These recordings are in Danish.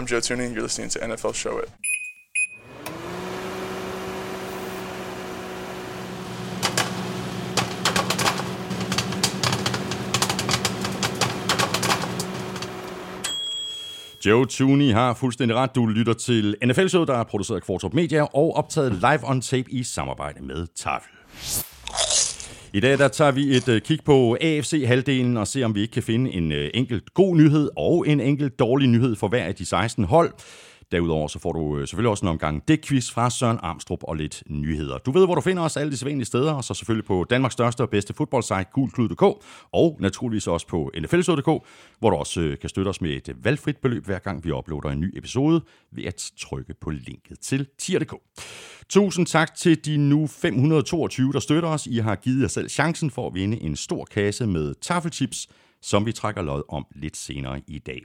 I'm Joe Tuning. You're listening to NFL Show It. Joe Tooney har fuldstændig ret. Du lytter til NFL-showet, der er produceret af Kvartrup Media og optaget live on tape i samarbejde med Tafel. I dag der tager vi et øh, kig på AFC-halvdelen og ser, om vi ikke kan finde en øh, enkelt god nyhed og en enkelt dårlig nyhed for hver af de 16 hold. Derudover så får du øh, selvfølgelig også en omgang dækquiz fra Søren Armstrong og lidt nyheder. Du ved, hvor du finder os alle de sædvanlige steder, og så selvfølgelig på Danmarks største og bedste fodboldsite, gulklud.dk, og naturligvis også på nflsod.dk, hvor du også øh, kan støtte os med et øh, valgfrit beløb, hver gang vi uploader en ny episode, ved at trykke på linket til tier.dk. Tusind tak til de nu 522, der støtter os. I har givet jer selv chancen for at vinde en stor kasse med taffelchips, som vi trækker lod om lidt senere i dag.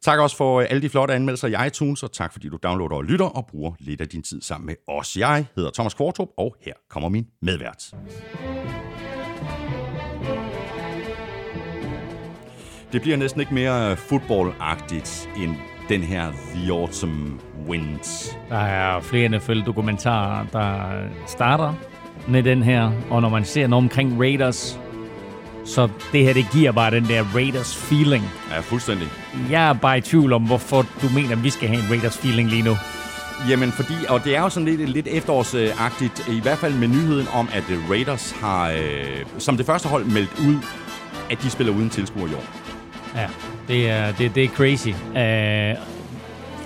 Tak også for øh, alle de flotte anmeldelser i iTunes, og tak fordi du downloader og lytter og bruger lidt af din tid sammen med os. Jeg hedder Thomas Kvartrup, og her kommer min medvært. Det bliver næsten ikke mere øh, fodboldagtigt end den her The Autumn Winds. Der er flere NFL-dokumentarer, der starter med den her, og når man ser noget omkring Raiders, så det her, det giver bare den der Raiders-feeling. Ja, fuldstændig. Jeg er bare i tvivl om, hvorfor du mener, at vi skal have en Raiders-feeling lige nu. Jamen, fordi, og det er jo sådan lidt, lidt efterårsagtigt, i hvert fald med nyheden om, at Raiders har øh, som det første hold meldt ud, at de spiller uden tilskuer i år. Ja, det er, det, det er crazy. Uh,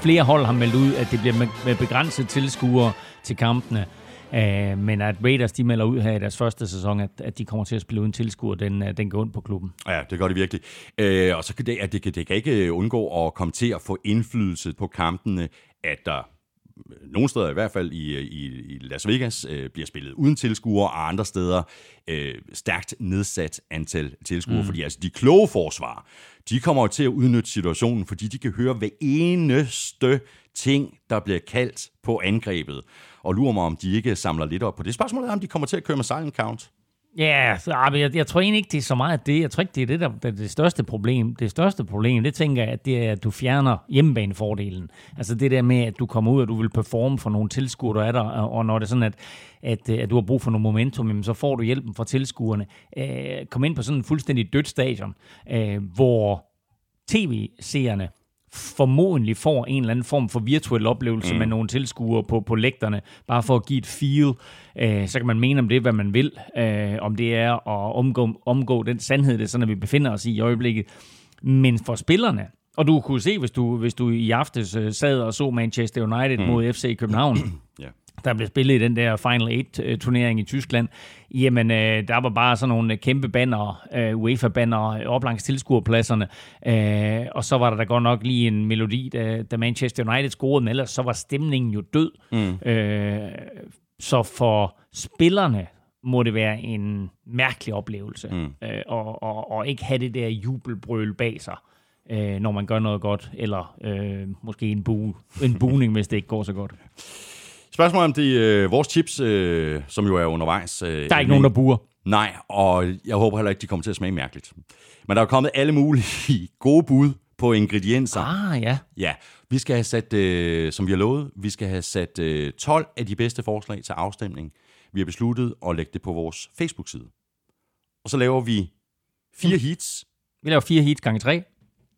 flere hold har meldt ud, at det bliver med, med begrænset tilskuere til kampene. Uh, men at Raiders de melder ud her i deres første sæson, at, at de kommer til at spille uden tilskuer, den, uh, den går ondt på klubben. Ja, det gør det virkelig. Uh, og så kan det, at det, det kan ikke undgå at komme til at få indflydelse på kampene, at der nogle steder i hvert fald i, i, i Las Vegas øh, bliver spillet uden tilskuere, og andre steder øh, stærkt nedsat antal tilskuere, mm. fordi altså de kloge forsvar, de kommer jo til at udnytte situationen, fordi de kan høre hver eneste ting, der bliver kaldt på angrebet, og lurer mig, om de ikke samler lidt op på det. Spørgsmålet er, om de kommer til at køre med silent count. Ja, yeah, jeg, jeg tror egentlig ikke, det er så meget det. Jeg tror ikke, det er det, der det, det største problem. Det største problem, det tænker jeg, at det er, at du fjerner hjemmebanefordelen. Altså det der med, at du kommer ud, og du vil performe for nogle tilskuere, der er der, og når det er sådan, at, at, øh, at du har brug for noget momentum, så får du hjælpen fra tilskuerne. Øh, kom ind på sådan en fuldstændig dødt stadion, øh, hvor tv-seerne formodentlig får en eller anden form for virtuel oplevelse mm. med nogle tilskuere på, på lægterne, bare for at give et feel. Øh, så kan man mene om det, hvad man vil. Øh, om det er at omgå, omgå den sandhed, det er sådan, at vi befinder os i i øjeblikket. Men for spillerne, og du kunne se, hvis du, hvis du i aftes uh, sad og så Manchester United mm. mod FC København, ja der blev spillet i den der Final 8-turnering i Tyskland, jamen øh, der var bare sådan nogle kæmpe banner, øh, UEFA-banner op langs tilskuerpladserne, øh, og så var der da godt nok lige en melodi, da, da Manchester United scorede, men ellers så var stemningen jo død. Mm. Øh, så for spillerne må det være en mærkelig oplevelse, mm. øh, og, og, og ikke have det der jubelbrøl bag sig øh, når man gør noget godt, eller øh, måske en, bu- en buning, hvis det ikke går så godt. Spørgsmålet om det øh, vores chips, øh, som jo er undervejs. Øh, der er ikke nogen, der buer. Nej, og jeg håber heller ikke, de kommer til at smage mærkeligt. Men der er kommet alle mulige gode bud på ingredienser. Ah, ja. Ja, vi skal have sat, øh, som vi har lovet, vi skal have sat øh, 12 af de bedste forslag til afstemning. Vi har besluttet at lægge det på vores Facebook-side. Og så laver vi fire mm. heats. Vi laver fire heats gange tre.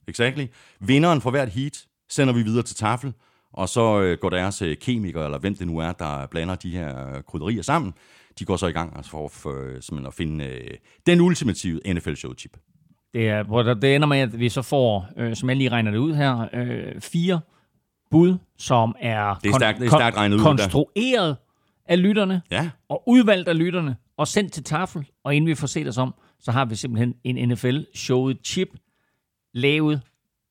Exactly. Vinderen for hvert heat sender vi videre til tafel, og så øh, går deres øh, kemikere, eller hvem det nu er, der blander de her øh, krydderier sammen, de går så i gang altså for, for simpelthen at finde øh, den ultimative NFL-show-chip. Det, er, hvor det ender med, at vi så får, øh, som jeg lige regner det ud her, øh, fire bud, som er, det er, stærkt, det er stærkt regnet ud, konstrueret der. af lytterne, ja. og udvalgt af lytterne, og sendt til tafel, og inden vi får set os om, så har vi simpelthen en NFL-showet chip, lavet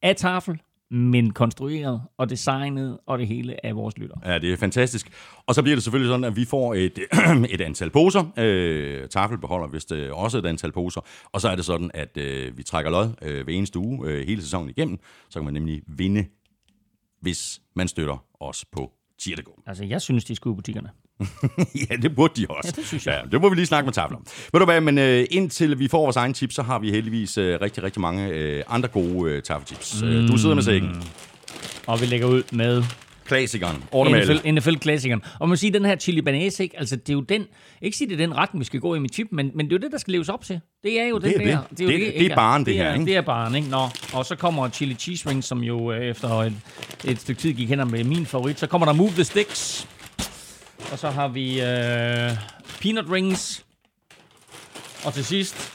af tafel, men konstrueret og designet og det hele af vores lytter. Ja, det er fantastisk. Og så bliver det selvfølgelig sådan, at vi får et, et antal poser. Øh, Tafel beholder vist øh, også et antal poser. Og så er det sådan, at øh, vi trækker lod øh, hver eneste uge øh, hele sæsonen igennem. Så kan man nemlig vinde, hvis man støtter os på Tier.dk. Altså, jeg synes, de skulle i butikkerne. ja, det burde de også. Ja, det synes jeg. Ja, det må vi lige snakke med Tafel om. Ved du hvad, men uh, indtil vi får vores egen tips, så har vi heldigvis uh, rigtig, rigtig mange uh, andre gode uh, Tafel-tips. Mm. Du sidder med sækken. Og vi lægger ud med Klassikeren. Ordemal. NFL, NFL-klassikeren. Og man siger, den her chili banase, ikke? Altså, det er jo den, ikke sige, det er den retning, vi skal gå i med chip, men, men det er jo det, der skal leves op til. Det er jo Det er den det. der. Det- jo det er baren, det det her, er, ikke? Det er baren, ikke? Nå, og så kommer chili cheese rings, som jo øh, efter et, et stykke tid gik hen med min favorit. Så kommer der Move the Sticks. Og så har vi øh, peanut rings. Og til sidst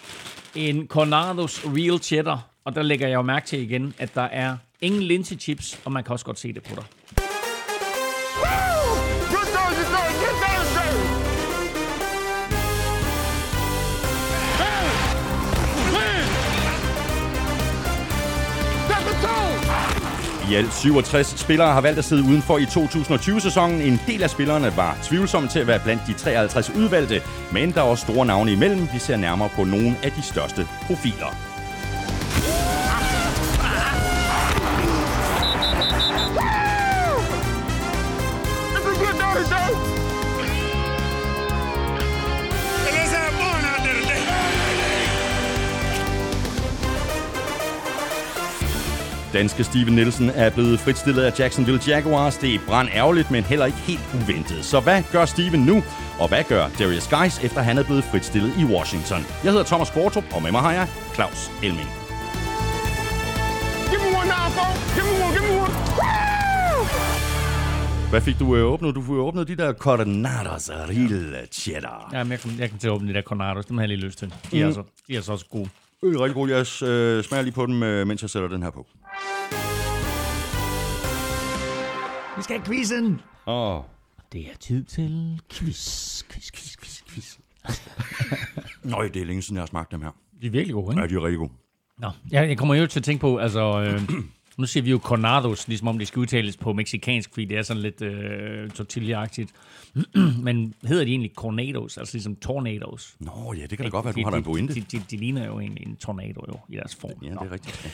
en Cornados Real Cheddar. Og der lægger jeg jo mærke til igen, at der er ingen linsechips, og man kan også godt se det på dig. I alt 67 spillere har valgt at sidde udenfor i 2020-sæsonen. En del af spillerne var tvivlsomme til at være blandt de 53 udvalgte, men der er også store navne imellem. Vi ser nærmere på nogle af de største profiler. Danske Steven Nielsen er blevet fritstillet af Jacksonville Jaguars. Det er brand ærgerligt, men heller ikke helt uventet. Så hvad gør Steven nu? Og hvad gør Darius Guys, efter han er blevet fritstillet i Washington? Jeg hedder Thomas Kvartrup, og med mig har jeg Claus Elming. Give me one now, folks. Give me one, give me one. Hvad fik du øh, åbnet? Du fik åbnet de der Coronados Real Cheddar. Ja, men jeg kan, jeg kan til at åbne de der Cornados. Dem har jeg lige lyst til. De er, Mm. så, de er så også gode. Øh, rigtig god. Jeg øh, smager lige på dem, øh, mens jeg sætter den her på. Vi skal have quizzen. Åh, Det er tid til quiz. Quiz, quiz, quiz, quiz. Nøj, det er længe siden, jeg har smagt dem her. De er virkelig gode, ikke? Ja, de er rigtig gode. Nå, jeg, jeg kommer jo til at tænke på, altså... Øh, nu siger vi jo Cornados, ligesom om det skal udtales på meksikansk, fordi det er sådan lidt øh, tortilla-agtigt. Men hedder de egentlig Cornados, altså ligesom tornadoes? Nå ja, det kan da godt være, du har da en pointe. De, de, de ligner jo egentlig en tornado jo, i deres form. Ja, det er rigtigt.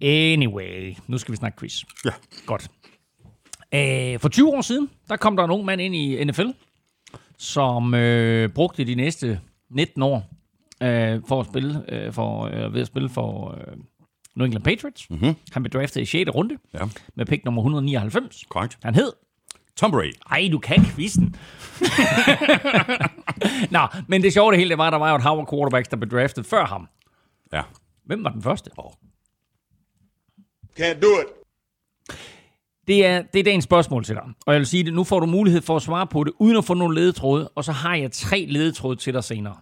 Anyway, nu skal vi snakke quiz. Ja. Godt. Æh, for 20 år siden, der kom der en ung mand ind i NFL, som øh, brugte de næste 19 år øh, for at spille øh, for øh, ved at spille for øh, New England Patriots. Mm-hmm. Han blev draftet i 6. runde Ja, med pick nummer 199. korrekt. Han hed Tom Brady. ej, du kan quizzen. Nå, men det sjove det hele, det var, at der var jo et hav af quarterbacks, der blev draftet før ham. Ja. Hvem var den første? Can't do it. Det er, det er dagens spørgsmål til dig. Og jeg vil sige det, nu får du mulighed for at svare på det, uden at få nogle ledetråde, og så har jeg tre ledetråde til dig senere.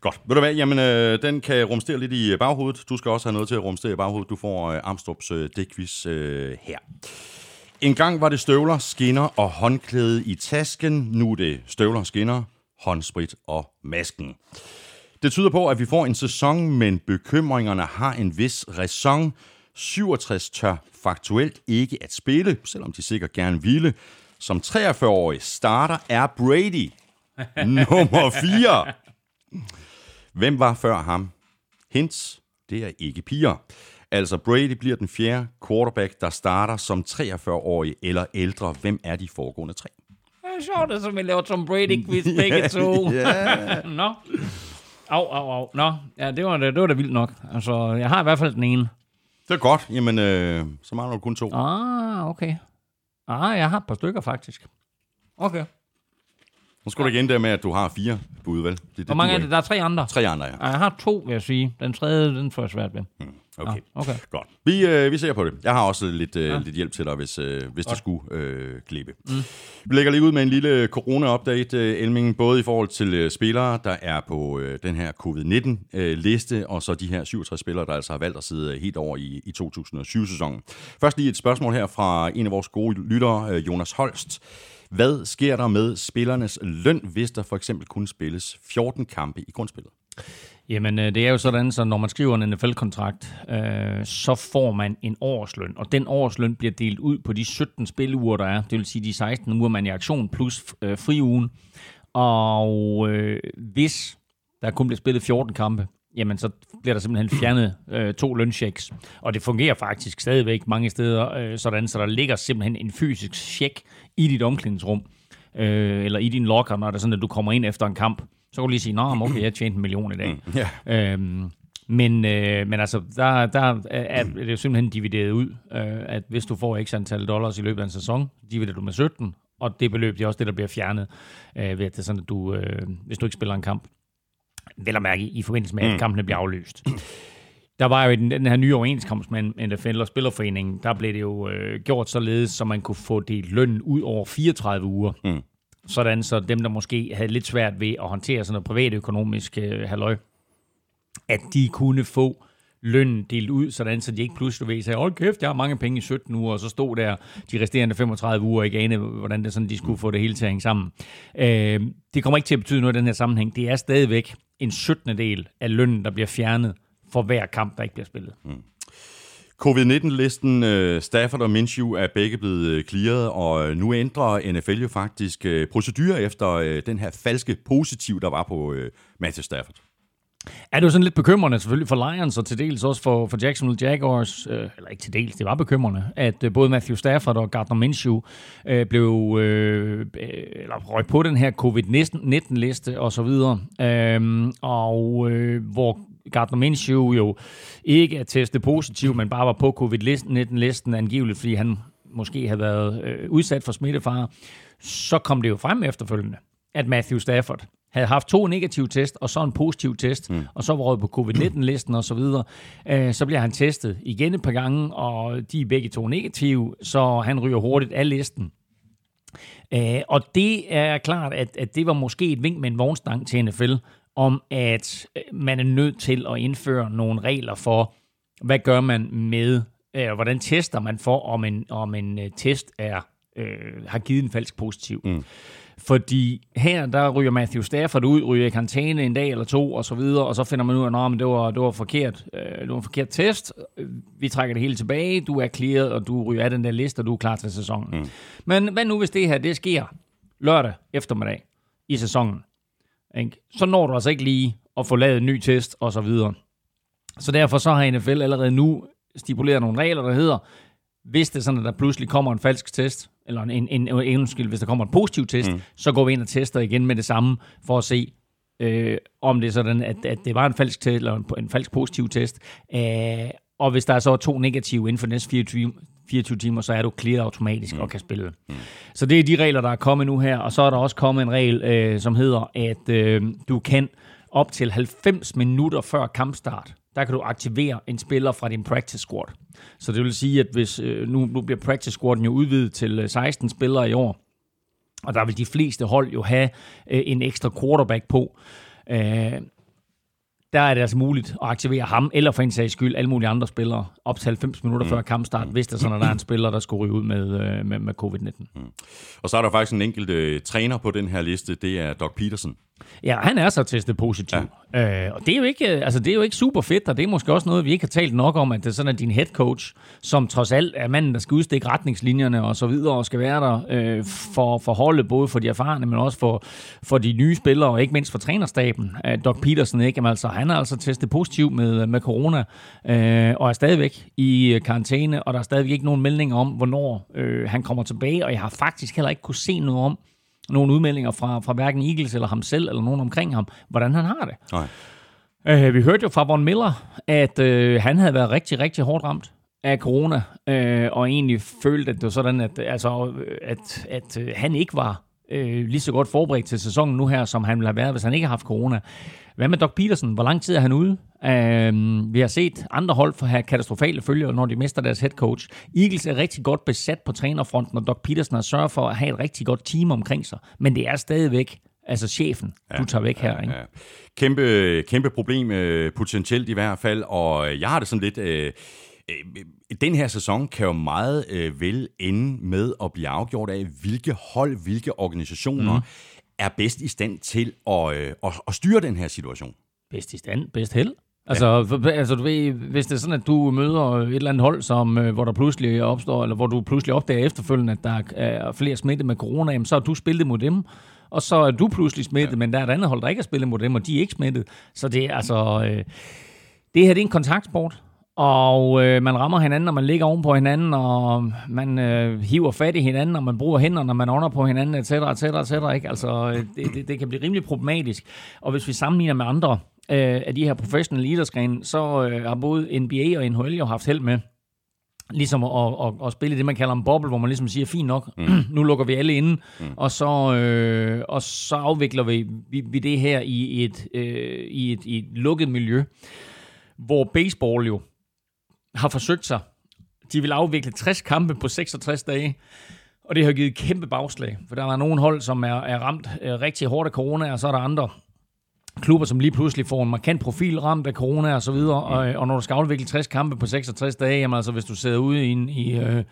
Godt. Ved du hvad, jamen øh, den kan rumstere lidt i øh, baghovedet. Du skal også have noget til at rumstere i baghovedet. Du får øh, Armstrongs øh, dækvis øh, her. En gang var det støvler, skinner og håndklæde i tasken. Nu er det støvler, skinner, håndsprit og masken. Det tyder på, at vi får en sæson, men bekymringerne har en vis ræson. 67 tør faktuelt ikke at spille, selvom de sikkert gerne ville. Som 43-årig starter er Brady nummer 4. Hvem var før ham? Hints, det er ikke piger. Altså Brady bliver den fjerde quarterback, der starter som 43-årig eller ældre. Hvem er de foregående tre? Det er sjovt, at vi laver Tom Brady quiz begge to. Ja. Nå. Au, au, au. Nå, ja, det var, da- det var da vildt nok. Altså, jeg har i hvert fald den ene. Det er godt. Jamen, øh, så mangler du kun to. Ah, okay. Ah, jeg har et par stykker, faktisk. Okay. Nu skal du igen der med, at du har fire bud, vel? Det, det Hvor mange er det? ikke. Der er tre andre. Tre andre, ja. Ah, jeg har to, vil jeg sige. Den tredje, den får jeg svært ved. Okay. Ah, okay. Godt. Vi, øh, vi ser på det. Jeg har også lidt, øh, ja. lidt hjælp til dig, hvis, øh, hvis det skulle øh, glippe. Mm. Vi lægger lige ud med en lille corona-update, øh, Elming, både i forhold til øh, spillere, der er på øh, den her covid-19-liste, og så de her 67 spillere, der altså har valgt at sidde øh, helt over i, i 2020-sæsonen. Først lige et spørgsmål her fra en af vores gode lyttere, øh, Jonas Holst. Hvad sker der med spillernes løn, hvis der for eksempel kun spilles 14 kampe i grundspillet? Jamen, øh, det er jo sådan, så når man skriver en NFL-kontrakt, øh, så får man en årsløn, og den årsløn bliver delt ud på de 17 spilleuger, der er. Det vil sige de 16 uger, man er i aktion, plus øh, friugen. Og øh, hvis der kun bliver spillet 14 kampe, jamen så bliver der simpelthen fjernet øh, to lønchecks. Og det fungerer faktisk stadigvæk mange steder øh, sådan, så der ligger simpelthen en fysisk check i dit omklædningsrum, øh, eller i din locker, når det er sådan, at du kommer ind efter en kamp. Så kan du lige sige, nå, okay, jeg tjente en million i dag. Ja. Øhm, Men, øh, men altså, der, der er, er det simpelthen divideret ud, øh, at hvis du får x antal dollars i løbet af en sæson, dividerer du med 17, og det beløb det er også det, der bliver fjernet, øh, ved at det er sådan, at du, øh, hvis du ikke spiller en kamp, vel at mærke i forbindelse med, at mm. kampene bliver aflyst. Der var jo den, den her nye overenskomst med NFL og Spillerforeningen, der blev det jo øh, gjort således, så man kunne få delt lønnen ud over 34 uger. Mm. Sådan så dem, der måske havde lidt svært ved at håndtere sådan noget privatøkonomisk øh, halløj, at de kunne få lønnen delt ud, sådan så de ikke pludselig ved sagde, hold kæft, jeg har mange penge i 17 uger, og så stod der de resterende 35 uger ikke ane, hvordan det sådan, de skulle få det hele til at hænge sammen. Øh, det kommer ikke til at betyde noget i den her sammenhæng. Det er stadigvæk en 17. del af lønnen, der bliver fjernet for hver kamp, der ikke bliver spillet. Mm. Covid-19-listen, uh, Stafford og Minshew er begge blevet clearet, og nu ændrer NFL jo faktisk procedurer efter den her falske positiv, der var på Matthew Stafford. Er det jo sådan lidt bekymrende selvfølgelig for Lions, og til dels også for, for Jacksonville Jaguars, øh, eller ikke til dels, det var bekymrende, at øh, både Matthew Stafford og Gardner Minshew øh, blev øh, eller røg på den her covid-19-liste og så videre, øh, og øh, hvor Gardner Minshew jo ikke er testet positiv, men bare var på covid-19-listen angiveligt, fordi han måske havde været øh, udsat for smittefare, så kom det jo frem efterfølgende, at Matthew Stafford havde haft to negative test, og så en positiv test, mm. og så var på covid-19-listen og så videre, øh, så bliver han testet igen et par gange, og de er begge to negative, så han ryger hurtigt af listen. Øh, og det er klart, at, at det var måske et vink med en vognstang til NFL, om at øh, man er nødt til at indføre nogle regler for, hvad gør man med, øh, hvordan tester man for, om en, om en øh, test er øh, har givet en falsk positiv. Mm. Fordi her, der ryger Matthew Stafford ud, ryger i karantæne en dag eller to, og så videre, og så finder man ud af, at det var, det var forkert. Øh, det var en forkert test. Vi trækker det hele tilbage. Du er clearet, og du ryger af den der liste, og du er klar til sæsonen. Mm. Men hvad nu, hvis det her, det sker lørdag eftermiddag i sæsonen? Ikke? Så når du altså ikke lige at få lavet en ny test, og så videre. Så derfor så har NFL allerede nu stipuleret nogle regler, der hedder, hvis det er sådan, at der pludselig kommer en falsk test, eller en, en, en, en undskyld, hvis der kommer en positiv test, mm. så går vi ind og tester igen med det samme, for at se, øh, om det er sådan, at, at det var en falsk test, eller en, en falsk positiv test. Øh, og hvis der er så to negative inden for næste 24, 24 timer, så er du clear automatisk mm. og kan spille. Mm. Så det er de regler, der er kommet nu her. Og så er der også kommet en regel, øh, som hedder, at øh, du kan op til 90 minutter før kampstart, der kan du aktivere en spiller fra din practice squad. Så det vil sige, at hvis øh, nu, nu bliver practice squaden jo udvidet til 16 øh, spillere i år, og der vil de fleste hold jo have øh, en ekstra quarterback på. Øh, der er det altså muligt at aktivere ham, eller for en sags skyld alle mulige andre spillere, op til 90 minutter mm. før kampstart, hvis der sådan, at der er en spiller, der skulle ryge ud med, øh, med, med covid-19. Mm. Og så er der faktisk en enkelt uh, træner på den her liste, det er Doc Peterson. Ja, han er så testet positiv. Ja. Øh, og det er, jo ikke, altså, det er jo ikke super fedt, og det er måske også noget, vi ikke har talt nok om, at det er sådan, at din head coach, som trods alt er manden, der skal udstikke retningslinjerne og så videre, og skal være der øh, for, for holdet, både for de erfarne, men også for, for de nye spillere, og ikke mindst for trænerstaben. Øh, Doc Peterson, ikke? Jamen, altså, han er altså testet positiv med, med corona, øh, og er stadigvæk i karantæne, og der er stadigvæk ikke nogen melding om, hvornår øh, han kommer tilbage, og jeg har faktisk heller ikke kunne se noget om, nogle udmeldinger fra, fra hverken Eagles eller ham selv, eller nogen omkring ham, hvordan han har det. Nej. Øh, vi hørte jo fra Von Miller, at øh, han havde været rigtig, rigtig hårdt ramt af corona, øh, og egentlig følte, at det var sådan, at, altså, at, at øh, han ikke var øh, lige så godt forberedt til sæsonen nu her, som han ville have været, hvis han ikke har haft corona. Hvad med Doc Peterson? Hvor lang tid er han ude? Uh, vi har set andre hold for have katastrofale følger, når de mister deres head coach. Eagles er rigtig godt besat på trænerfronten, og Doc Peterson har sørget for at have et rigtig godt team omkring sig. Men det er stadigvæk altså chefen, ja, du tager væk her. Ikke? Ja. Kæmpe, kæmpe problem, øh, potentielt i hvert fald, og jeg har det sådan lidt... Øh, øh, den her sæson kan jo meget øh, vel ende med at blive afgjort af, hvilke hold, hvilke organisationer mm. Er bedst i stand til at, øh, at, at styre den her situation. Bedst i stand, bedst held. Altså, ja. altså du ved, hvis det er sådan, at du møder et eller andet hold, som, øh, hvor der pludselig opstår, eller hvor du pludselig opdager efterfølgende, at der er flere smittet med corona, jamen, så har du spillet mod dem, og så er du pludselig smittet, ja. men der er et andet hold, der ikke er spillet mod dem, og de er ikke smittet. Så det er altså... Øh, det her det er en kontaktsport, og øh, man rammer hinanden, og man ligger oven på hinanden, og man øh, hiver fat i hinanden, og man bruger hænderne, når man under på hinanden, etc., etc., etc., ikke? Altså, det, det, det kan blive rimelig problematisk. Og hvis vi sammenligner med andre øh, af de her professionelle idrætsgrene, så øh, har både NBA og NHL jo haft held med ligesom at, at, at spille det, man kalder en boble, hvor man ligesom siger, fint nok, mm. nu lukker vi alle inde, mm. og, så, øh, og så afvikler vi, vi, vi det her i et, øh, i, et, i et lukket miljø, hvor baseball jo har forsøgt sig. De vil afvikle 60 kampe på 66 dage, og det har givet kæmpe bagslag, for der er nogle hold, som er, er ramt øh, rigtig hårdt af corona, og så er der andre, klubber, som lige pludselig får en markant profil ramt af corona og så videre, og, og når du skal afvikle 60 kampe på 66 dage, jamen altså hvis du sidder ude i, i øh,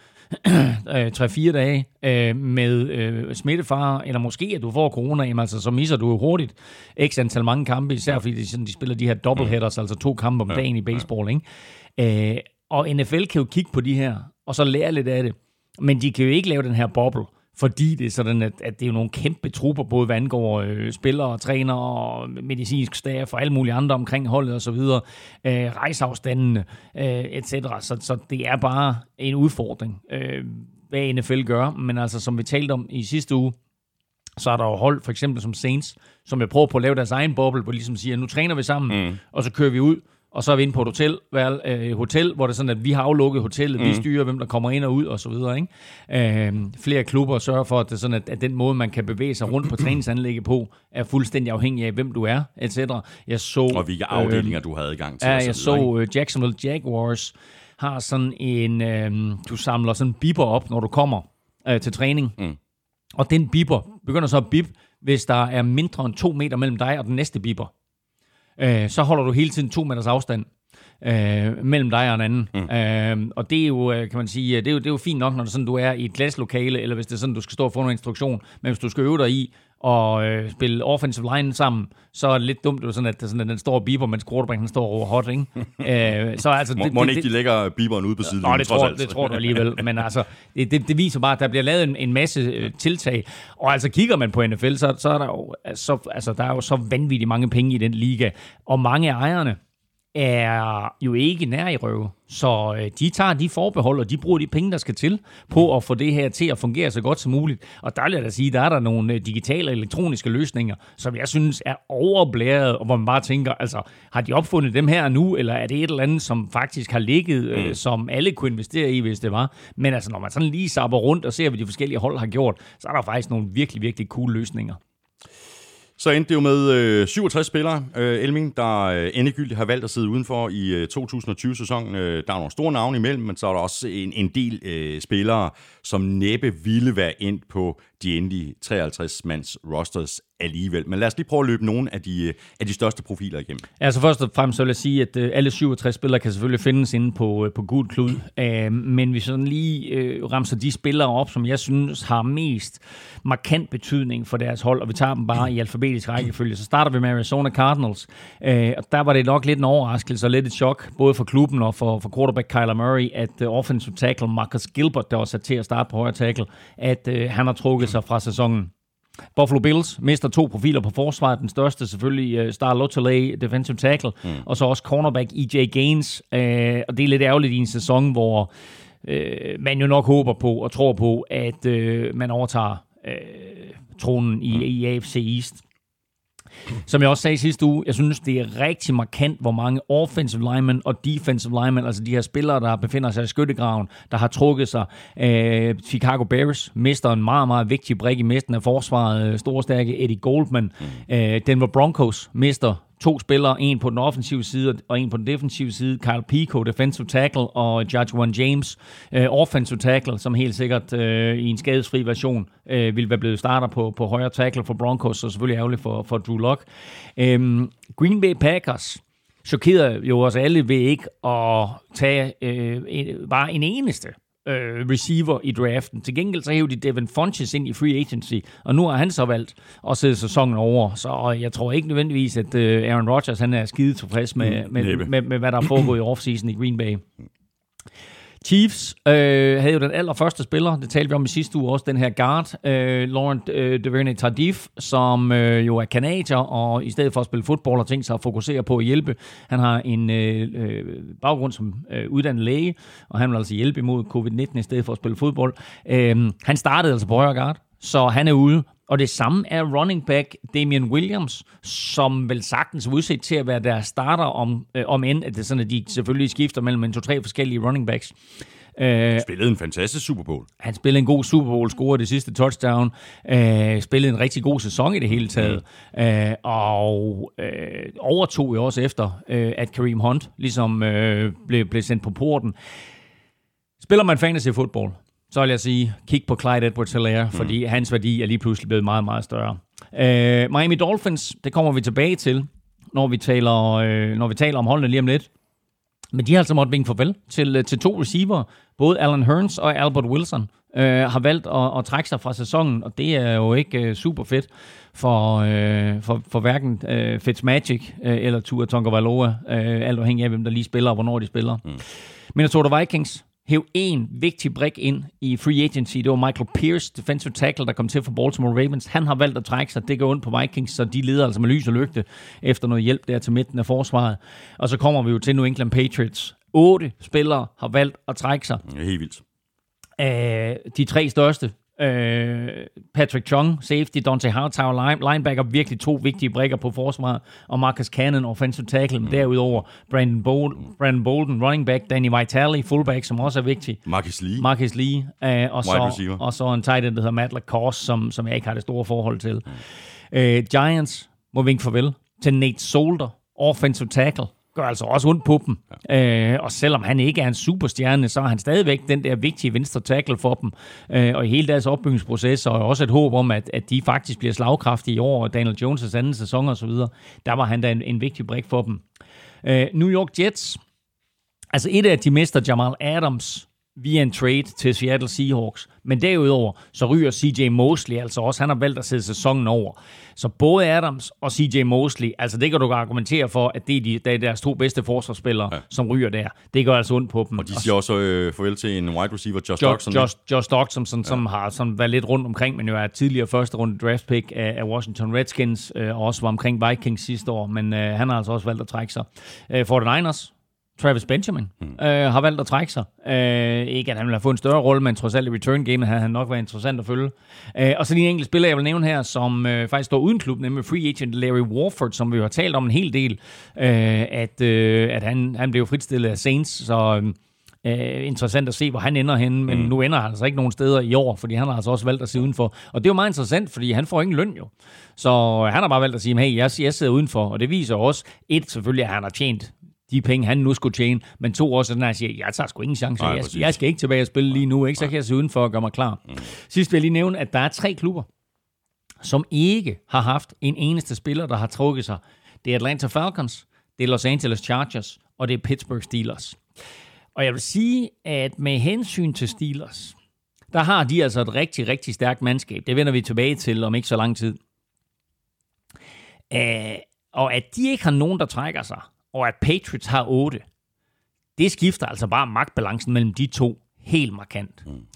3-4 dage øh, med øh, smittefare, eller måske at du får corona, jamen altså så misser du jo hurtigt x antal mange kampe, især fordi de, sådan, de spiller de her doubleheaders, altså to kampe om dagen i baseball, ikke? Øh, og NFL kan jo kigge på de her, og så lære lidt af det, men de kan jo ikke lave den her boble, fordi det er sådan, at, at det er jo nogle kæmpe trupper, både hvad angår øh, spillere, træner og medicinsk staff og alle mulige andre omkring holdet og så videre, øh, rejseafstandene, øh, etc. Så, så det er bare en udfordring, øh, hvad NFL gør. Men altså, som vi talte om i sidste uge, så er der jo hold, for eksempel som Saints, som jeg prøver på at lave deres egen boble, hvor ligesom siger, nu træner vi sammen, mm. og så kører vi ud, og så er vi inde på et hotel, vel, øh, hotel hvor det er sådan, at vi har aflukket hotellet, mm. vi styrer, hvem der kommer ind og ud, og så videre. Ikke? Øh, flere klubber sørger for, at, det er sådan, at, at den måde, man kan bevæge sig rundt på træningsanlægget på, er fuldstændig afhængig af, hvem du er, etc. Jeg så, og hvilke afdelinger øh, du havde adgang til. Ja, jeg så øh, Jacksonville Jaguars har sådan en, øh, du samler sådan en biber op, når du kommer øh, til træning. Mm. Og den biber begynder så at bip, hvis der er mindre end to meter mellem dig og den næste biber øh, så holder du hele tiden to meters afstand øh, mellem dig og en anden. Mm. Øh, og det er jo, øh, kan man sige, det er jo, det er jo fint nok, når det sådan, du er i et glaslokale, eller hvis det er sådan, du skal stå og få noget instruktion. Men hvis du skal øve dig i og øh, spille offensive line sammen, så er det lidt dumt, det sådan, at, det sådan, at den står og biber, mens quarterbacken står over hot, ikke? øh, så, altså, det, må, må ikke de lægger biberen ude på siden? Nå, det tror, det tror du alligevel. Men altså, det, det, det, viser bare, at der bliver lavet en, en masse øh, tiltag. Og altså, kigger man på NFL, så, så er der jo så, altså, der er jo så vanvittigt mange penge i den liga. Og mange af ejerne, er jo ikke nær i røve. Så øh, de tager de forbehold, og de bruger de penge, der skal til på at få det her til at fungere så godt som muligt. Og der vil jeg da sige, der er der nogle øh, digitale elektroniske løsninger, som jeg synes er overblæret, og hvor man bare tænker, altså, har de opfundet dem her nu, eller er det et eller andet, som faktisk har ligget, øh, mm. som alle kunne investere i, hvis det var? Men altså, når man sådan lige sapper rundt og ser, hvad de forskellige hold har gjort, så er der faktisk nogle virkelig, virkelig cool løsninger. Så endte det jo med øh, 67 spillere, øh, Elming, der øh, endegyldigt har valgt at sidde udenfor i øh, 2020-sæsonen. Øh, der er nogle store navne imellem, men så er der også en, en del øh, spillere, som næppe ville være ind på de endelige 53-mands rosters alligevel. Men lad os lige prøve at løbe nogle af de, øh, af de største profiler igennem. Altså først og fremmest så vil jeg sige, at øh, alle 67 spillere kan selvfølgelig findes inde på, øh, på Gud Klud. Men vi sådan lige ramser de spillere op, som jeg synes har mest markant betydning for deres hold, og vi tager dem bare i alfabetisk rækkefølge. Så starter vi med Arizona Cardinals. Uh, og der var det nok lidt en overraskelse og lidt et chok, både for klubben og for, for quarterback Kyler Murray, at offensive tackle Marcus Gilbert, der var sat til at starte på højre tackle, at han har trukket sig fra sæsonen. Buffalo Bills mister to profiler på forsvaret. Den største selvfølgelig uh, Star Lotulay, defensive tackle, mm. og så også cornerback EJ Gaines. Uh, og det er lidt ærgerligt i en sæson, hvor uh, man jo nok håber på og tror på, at uh, man overtager uh, tronen i, mm. i AFC East. Som jeg også sagde sidste uge, jeg synes, det er rigtig markant, hvor mange offensive linemen og defensive linemen, altså de her spillere, der befinder sig i skyttegraven, der har trukket sig. Øh, Chicago Bears mister en meget, meget vigtig brik i midten af forsvaret. Øh, store, stærke Eddie Goldman. Mm. Øh, Denver Broncos mister to spillere, en på den offensive side og en på den defensive side. Kyle Pico, defensive tackle, og Judge One James, uh, offensive tackle, som helt sikkert uh, i en skadesfri version uh, ville være blevet starter på, på højre tackle for Broncos, så selvfølgelig ærgerligt for, for Drew Lock. Um, Green Bay Packers chokerede jo os alle ved ikke at tage uh, en, bare en eneste øh, receiver i draften. Til gengæld så hævde de Devin Funches ind i free agency, og nu har han så valgt at sætte sæsonen over. Så jeg tror ikke nødvendigvis, at øh, Aaron Rodgers han er skide tilfreds med, med, med, med, med hvad der er foregået i offseason i Green Bay. Chiefs øh, havde jo den allerførste spiller, det talte vi om i sidste uge også, den her guard, øh, Laurent øh, Duvernay Tardif, som øh, jo er kanadier, og i stedet for at spille fodbold har tænkt sig at fokusere på at hjælpe. Han har en øh, øh, baggrund som øh, uddannet læge, og han vil altså hjælpe imod covid-19 i stedet for at spille fodbold. Øh, han startede altså på højre guard, så han er ude. Og det samme er running back Damian Williams, som vel sagtens er udset til at være der starter om, øh, om end, at det er sådan, at de selvfølgelig skifter mellem en to-tre forskellige running backs. Øh, spillede en fantastisk Super Bowl. Han spillede en god Super Bowl, scorede det sidste touchdown, øh, spillede en rigtig god sæson i det hele taget, mm. øh, og øh, overtog jo også efter, øh, at Kareem Hunt ligesom øh, blev, blev sendt på porten. Spiller man fantasy football, så vil jeg sige, kig på Clyde edwards hilaire mm. fordi hans værdi er lige pludselig blevet meget, meget større. Øh, Miami Dolphins, det kommer vi tilbage til, når vi taler, øh, når vi taler om holdene lige om lidt. Men de har altså måttet vinke farvel til, øh, til to receiver. Både Alan Hearns og Albert Wilson øh, har valgt at, at trække sig fra sæsonen, og det er jo ikke øh, super fedt for, øh, for, for hverken øh, Fitzmagic øh, eller Tua Tonga øh, alt afhængig af, hvem der lige spiller og hvornår de spiller. Mm. Minnesota Vikings hæv en vigtig brik ind i free agency. Det var Michael Pierce, defensive tackle, der kom til for Baltimore Ravens. Han har valgt at trække sig. Det går ondt på Vikings, så de leder altså med lys og lygte efter noget hjælp der til midten af forsvaret. Og så kommer vi jo til New England Patriots. Otte spillere har valgt at trække sig. Det er helt vildt. Uh, de tre største Øh, Patrick Chung, safety, Dante Hightower, line, linebacker, virkelig to vigtige brækker på forsvaret, og Marcus Cannon, offensive tackle, men derudover Brandon, Bol- Brandon Bolden, running back, Danny Vitale, fullback, som også er vigtig. Marcus Lee. Marcus Lee, øh, og, så, og så en tight end, der hedder Matt LaCourse, som, som jeg ikke har det store forhold til. Mm. Øh, Giants må vinke farvel til Nate Solder, offensive tackle, gør altså også ondt på dem. Ja. Øh, og selvom han ikke er en superstjerne, så er han stadigvæk den der vigtige venstre tackle for dem. Øh, og i hele deres opbygningsproces, og også et håb om, at, at de faktisk bliver slagkraftige i år, og Daniel Jones' anden sæson og så videre, der var han da en, en vigtig brik for dem. Øh, New York Jets, altså et af de mister Jamal Adams via en trade til Seattle Seahawks. Men derudover, så ryger CJ Mosley altså også. Han har valgt at sætte sæsonen over. Så både Adams og CJ Mosley, altså det kan du argumentere for, at det er, de, det er deres to bedste forsvarsspillere, ja. som ryger der. Det gør altså ondt på dem. Og de siger også øh, farvel til en wide receiver, Josh jo, Doxson. Josh, Josh Doxson, som, ja. som har som været lidt rundt omkring, men jo er tidligere første runde draft pick af, af Washington Redskins, øh, og også var omkring Vikings sidste år, men øh, han har altså også valgt at trække sig. Øh, 49ers, Travis Benjamin mm. øh, har valgt at trække sig. Øh, ikke at han vil have fået en større rolle, men trods alt i return game havde han nok været interessant at følge. Øh, og så lige en enkelt spiller, jeg vil nævne her, som øh, faktisk står uden klub, nemlig free agent Larry Warford, som vi har talt om en hel del, øh, at, øh, at han, han blev fritstillet af Saints, så... Øh, interessant at se, hvor han ender henne, men mm. nu ender han altså ikke nogen steder i år, fordi han har altså også valgt at se udenfor. Og det er jo meget interessant, fordi han får ingen løn jo. Så han har bare valgt at sige, hey, jeg, jeg sidder udenfor, og det viser også, et selvfølgelig, at han har tjent de penge, han nu skulle tjene, men to år sådan, at siger, jeg tager sgu ingen chance. Nej, jeg, jeg, skal ikke tilbage og spille lige nu, ikke? så kan jeg se udenfor og gøre mig klar. Mm. Sidst vil jeg lige nævne, at der er tre klubber, som ikke har haft en eneste spiller, der har trukket sig. Det er Atlanta Falcons, det er Los Angeles Chargers, og det er Pittsburgh Steelers. Og jeg vil sige, at med hensyn til Steelers, der har de altså et rigtig, rigtig stærkt mandskab. Det vender vi tilbage til om ikke så lang tid. Uh, og at de ikke har nogen, der trækker sig, og at Patriots har 8, det skifter altså bare magtbalancen mellem de to helt markant. Mm.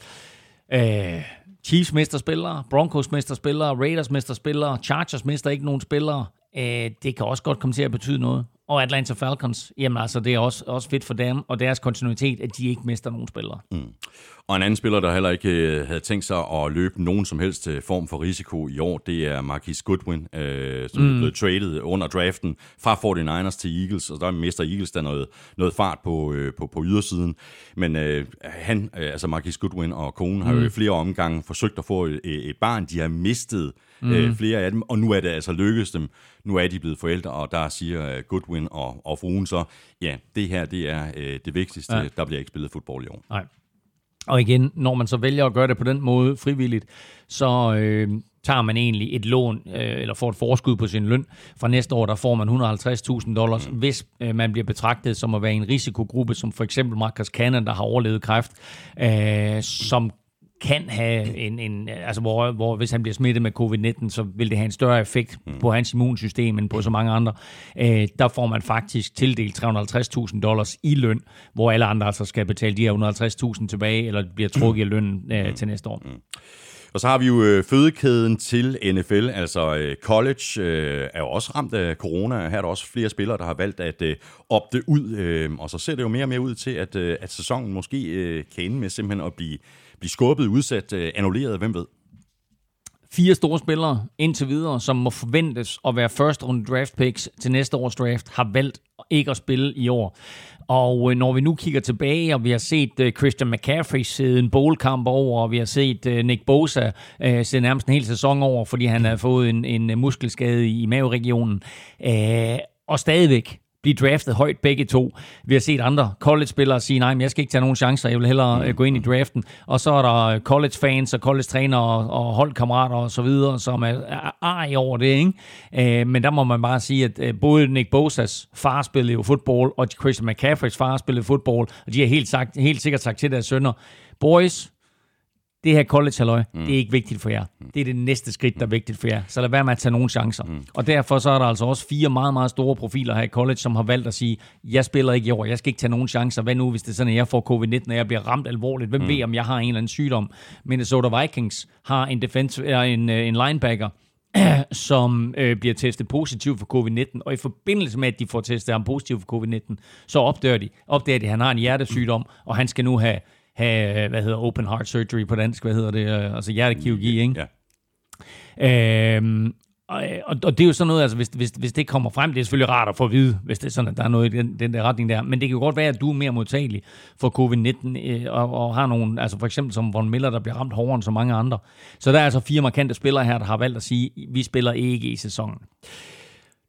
Øh, Chiefs mister spillere, Broncos mister spillere, Raiders mister spillere, Chargers mister ikke nogen spillere. Øh, det kan også godt komme til at betyde noget. Og Atlanta Falcons, jamen altså, det er også, også fedt for dem og deres kontinuitet, at de ikke mister nogen spillere. Mm. Og en anden spiller, der heller ikke øh, havde tænkt sig at løbe nogen som helst øh, form for risiko i år, det er Marquis Goodwin, øh, som mm. blevet traded under draften fra 49ers til Eagles, og der mister Eagles der noget, noget fart på, øh, på, på ydersiden. Men øh, han, øh, altså Marquis Goodwin og konen, mm. har jo i flere omgange forsøgt at få et, et barn. De har mistet mm. øh, flere af dem, og nu er det altså lykkedes dem. Nu er de blevet forældre, og der siger øh, Goodwin og, og fruen så, ja, det her det er øh, det vigtigste. Ja. Der bliver ikke spillet fodbold i år. Nej. Og igen, når man så vælger at gøre det på den måde frivilligt, så øh, tager man egentlig et lån, øh, eller får et forskud på sin løn. Fra næste år, der får man 150.000 dollars, mm. hvis øh, man bliver betragtet som at være en risikogruppe, som for eksempel Marcus Cannon, der har overlevet kræft, øh, som kan have en, en altså hvor, hvor hvis han bliver smittet med covid-19, så vil det have en større effekt mm. på hans immunsystem end på så mange andre. Øh, der får man faktisk tildelt 350.000 dollars i løn, hvor alle andre altså skal betale de her 150.000 tilbage, eller bliver trukket i lønnen øh, mm. til næste år. Mm. Og så har vi jo øh, fødekæden til NFL, altså øh, college øh, er jo også ramt af corona. Her er der også flere spillere, der har valgt at øh, opte ud, øh, og så ser det jo mere og mere ud til, at, øh, at sæsonen måske øh, kan ende med simpelthen at blive blive skubbet, udsat, øh, annulleret, hvem ved? fire store spillere indtil videre, som må forventes at være første runde draft picks til næste års draft, har valgt ikke at spille i år. Og øh, når vi nu kigger tilbage, og vi har set øh, Christian McCaffrey sidde en bowlkamp over, og vi har set øh, Nick Bosa øh, sidde nærmest en hel sæson over, fordi han har fået en, en muskelskade i, i maveregionen, øh, og stadigvæk blive draftet højt begge to. Vi har set andre college-spillere sige, nej, men jeg skal ikke tage nogen chancer, jeg vil hellere mm. gå ind i draften. Og så er der college-fans og college-trænere og holdkammerater og så videre, som er ej over det, ikke? Øh, men der må man bare sige, at øh, både Nick Bosas far spillede jo fodbold, og Christian McCaffreys far spillede fodbold, og de har helt, sagt, helt sikkert sagt til deres sønner, boys, det her college halløj, mm. det er ikke vigtigt for jer. Det er det næste skridt, der er vigtigt for jer. Så lad være med at tage nogle chancer. Mm. Og derfor så er der altså også fire meget, meget store profiler her i college, som har valgt at sige, jeg spiller ikke i år, jeg skal ikke tage nogen chancer. Hvad nu, hvis det er sådan, at jeg får covid-19, og jeg bliver ramt alvorligt? Hvem mm. ved, om jeg har en eller anden sygdom? Minnesota Vikings har en, defense, er en, øh, en linebacker, som øh, bliver testet positiv for covid-19, og i forbindelse med, at de får testet ham positiv for covid-19, så opdager de, opdager de, at han har en hjertesygdom, og han skal nu have have, hvad hedder open heart surgery på dansk, hvad hedder det, øh, altså hjertekirurgi, ikke? Ja. Øhm, og, og det er jo sådan noget, altså hvis, hvis, hvis det kommer frem, det er selvfølgelig rart at få at vide, hvis det er sådan, at der er noget i den, den der retning der, men det kan jo godt være, at du er mere modtagelig for covid-19, øh, og, og har nogen, altså for eksempel som Von Miller, der bliver ramt hårdere end så mange andre. Så der er altså fire markante spillere her, der har valgt at sige, vi spiller ikke i sæsonen.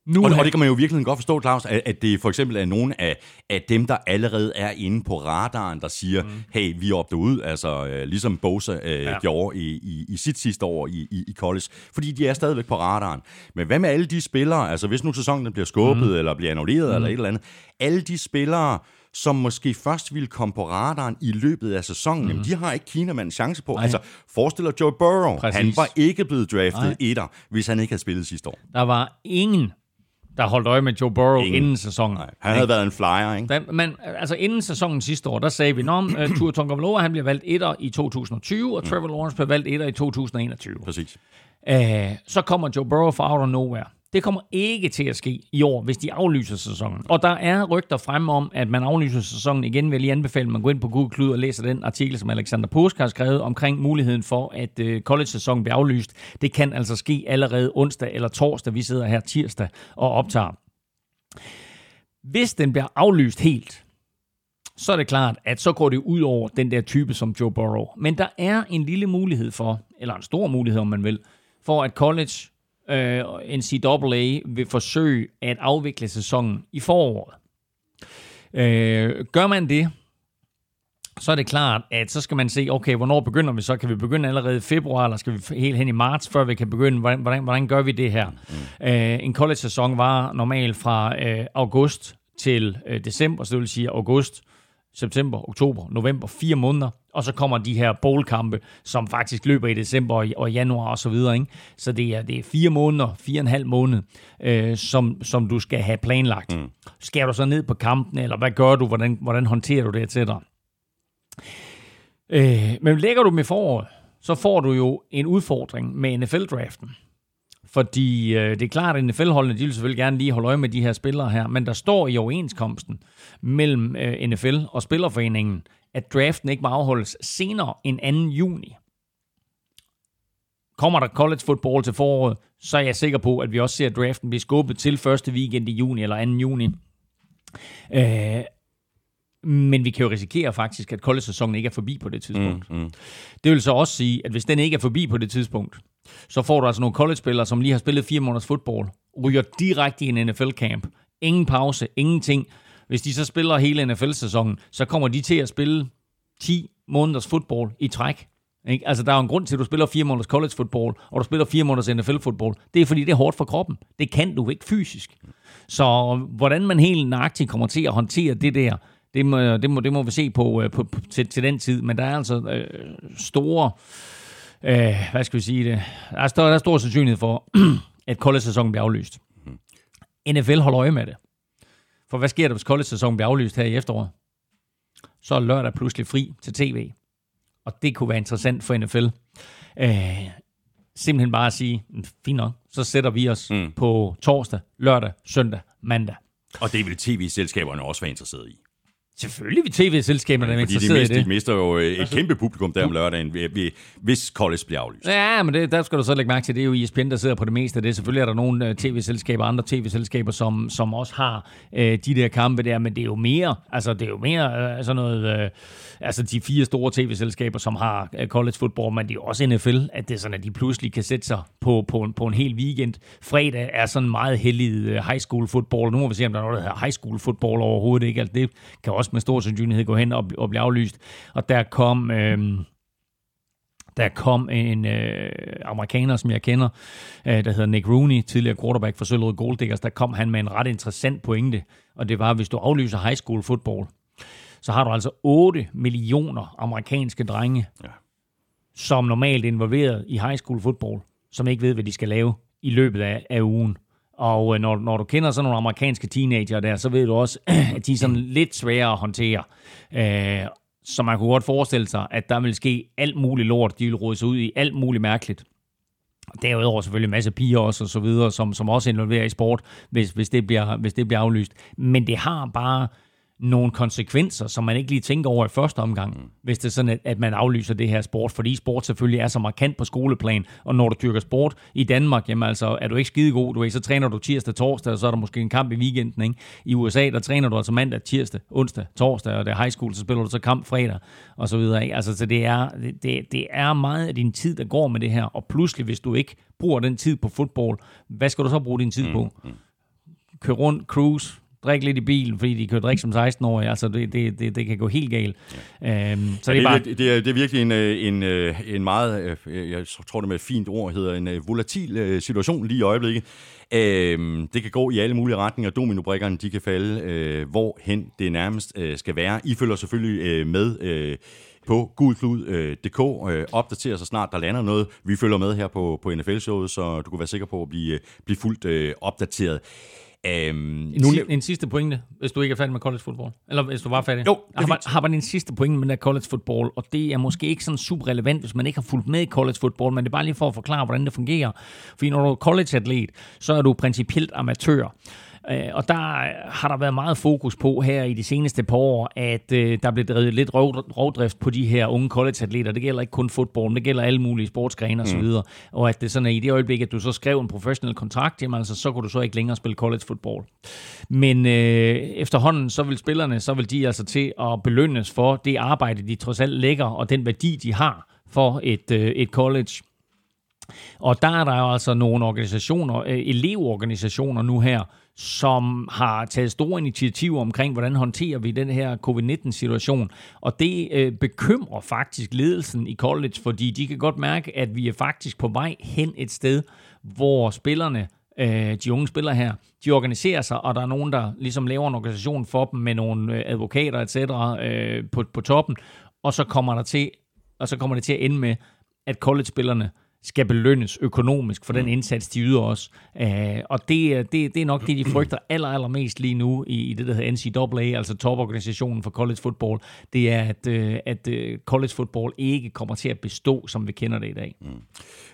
Nu og, og det kan man jo virkelig godt forstå, Claus, at, at det for eksempel er nogle af, af dem, der allerede er inde på radaren, der siger, mm. hey, vi er op ud, altså uh, ligesom Bosa uh, ja. gjorde i, i, i sit sidste år i, i, i college, fordi de er stadigvæk på radaren. Men hvad med alle de spillere, altså hvis nu sæsonen bliver skubbet, mm. eller bliver annulleret, mm. eller et eller andet, alle de spillere, som måske først ville komme på radaren i løbet af sæsonen, mm. jamen, de har ikke Kinaman en chance på. Nej. Altså, forestiller Joe Burrow, Præcis. han var ikke blevet draftet Nej. etter, hvis han ikke havde spillet sidste år. Der var ingen der holdt øje med Joe Burrow Ingen. inden sæsonen. Nej, han havde været en flyer, ikke? Da, men altså inden sæsonen sidste år, der sagde vi, at uh, Tua Tagovailoa, han bliver valgt etter i 2020, og mm. Trevor Lawrence bliver valgt etter i 2021. Præcis. Uh, så kommer Joe Burrow fra out of nowhere. Det kommer ikke til at ske i år, hvis de aflyser sæsonen. Og der er rygter frem om, at man aflyser sæsonen igen. Vil jeg lige anbefale, at man går ind på Google Klud og læser den artikel, som Alexander Påsk har skrevet omkring muligheden for, at øh, college-sæsonen bliver aflyst. Det kan altså ske allerede onsdag eller torsdag. Vi sidder her tirsdag og optager. Hvis den bliver aflyst helt, så er det klart, at så går det ud over den der type som Joe Burrow. Men der er en lille mulighed for, eller en stor mulighed, om man vil, for at college øh, NCAA vil forsøge at afvikle sæsonen i foråret. Øh, gør man det, så er det klart, at så skal man se, okay, hvornår begynder vi så? Kan vi begynde allerede i februar, eller skal vi helt hen i marts, før vi kan begynde? Hvordan, hvordan, hvordan gør vi det her? Mm. Øh, en college-sæson var normalt fra øh, august til øh, december, så det vil sige august, september, oktober, november, fire måneder, og så kommer de her bowl-kampe, som faktisk løber i december og januar og så videre. Ikke? Så det er, det er fire måneder, fire og en halv måned, øh, som, som du skal have planlagt. Mm. Skal du så ned på kampen, eller hvad gør du? Hvordan, hvordan håndterer du det, etc.? Øh, men lægger du i foråret, så får du jo en udfordring med NFL-draften. Fordi øh, det er klart, at NFL-holdene, de vil selvfølgelig gerne lige holde øje med de her spillere her, men der står i overenskomsten mellem øh, NFL og Spillerforeningen, at draften ikke må afholdes senere end 2. juni. Kommer der college football til foråret, så er jeg sikker på, at vi også ser draften blive skubbet til første weekend i juni eller 2. juni. Øh, men vi kan jo risikere faktisk, at college-sæsonen ikke er forbi på det tidspunkt. Mm, mm. Det vil så også sige, at hvis den ikke er forbi på det tidspunkt, så får du altså nogle college-spillere, som lige har spillet fire måneders fodbold, ryger direkte i en NFL-camp. Ingen pause, ingenting. Hvis de så spiller hele NFL-sæsonen, så kommer de til at spille 10 måneders fodbold i træk. Ikke? Altså, der er jo en grund til, at du spiller fire måneders college football, og du spiller fire måneders NFL football. Det er, fordi det er hårdt for kroppen. Det kan du ikke fysisk. Så hvordan man helt nøjagtigt kommer til at håndtere det der, det må, det må, det må vi se på, øh, på, på til, til den tid. Men der er altså øh, store, øh, hvad skal vi sige det, der er, stor, der er stor sandsynlighed for, at college-sæsonen bliver aflyst. NFL holder øje med det. For hvad sker der, hvis college-sæsonen bliver aflyst her i efteråret? Så er lørdag pludselig fri til tv. Og det kunne være interessant for NFL. Øh, simpelthen bare at sige, fint nok, så sætter vi os mm. på torsdag, lørdag, søndag, mandag. Og det vil tv-selskaberne også være interesseret i. Selvfølgelig vil tv-selskaberne være Fordi de interesseret i mister, det. de mister jo øh, et kæmpe publikum der om lørdagen, hvis college bliver aflyst. Ja, men det, der skal du så lægge mærke til, det er jo ESPN, der sidder på det meste af det. Selvfølgelig er der nogle øh, tv-selskaber, andre tv-selskaber, som, som også har øh, de der kampe der, men det er jo mere, altså det er jo mere øh, sådan noget, øh, altså de fire store tv-selskaber, som har øh, college football, men det er jo også NFL, at det er sådan, at de pludselig kan sætte sig på, på, en, på en hel weekend. Fredag er sådan meget heldig high school football. Nu må vi se, om der er noget, der hedder high school football overhovedet ikke. Altså, det kan også med stor sandsynlighed gå hen og, og blive aflyst. Og der kom... Øh, der kom en øh, amerikaner, som jeg kender, øh, der hedder Nick Rooney, tidligere quarterback for Søllerød Gold Diggers, der kom han med en ret interessant pointe, og det var, at hvis du aflyser high school football, så har du altså 8 millioner amerikanske drenge, Ja. som normalt er involveret i high school football, som ikke ved, hvad de skal lave i løbet af, af ugen. Og øh, når, når du kender sådan nogle amerikanske teenager der, så ved du også, at de er sådan lidt svære at håndtere. Øh, så man kunne godt forestille sig, at der vil ske alt muligt lort. De vil råde sig ud i alt muligt mærkeligt. Og Derudover selvfølgelig en masse piger også, og så videre, som, som også involverer i sport, hvis, hvis, det bliver, hvis det bliver aflyst. Men det har bare nogle konsekvenser, som man ikke lige tænker over i første omgang, mm. hvis det er sådan, at, at man aflyser det her sport, fordi sport selvfølgelig er så markant på skoleplan, og når du dyrker sport i Danmark, jamen altså, er du ikke skide god, du ved, så træner du tirsdag, torsdag, og så er der måske en kamp i weekenden, ikke? I USA, der træner du altså mandag, tirsdag, onsdag, torsdag, og det er high school, så spiller du så kamp fredag, og så videre, ikke? Altså, så det er, det, det, er meget af din tid, der går med det her, og pludselig, hvis du ikke bruger den tid på fodbold, hvad skal du så bruge din tid på? Køre rundt, cruise, drikke lidt i bilen, fordi de kan drikke som 16-årige. Altså, det, det, det, det kan gå helt galt. Ja. Øhm, så det er bare... det, er, det er virkelig en, øh, en, øh, en meget, øh, jeg tror det med et fint ord hedder, en volatil situation lige i øjeblikket. Øhm, det kan gå i alle mulige retninger. Dominobrikkerne, de kan falde, øh, hvorhen det nærmest øh, skal være. I følger selvfølgelig øh, med øh, på gulklud.dk. Øh, opdaterer så snart der lander noget. Vi følger med her på, på NFL-showet, så du kan være sikker på at blive, blive fuldt øh, opdateret. Øhm, En, si- en sidste pointe, hvis du ikke er færdig med college football. Eller hvis du var færdig. Jo, har, har bare en sidste pointe med der college football, og det er måske ikke sådan super relevant, hvis man ikke har fulgt med i college football, men det er bare lige for at forklare, hvordan det fungerer. Fordi når du er college-atlet, så er du principielt amatør. Øh, Og der har der været meget fokus på her i de seneste par år, at øh, der blev drevet lidt rov, rovdrift på de her unge college-atleter. Det gælder ikke kun fodbold, men det gælder alle mulige sportsgrene osv. Mm. Og at det sådan er i det øjeblik, at du så skrev en professionel kontrakt, jamen altså, så kunne du så ikke længere spille college football. Men øh, efterhånden, så vil spillerne, så vil de altså til at belønnes for det arbejde, de trods alt lægger, og den værdi, de har for et, øh, et college. Og der er der jo altså nogle organisationer, øh, elevorganisationer nu her, som har taget store initiativer omkring, hvordan håndterer vi den her covid-19-situation. Og det øh, bekymrer faktisk ledelsen i college, fordi de kan godt mærke, at vi er faktisk på vej hen et sted, hvor spillerne, øh, de unge spillere her, de organiserer sig, og der er nogen, der ligesom laver en organisation for dem med nogle øh, advokater, etc. Øh, på, på toppen, og så kommer der til, og så kommer det til at ende med, at college-spillerne skal belønnes økonomisk for den indsats, de yder også. Uh, og det, det, det er nok det, de frygter aller, allermest lige nu i, i det, der hedder NCAA, altså toporganisationen for college football. Det er, at, uh, at uh, college football ikke kommer til at bestå, som vi kender det i dag.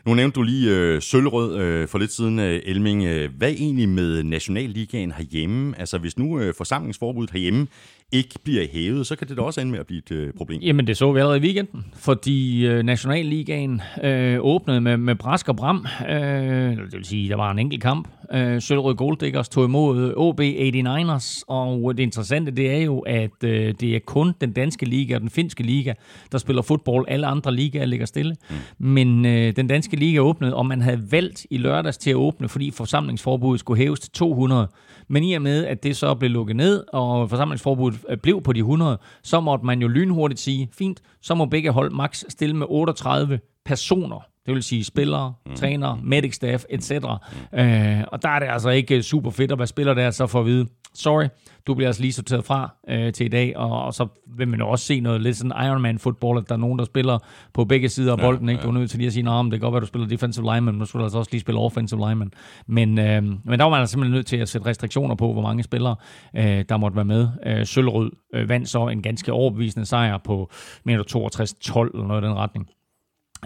Nu nævnte du lige øh, Søllerød øh, for lidt siden, øh, Elming. Øh, hvad egentlig med Nationalligaen herhjemme? Altså, hvis nu øh, forsamlingsforbuddet herhjemme ikke bliver hævet, så kan det da også ende med at blive et øh, problem. Jamen, det så vi allerede i weekenden, fordi øh, Nationalligaen øh, åbnede med, med brask og bram. Øh, det vil sige, der var en enkelt kamp. Øh, Søllerød Gold Diggers tog imod OB 89ers, og det interessante det er jo, at øh, det er kun den danske liga og den finske liga, der spiller fodbold. Alle andre ligaer ligger stille. Mm. Men øh, den danske liga åbnede, og man havde valgt i lørdags til at åbne, fordi forsamlingsforbuddet skulle hæves til 200. Men i og med, at det så blev lukket ned, og forsamlingsforbuddet øh, blev på de 100, så måtte man jo lynhurtigt sige, fint, så må begge hold max stille med 38 personer. Det vil sige spillere, mm. trænere, medic staff, etc. Mm. Øh, og der er det altså ikke super fedt at være spiller der, så får at vide, sorry, du bliver altså lige sorteret fra øh, til i dag, og, og så vil man jo også se noget lidt sådan Ironman fodbold, at der er nogen, der spiller på begge sider af bolden, ikke? Du er nødt til lige at sige, at det kan godt være, du spiller defensive lineman, men du skal altså også lige spille offensive lineman. Men, øh, men der var man altså simpelthen nødt til at sætte restriktioner på, hvor mange spillere, øh, der måtte være med. Øh, Søllerød øh, vandt så en ganske overbevisende sejr på mener du, 62-12 eller noget i den retning.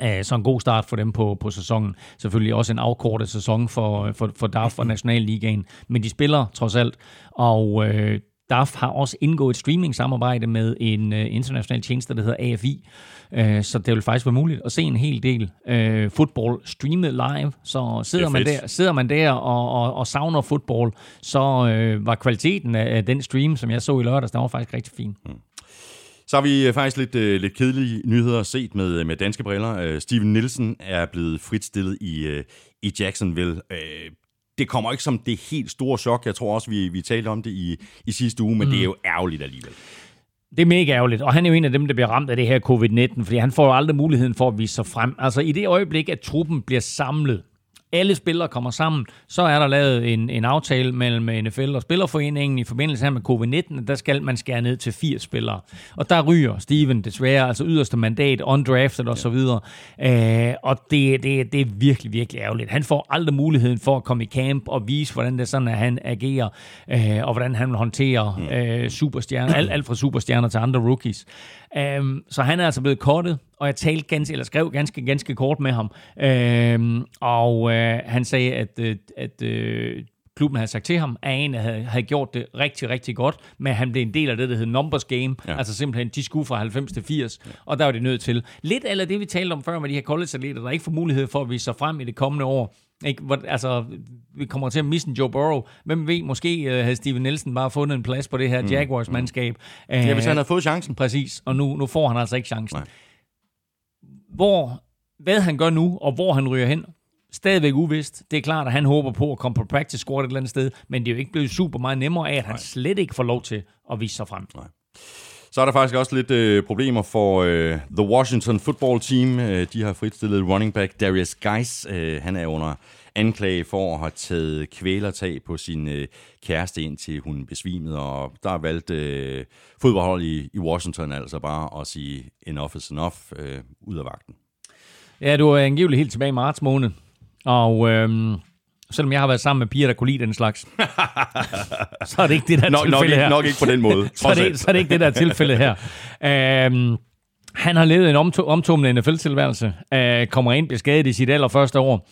Øh, Så en god start for dem på, på sæsonen. Selvfølgelig også en afkortet sæson for, for, for DAF og Nationalligaen. Men de spiller trods alt. Og øh, DAF har også indgået et streaming-samarbejde med en øh, international tjeneste, der hedder AFI. Øh, så det vil faktisk være muligt at se en hel del øh, fodbold streamet live. Så sidder, man der, sidder man der og, og, og savner fodbold, så øh, var kvaliteten af, af den stream, som jeg så i lørdags, der var faktisk rigtig fin. Mm. Så har vi øh, faktisk lidt, øh, lidt kedelige nyheder set med, med danske briller. Øh, Steven Nielsen er blevet fritstillet i, øh, i Jacksonville. Øh, det kommer ikke som det helt store chok. Jeg tror også, vi, vi talte om det i, i sidste uge, men mm. det er jo ærgerligt alligevel. Det er mega ærgerligt, og han er jo en af dem, der bliver ramt af det her covid-19, fordi han får jo aldrig muligheden for at vise sig frem. Altså i det øjeblik, at truppen bliver samlet, alle spillere kommer sammen, så er der lavet en, en aftale mellem NFL og Spillerforeningen i forbindelse her med covid-19, der skal man skære ned til fire spillere. Og der ryger Steven desværre, altså yderste mandat, undrafted og ja. så videre. Øh, og det, det, det er virkelig, virkelig ærgerligt. Han får aldrig muligheden for at komme i camp og vise, hvordan det er sådan, at han agerer, øh, og hvordan han vil håndtere mm. øh, superstjerner, alt, alt fra superstjerner til andre rookies. Um, så han er altså blevet kortet, og jeg talte ganske, eller skrev ganske, ganske kort med ham. Um, og uh, han sagde, at, uh, at uh, klubben havde sagt til ham, at en havde, havde gjort det rigtig, rigtig godt, men han blev en del af det, der hedder numbers game. Ja. Altså simpelthen, de skulle fra 90 til 80, ja. og der var det nødt til. Lidt af det, vi talte om før med de her college-atleter, der ikke får mulighed for at vise sig frem i det kommende år. Ikke? Altså, vi kommer til at miste en Joe Burrow. Hvem ved, måske uh, havde Steven Nielsen bare fundet en plads på det her mm. Jaguars-mandskab. Mm. Ja, hvis han havde fået chancen. Præcis, og nu, nu får han altså ikke chancen. Nej. Hvor, hvad han gør nu, og hvor han ryger hen, stadigvæk uvist. Det er klart, at han håber på at komme på practice squad et eller andet sted, men det er jo ikke blevet super meget nemmere af, at han Nej. slet ikke får lov til at vise sig frem. Nej. Så er der faktisk også lidt øh, problemer for øh, The Washington Football Team. Øh, de har fritstillet running back Darius Geis. Øh, han er under anklage for at have taget kvælertag på sin øh, kæreste indtil hun besvimede, og der er valgt øh, fodboldhold i, i Washington altså bare at sige enough is enough øh, ud af vagten. Ja, du er angiveligt helt tilbage i marts måned, og øhm, selvom jeg har været sammen med piger, der kunne lide den slags, så er det ikke det der nok, tilfælde nok ikke, her. Nok ikke på den måde. så, er det, så er det ikke det der tilfælde her. Øhm, han har levet en omtumlende NFL-tilværelse, øh, kommer ind, bliver skadet i sit allerførste år,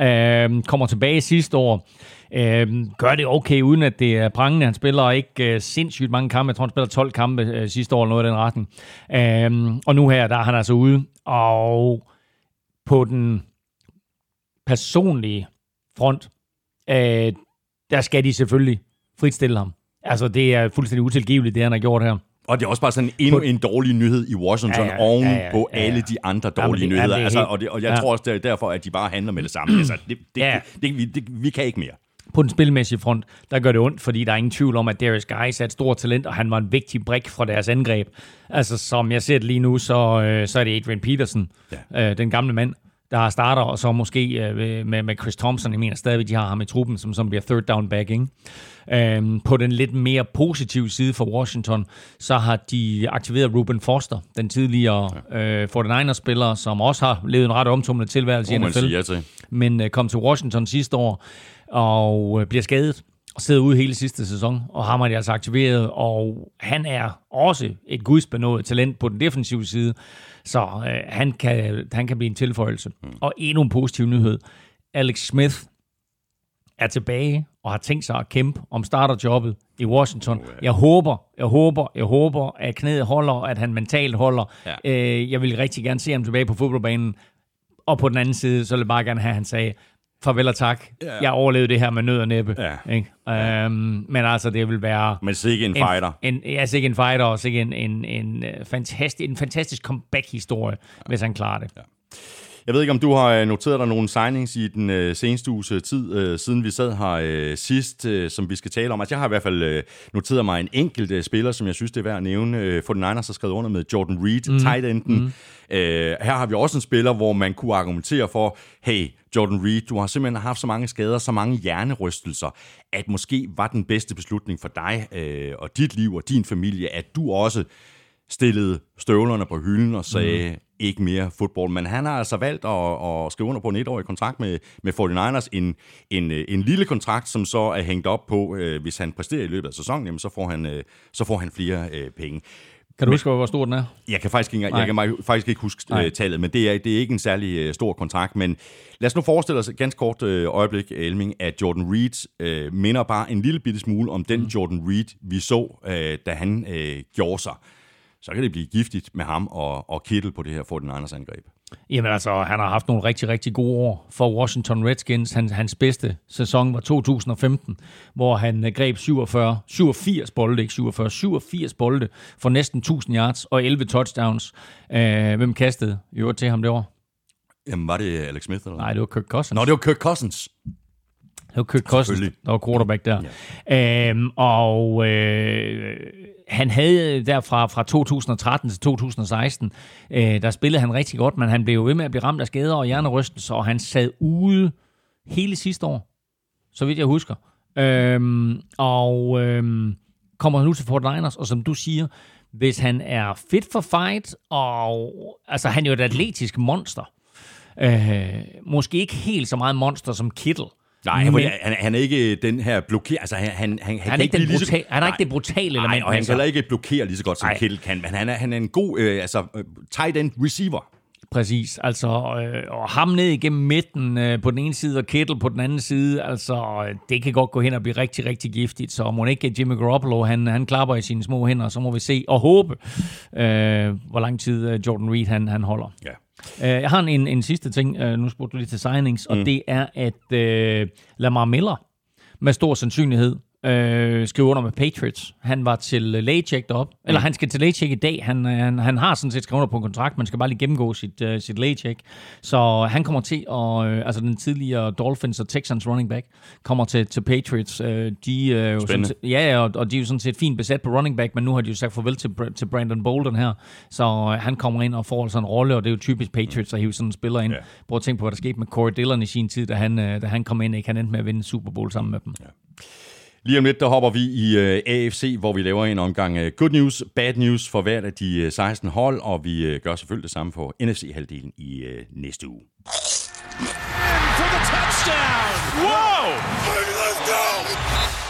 øh, kommer tilbage sidste år, øh, gør det okay, uden at det er prangende. Han spiller ikke øh, sindssygt mange kampe. Jeg tror, han spiller 12 kampe øh, sidste år, eller noget i den retning. Øh, og nu her, der er han altså ude. Og på den personlige front, øh, der skal de selvfølgelig fritstille ham. Altså, det er fuldstændig utilgiveligt, det han har gjort her. Og det er også bare sådan endnu en dårlig nyhed i Washington ja, ja, oven ja, ja, på ja, ja. alle de andre dårlige ja, det, nyheder. Ja, altså, og, det, og jeg ja. tror også, det er derfor, at de bare handler med det samme. altså, det, det, ja. det, det, vi, det, vi kan ikke mere. På den spilmæssige front, der gør det ondt, fordi der er ingen tvivl om, at Darius Guys er et stort talent, og han var en vigtig brik fra deres angreb. Altså, som jeg ser det lige nu, så, øh, så er det Adrian Peterson, ja. øh, den gamle mand, der starter, og så måske øh, med, med Chris Thompson, jeg mener stadigvæk, de har ham i truppen, som, som bliver third down back, ikke? Øhm, på den lidt mere positive side for Washington, så har de aktiveret Ruben Foster, den tidligere øh, 49ers-spiller, som også har levet en ret omtumlet tilværelse i NFL, ja til. men øh, kom til Washington sidste år og øh, bliver skadet og sidder ude hele sidste sæson, og har man altså aktiveret, og han er også et gudsbenået talent på den defensive side, så øh, han, kan, han kan blive en tilføjelse. Mm. Og endnu en positiv nyhed. Alex Smith er tilbage og har tænkt sig at kæmpe om starterjobbet i Washington. Oh, ja. Jeg håber, jeg håber, jeg håber, at knæet holder, at han mentalt holder. Ja. Øh, jeg vil rigtig gerne se ham tilbage på fodboldbanen. Og på den anden side, så vil jeg bare gerne have, at han sagde, farvel og tak. Ja. Jeg overlevede det her med nød og næppe. Ja. Ikke? Ja. Øhm, men altså, det vil være... Men sikke en fighter. En, en, ja, sikke en fighter, og sikke en, en, en, øh, fantastisk, en fantastisk comeback-historie, ja. hvis han klarer det. Ja. Jeg ved ikke, om du har øh, noteret dig nogle signings i den øh, seneste uges øh, tid, øh, siden vi sad her øh, sidst, øh, som vi skal tale om. Altså, jeg har i hvert fald øh, noteret mig en enkelt øh, spiller, som jeg synes, det er værd at nævne. Øh, for den Niners har skrevet under med Jordan Reed, mm. tight enden. Mm. Øh, her har vi også en spiller, hvor man kunne argumentere for, hey, Jordan Reed, du har simpelthen haft så mange skader, så mange hjernerystelser, at måske var den bedste beslutning for dig øh, og dit liv og din familie, at du også stillede støvlerne på hylden og sagde, mm. ikke mere fodbold. Men han har altså valgt at, at skrive under på en etårig kontrakt med, med 49ers. En, en, en lille kontrakt, som så er hængt op på, øh, hvis han præsterer i løbet af sæsonen, jamen, så, får han, øh, så får han flere øh, penge. Kan du huske, hvor stor den er? Jeg kan faktisk ikke, jeg kan faktisk ikke huske Nej. øh, tallet, men det er, det er ikke en særlig øh, stor kontrakt. Men lad os nu forestille os et ganske kort øh, øjeblik, Elming, at Jordan Reed øh, minder bare en lille bitte smule om den mm. Jordan Reed, vi så, øh, da han øh, gjorde sig. Så kan det blive giftigt med ham og, og Kittle på det her for den andres angreb. Jamen altså, han har haft nogle rigtig, rigtig gode år for Washington Redskins. Han, hans bedste sæson var 2015, hvor han øh, greb 47, 87 bolde, ikke 47, 87 bolde for næsten 1000 yards og 11 touchdowns. Øh, hvem kastede i øvrigt til ham det år? Jamen, var det Alex Smith? Eller? Nej, det var Kirk Cousins. Nå, det var Kirk Cousins. Det var Kirk Cousins, der var quarterback der. Ja. Øhm, og øh, han havde derfra fra 2013 til 2016, øh, der spillede han rigtig godt, men han blev jo ved med at blive ramt af skader og hjernerystelser, og han sad ude hele sidste år, så vidt jeg husker. Øhm, og øhm, kommer nu til Fort Liners, og som du siger, hvis han er fit for fight, og altså han er jo et atletisk monster. Øh, måske ikke helt så meget monster som Kittle, Nej, Men- han, han er ikke den her blokér... Altså, han, han, han, Han er ikke, den lige så- han er Nej. ikke det brutale Nej, element. og han med kan heller ikke blokere lige så godt, som Nej. Kittle kan, men han er, han er en god øh, altså, øh, tight end receiver. Præcis. Altså, øh, og ham ned igennem midten øh, på den ene side, og Kittle på den anden side, altså, øh, det kan godt gå hen og blive rigtig, rigtig giftigt. Så må ikke Jimmy Garoppolo, han, han klapper i sine små hænder, så må vi se og håbe, øh, hvor lang tid øh, Jordan Reed han, han holder. Ja. Øh, jeg har en, en sidste ting, øh, nu spurgte du lige til signings, mm. og det er, at øh, Lamar Miller med stor sandsynlighed øh, skriver under med Patriots. Han var til øh, lægecheck deroppe, eller han skal til lægecheck i dag. Han, øh, han, han har sådan set skrevet under på en kontrakt, man skal bare lige gennemgå sit, øh, sit lægecheck. Så han kommer til at, øh, altså den tidligere Dolphins og Texans running back, kommer til, til Patriots. Øh, de sådan Spændende. set, ja, og, og de er jo sådan set fint besat på running back, men nu har de jo sagt farvel til, til Brandon Bolden her, så øh, han kommer ind og får altså en rolle, og det er jo typisk Patriots at hive sådan en spiller ind. Ja. Prøv at tænke på, hvad der skete med Corey Dillon i sin tid, da han, øh, da han kom ind, ikke? Han endte med at vinde Super Bowl sammen med dem. Ja. Lige om lidt, der hopper vi i uh, AFC, hvor vi laver en omgang uh, good news, bad news for hvert af de uh, 16 hold, og vi uh, gør selvfølgelig det samme for NFC-halvdelen i uh, næste uge.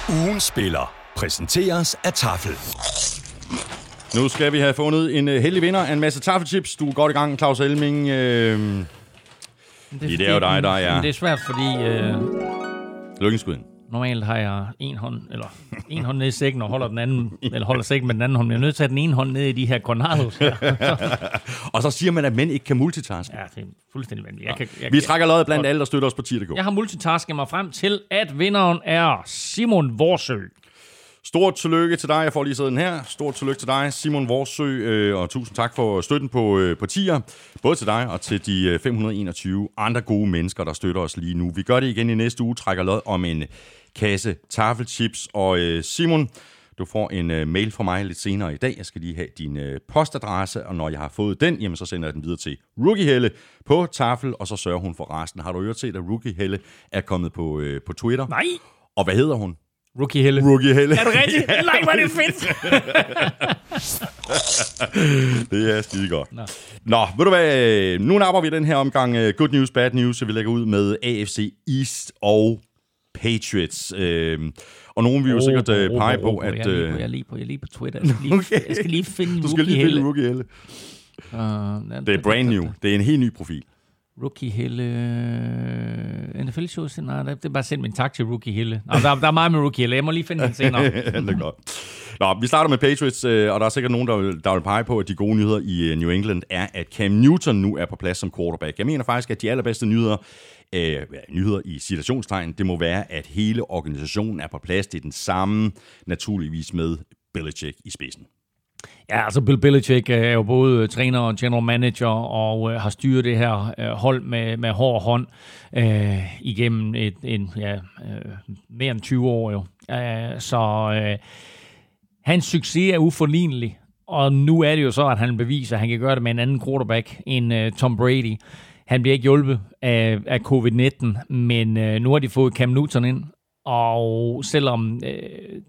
Ugens spiller præsenteres af Tafel. Nu skal vi have fundet en uh, heldig vinder af en masse taffelchips. Du er godt i gang, Claus Elming. Uh, Det, Det er jo dig, der er- Det er svært, fordi øh, lykkenskud. Normalt har jeg en hånd, eller en hånd nede i sækken og holder den anden, eller holder sækken med den anden hånd, men jeg er nødt til at have den ene hånd nede i de her her. Og så siger man, at mænd ikke kan multitaske. ja, det er fuldstændig vanvittigt. Jeg, kan, jeg, Vi trækker løjet blandt alle, der støtter os på tier.dk. jeg har multitasket mig frem til, at vinderen er Simon Vorsø. Stort tillykke til dig. Jeg får lige sådan her. Stort tillykke til dig, Simon Vorsø, øh, og tusind tak for støtten på, øh, på tier. Både til dig og til de øh, 521 andre gode mennesker, der støtter os lige nu. Vi gør det igen i næste uge. Trækker lod om en kasse taffelchips. Og øh, Simon, du får en øh, mail fra mig lidt senere i dag. Jeg skal lige have din øh, postadresse, og når jeg har fået den, jamen, så sender jeg den videre til Rookie Helle på tafel, og så sørger hun for resten. Har du hørt set, at Rookie Helle er kommet på, øh, på Twitter? Nej, Og hvad hedder hun? Rookie Helle. Rookie Helle. Er det rigtigt? Nej, hvor er det fedt. Det er skide godt. Nå. Nå, ved du hvad? Nu napper vi den her omgang uh, Good News, Bad News, så vi lægger ud med AFC East og Patriots. Uh, og nogen vil jo sikkert uh, pege på, at... Jeg er lige på, jeg er lige på, jeg er lige på Twitter. Jeg skal lige, Okay. jeg skal lige finde du skal lige finde Rookie Helle. Uh, Det er brand new. Det er en helt ny profil. Rookie Helle... NFL shows? Nej, det er bare sendt min tak til Rookie Helle. Nå, der, der er meget med Rookie Helle. Jeg må lige finde den senere. det er godt. Nå, vi starter med Patriots, øh, og der er sikkert nogen, der vil, der vil pege på, at de gode nyheder i øh, New England er, at Cam Newton nu er på plads som quarterback. Jeg mener faktisk, at de allerbedste nyheder, øh, nyheder i citationstegn, det må være, at hele organisationen er på plads. Det er den samme, naturligvis med Belichick i spidsen. Ja, altså Bill Belichick øh, er jo både øh, træner og general manager og øh, har styret det her øh, hold med, med hård hånd øh, igennem et, en, ja, øh, mere end 20 år jo. Øh, så øh, hans succes er uforlignelig, og nu er det jo så, at han beviser, at han kan gøre det med en anden quarterback end øh, Tom Brady. Han bliver ikke hjulpet af, af covid-19, men øh, nu har de fået Cam Newton ind, og selvom øh,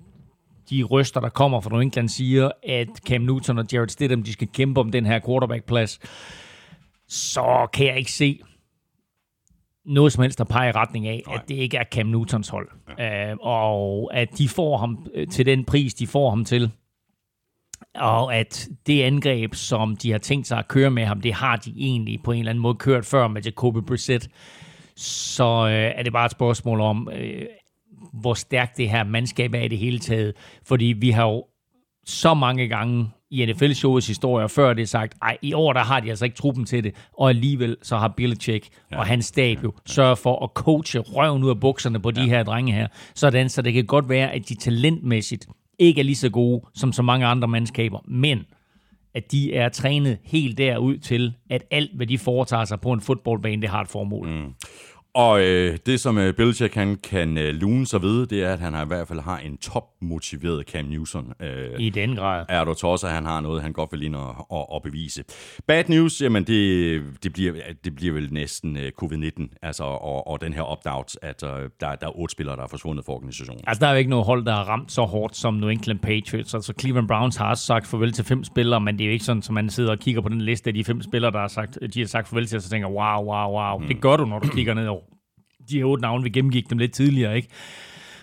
de røster, der kommer fra New England, siger, at Cam Newton og Jared Stidham, de skal kæmpe om den her quarterback-plads, så kan jeg ikke se noget som helst, der peger i retning af, Nej. at det ikke er Cam Newtons hold. Ja. Øh, og at de får ham øh, til den pris, de får ham til, og at det angreb, som de har tænkt sig at køre med ham, det har de egentlig på en eller anden måde kørt før med Jacoby Brissett. Så øh, er det bare et spørgsmål om, øh, hvor stærkt det her mandskab er i det hele taget. Fordi vi har jo så mange gange i NFL-showets historie, før det er sagt, ej, i år der har de altså ikke truppen til det, og alligevel så har Belichick ja. og hans stab jo sørget for at coache røven ud af bukserne på de ja. her drenge her, sådan så det kan godt være, at de talentmæssigt ikke er lige så gode som så mange andre mandskaber, men at de er trænet helt derud til, at alt, hvad de foretager sig på en fodboldbane, det har et formål. Mm. Og øh, det, som øh, Belichick han kan øh, lune sig ved, det er, at han har, i hvert fald har en topmotiveret Cam Newton. Øh, I den grad. Er du at han har noget, han godt vil ind og, og, og bevise. Bad news, jamen det, det, bliver, det bliver vel næsten øh, covid-19, altså, og, og den her opt-out, at øh, der, der er otte spillere, der er forsvundet for organisationen. Altså, der er jo ikke noget hold, der er ramt så hårdt som New England Patriots. Altså, Cleveland Browns har også sagt farvel til fem spillere, men det er jo ikke sådan, at man sidder og kigger på den liste af de fem spillere, der har sagt, de har sagt farvel til, og så tænker, wow, wow, wow. Mm. Det gør du, når du kigger ned over de her otte navne, vi gennemgik dem lidt tidligere, ikke?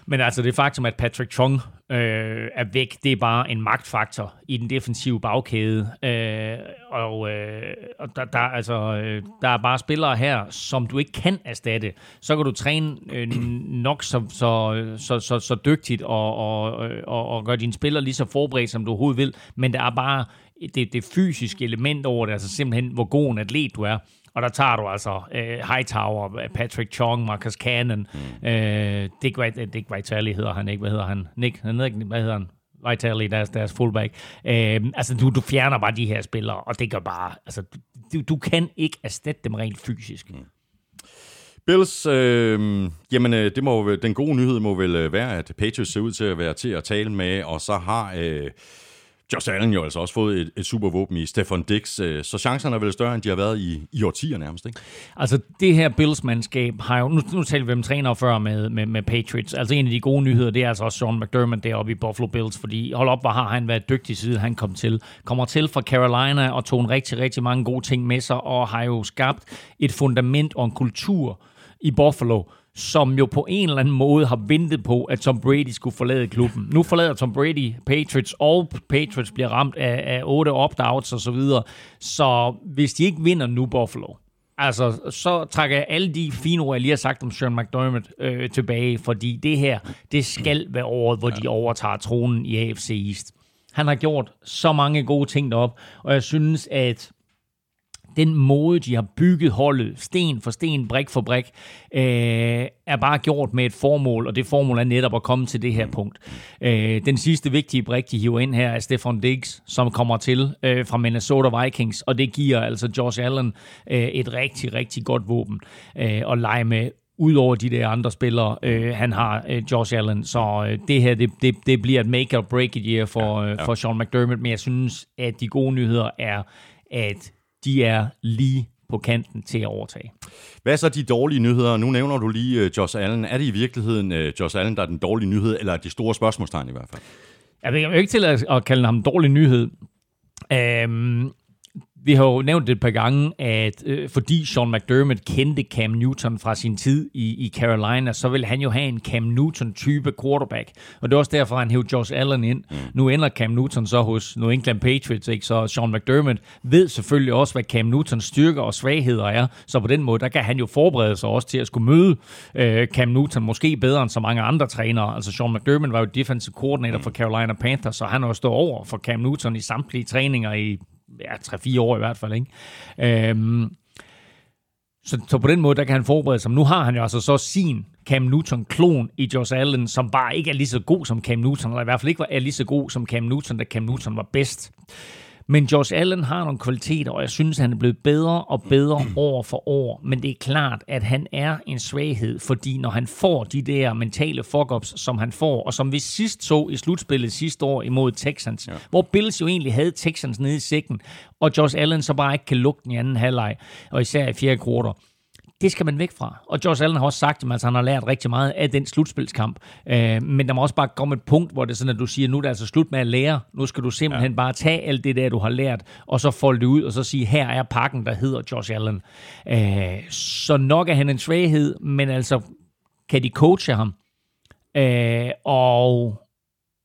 Men altså det faktum, at Patrick Chung øh, er væk, det er bare en magtfaktor i den defensive bagkæde. Øh, og øh, og der, der, altså, øh, der er bare spillere her, som du ikke kan erstatte. Så kan du træne øh, nok så, så, så, så, så dygtigt og, og, og, og gøre dine spillere lige så forberedt, som du overhovedet vil. Men der er bare det, det fysiske element over det, altså simpelthen, hvor god en atlet du er. Og der tager du altså øh, Hightower, Patrick Chong, Marcus Cannon, mm. øh, Dick, Dick Vitale hedder han ikke, hvad hedder han? Nick, han hedder ikke, hvad hedder han? Vitale, deres, deres fullback. Øh, altså, du, du fjerner bare de her spillere, og det gør bare, altså, du, du kan ikke erstatte dem rent fysisk. Mm. Bills, øh, jamen øh, det må, den gode nyhed må vel øh, være, at Patriots ser ud til at være til at tale med, og så har øh, Josh Allen jo altså også fået et, et supervåben i Stefan Dix, øh, så chancerne er vel større, end de har været i, i årtier nærmest, ikke? Altså, det her Bills-mandskab har jo... Nu, nu talte vi om træner før med, med, med Patriots. Altså, en af de gode nyheder, det er altså også Sean McDermott deroppe i Buffalo Bills, fordi hold op, hvor har han været dygtig siden han kom til. Kommer til fra Carolina og tog en rigtig, rigtig mange gode ting med sig, og har jo skabt et fundament og en kultur i Buffalo, som jo på en eller anden måde har ventet på, at Tom Brady skulle forlade klubben. Nu forlader Tom Brady Patriots, og Patriots bliver ramt af, af otte opt-outs osv. Så, videre. så hvis de ikke vinder nu Buffalo, altså, så trækker jeg alle de fine ord, jeg lige har sagt om Sean McDermott øh, tilbage, fordi det her, det skal være året, hvor de overtager tronen i AFC East. Han har gjort så mange gode ting derop, og jeg synes, at den måde, de har bygget holdet, sten for sten, brik for brik, øh, er bare gjort med et formål, og det formål er netop at komme til det her punkt. Øh, den sidste vigtige brik, de hiver ind her, er Stefan Diggs, som kommer til øh, fra Minnesota Vikings, og det giver altså Josh Allen øh, et rigtig, rigtig godt våben øh, at lege med Udover de der andre spillere, øh, han har øh, Josh Allen. Så øh, det her, det, det, det bliver et make or break it year for, ja, ja. Øh, for Sean McDermott. Men jeg synes, at de gode nyheder er, at de er lige på kanten til at overtage. Hvad er så de dårlige nyheder? Nu nævner du lige uh, Josh Allen. Er det i virkeligheden uh, Josh Allen, der er den dårlige nyhed, eller er de store spørgsmålstegn i hvert fald? Jeg vil ikke til at, at kalde ham en dårlig nyhed. Um, vi har jo nævnt det et par gange, at øh, fordi Sean McDermott kendte Cam Newton fra sin tid i, i Carolina, så vil han jo have en Cam Newton-type quarterback. Og det er også derfor, han hævde Josh Allen ind. Mm. Nu ender Cam Newton så hos New England Patriots, ikke? så Sean McDermott ved selvfølgelig også, hvad Cam Newtons styrker og svagheder er. Så på den måde, der kan han jo forberede sig også til at skulle møde øh, Cam Newton, måske bedre end så mange andre trænere. Altså Sean McDermott var jo defensive coordinator mm. for Carolina Panthers, så han har jo stået over for Cam Newton i samtlige træninger i ja, 3-4 år i hvert fald. Ikke? Øhm, så, så på den måde, der kan han forberede sig. Nu har han jo altså så sin Cam Newton-klon i Josh Allen, som bare ikke er lige så god som Cam Newton, eller i hvert fald ikke er lige så god som Cam Newton, da Cam Newton var bedst. Men Josh Allen har nogle kvaliteter, og jeg synes, han er blevet bedre og bedre år for år. Men det er klart, at han er en svaghed, fordi når han får de der mentale fuck-ups, som han får, og som vi sidst så i slutspillet sidste år imod Texans, ja. hvor Bills jo egentlig havde Texans nede i sækken, og Josh Allen så bare ikke kan lukke den i anden halvleg, og især i fjerde kvartal det skal man væk fra. Og Josh Allen har også sagt, at han har lært rigtig meget af den slutspilskamp. Øh, men der må også bare komme et punkt, hvor det er sådan, at du siger, nu er det altså slut med at lære. Nu skal du simpelthen ja. bare tage alt det der, du har lært, og så folde det ud, og så sige, her er pakken, der hedder Josh Allen. Øh, så nok er han en svaghed, men altså, kan de coache ham? Øh, og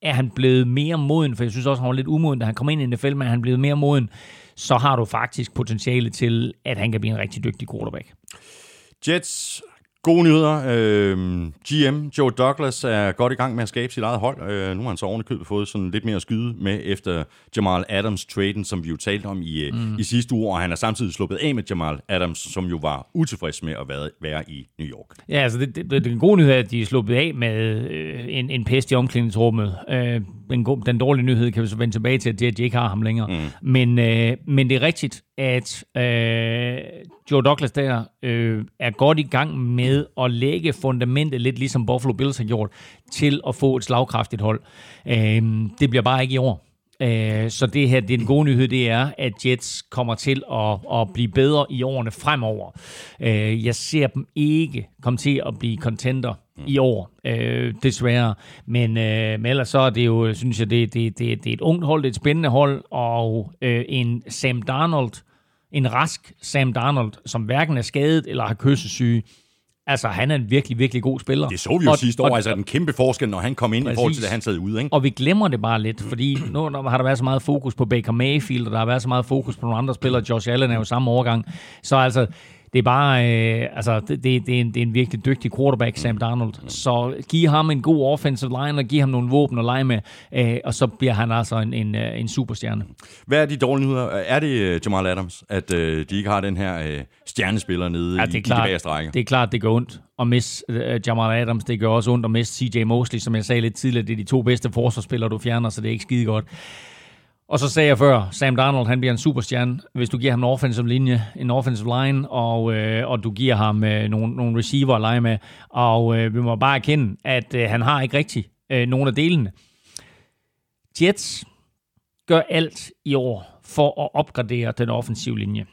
er han blevet mere moden, for jeg synes også, han var lidt umoden, da han kom ind i NFL, men er han blevet mere moden, så har du faktisk potentiale til, at han kan blive en rigtig dygtig quarterback. Jets Gode nyheder. Øh, GM Joe Douglas er godt i gang med at skabe sit eget hold. Øh, nu har han så ovenikøbet fået sådan lidt mere at skyde med efter Jamal Adams-traden, som vi jo talte om i, øh, mm. i sidste uge, og han er samtidig sluppet af med Jamal Adams, som jo var utilfreds med at være, være i New York. Ja, altså det, det, det, det gode nyhed er, at de er sluppet af med øh, en, en pest i omklædningsrummet. Øh, den, den dårlige nyhed kan vi så vende tilbage til, at de ikke har ham længere. Mm. Men, øh, men det er rigtigt, at øh, Joe Douglas der øh, er godt i gang med at lægge fundamentet, lidt ligesom Buffalo Bills har gjort, til at få et slagkraftigt hold. Øh, det bliver bare ikke i år. Øh, så det her, det den gode nyhed, det er, at Jets kommer til at, at blive bedre i årene fremover. Øh, jeg ser dem ikke komme til at blive contender i år, øh, desværre. Men, øh, men ellers så er det jo, synes jeg, det, det, det, det er et ungt hold, det er et spændende hold, og øh, en Sam Darnold, en rask Sam Darnold, som hverken er skadet eller har kyssesyge, Altså, han er en virkelig, virkelig god spiller. Det så vi jo og, sidste år, og, altså en kæmpe forskel, når han kom ind præcis. i forhold til, da han sad ude. Ikke? Og vi glemmer det bare lidt, fordi nu har der været så meget fokus på Baker Mayfield, og der har været så meget fokus på nogle andre spillere. Josh Allen er jo samme overgang. Så altså, det er bare, øh, altså, det, det, det, er en, det er en virkelig dygtig quarterback, Sam Darnold. Så giv ham en god offensive line, og giv ham nogle våben at lege med, øh, og så bliver han altså en, en, øh, en superstjerne. Hvad er de dårlige nyheder? Er det øh, Jamal Adams, at øh, de ikke har den her øh, stjernespiller nede ja, det er i, klart, i de bagerste rækker? Det er klart, det går ondt at miste øh, Jamal Adams. Det gør også ondt at miste CJ Mosley, som jeg sagde lidt tidligere. Det er de to bedste forsvarsspillere, du fjerner, så det er ikke skide godt. Og så sagde jeg før, Sam Darnold, han bliver en superstjerne, hvis du giver ham en offensive linje, en offensive line, og, øh, og du giver ham øh, nogle, nogle receiver at lege med. Og øh, vi må bare erkende, at øh, han har ikke rigtig øh, nogen af delene. Jets gør alt i år for at opgradere den offensive linje.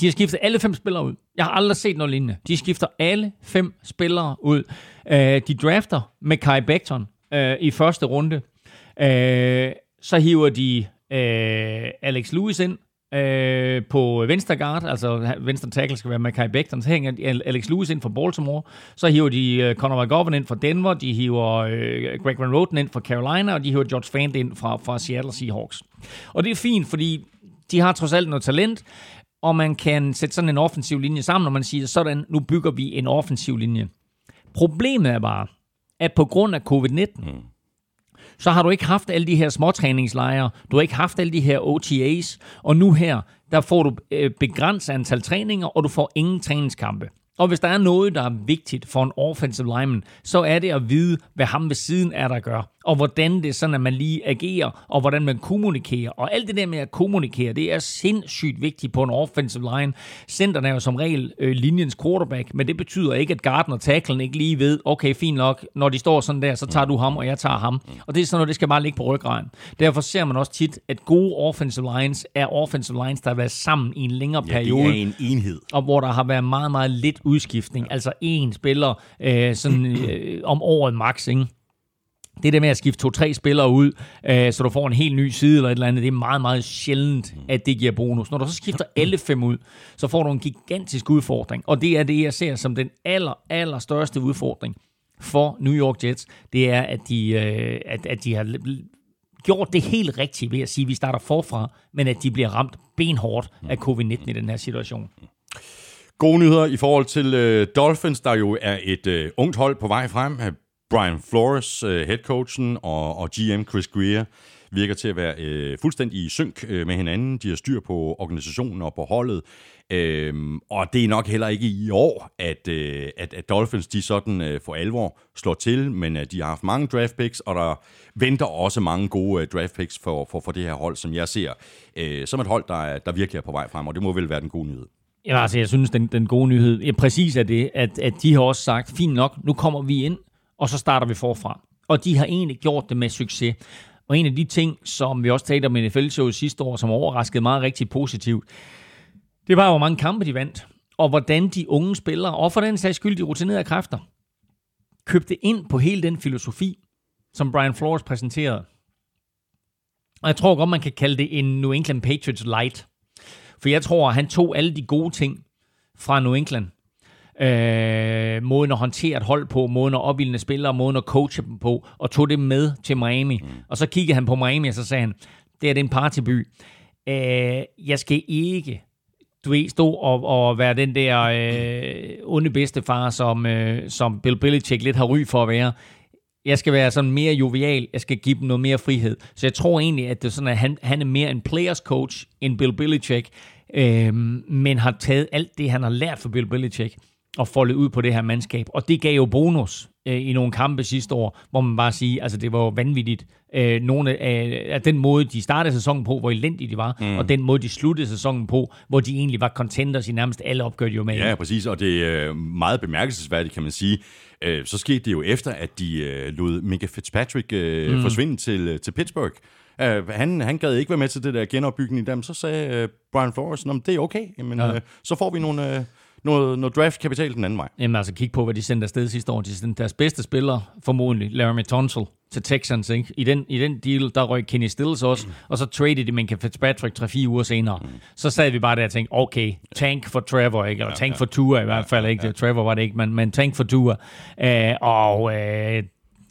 De har skiftet alle fem spillere ud. Jeg har aldrig set noget lignende. De skifter alle fem spillere ud. Øh, de drafter med Kai Becton øh, i første runde. Øh, så hiver de øh, Alex Lewis ind øh, på venstre guard, altså venstre tackle skal være Mackay Becton, så hænger Alex Lewis ind for Baltimore, så hiver de øh, Conor McGovern ind for Denver, de hiver øh, Greg Van Roten ind for Carolina, og de hiver George Fant ind fra, fra Seattle Seahawks. Og det er fint, fordi de har trods alt noget talent, og man kan sætte sådan en offensiv linje sammen, og man siger sådan, nu bygger vi en offensiv linje. Problemet er bare, at på grund af covid-19, mm så har du ikke haft alle de her småtræningslejre, du har ikke haft alle de her OTAs, og nu her, der får du øh, begrænset antal træninger, og du får ingen træningskampe. Og hvis der er noget, der er vigtigt for en offensive lineman, så er det at vide, hvad ham ved siden er, der gør og hvordan det er sådan, at man lige agerer, og hvordan man kommunikerer. Og alt det der med at kommunikere, det er sindssygt vigtigt på en offensive line. Centeren er jo som regel øh, linjens quarterback, men det betyder ikke, at Gardner tacklen ikke lige ved, okay, fint nok, når de står sådan der, så tager du ham, og jeg tager ham. Og det er sådan noget, det skal bare ligge på ryggraden. Derfor ser man også tit, at gode offensive lines er offensive lines, der har været sammen i en længere ja, periode. det er en enhed. Og hvor der har været meget, meget lidt udskiftning. Ja. Altså en spiller øh, sådan, øh, om året max, ikke? Det der med at skifte to-tre spillere ud, øh, så du får en helt ny side eller et eller andet, det er meget, meget sjældent, at det giver bonus. Når du så skifter alle fem ud, så får du en gigantisk udfordring. Og det er det, jeg ser som den aller, aller største udfordring for New York Jets. Det er, at de, øh, at, at de har gjort det helt rigtigt ved at sige, at vi starter forfra, men at de bliver ramt benhårdt af covid-19 i den her situation. Gode nyheder i forhold til øh, Dolphins, der jo er et øh, ungt hold på vej frem. Brian Flores, øh, headcoachen, og, og GM Chris Greer virker til at være øh, fuldstændig i synk øh, med hinanden. De har styr på organisationen og på holdet. Øhm, og det er nok heller ikke i år, at, øh, at, at Dolphins de sådan øh, for alvor slår til, men øh, de har haft mange draft picks, og der venter også mange gode øh, draft picks for, for, for det her hold, som jeg ser øh, som et hold, der, der virkelig er på vej frem, og det må vel være den gode nyhed. Ja, altså jeg synes, den, den gode nyhed ja, præcis er det, at, at de har også sagt, fint nok, nu kommer vi ind, og så starter vi forfra. Og de har egentlig gjort det med succes. Og en af de ting, som vi også talte om i nfl sidste år, som overraskede meget rigtig positivt, det var, hvor mange kampe de vandt. Og hvordan de unge spillere, og for den sags skyld de rutinerede kræfter, købte ind på hele den filosofi, som Brian Flores præsenterede. Og jeg tror godt, man kan kalde det en New England Patriots light. For jeg tror, at han tog alle de gode ting fra New England, øh, måden at håndtere et hold på, måden at opildne spillere, måden at coache dem på, og tog det med til Miami. Mm. Og så kiggede han på Miami, og så sagde han, det er det en partyby. Øh, jeg skal ikke du ved, stå og, og være den der øh, onde bedstefar, som, øh, som Bill Belichick lidt har ry for at være. Jeg skal være sådan mere jovial. Jeg skal give dem noget mere frihed. Så jeg tror egentlig, at det er sådan, at han, han er mere en players coach end Bill Belichick, øh, men har taget alt det, han har lært fra Bill Belichick, og foldet ud på det her mandskab. Og det gav jo bonus øh, i nogle kampe sidste år, hvor man bare siger, altså det var jo vanvittigt. Øh, nogle af, af den måde, de startede sæsonen på, hvor elendige de var, mm. og den måde, de sluttede sæsonen på, hvor de egentlig var contenders i nærmest alle opgør, de var med Ja, præcis, og det er meget bemærkelsesværdigt, kan man sige. Øh, så skete det jo efter, at de øh, lod Mika Fitzpatrick øh, mm. forsvinde til, til Pittsburgh. Uh, han, han gad ikke være med til det der genopbygning dem. Så sagde uh, Brian Flores, at det er okay, Jamen, ja. uh, så får vi nogle, uh, noget, noget draft-kapital den anden vej. Jamen altså, kig på, hvad de sendte afsted sidste år. De sendte deres bedste spiller, formodentlig, Laramie Tunsil, til Texans. Ikke? I, den, I den deal, der røg Kenny Stills også, mm. og så traded de Minka Fitzpatrick 3-4 uger senere. Mm. Så sad vi bare der og tænkte, okay, tank for Trevor, ikke? eller ja, tank ja. for Tua i hvert fald. Ikke? Ja. Trevor var det ikke, men, men tank for Tua. Uh, og uh,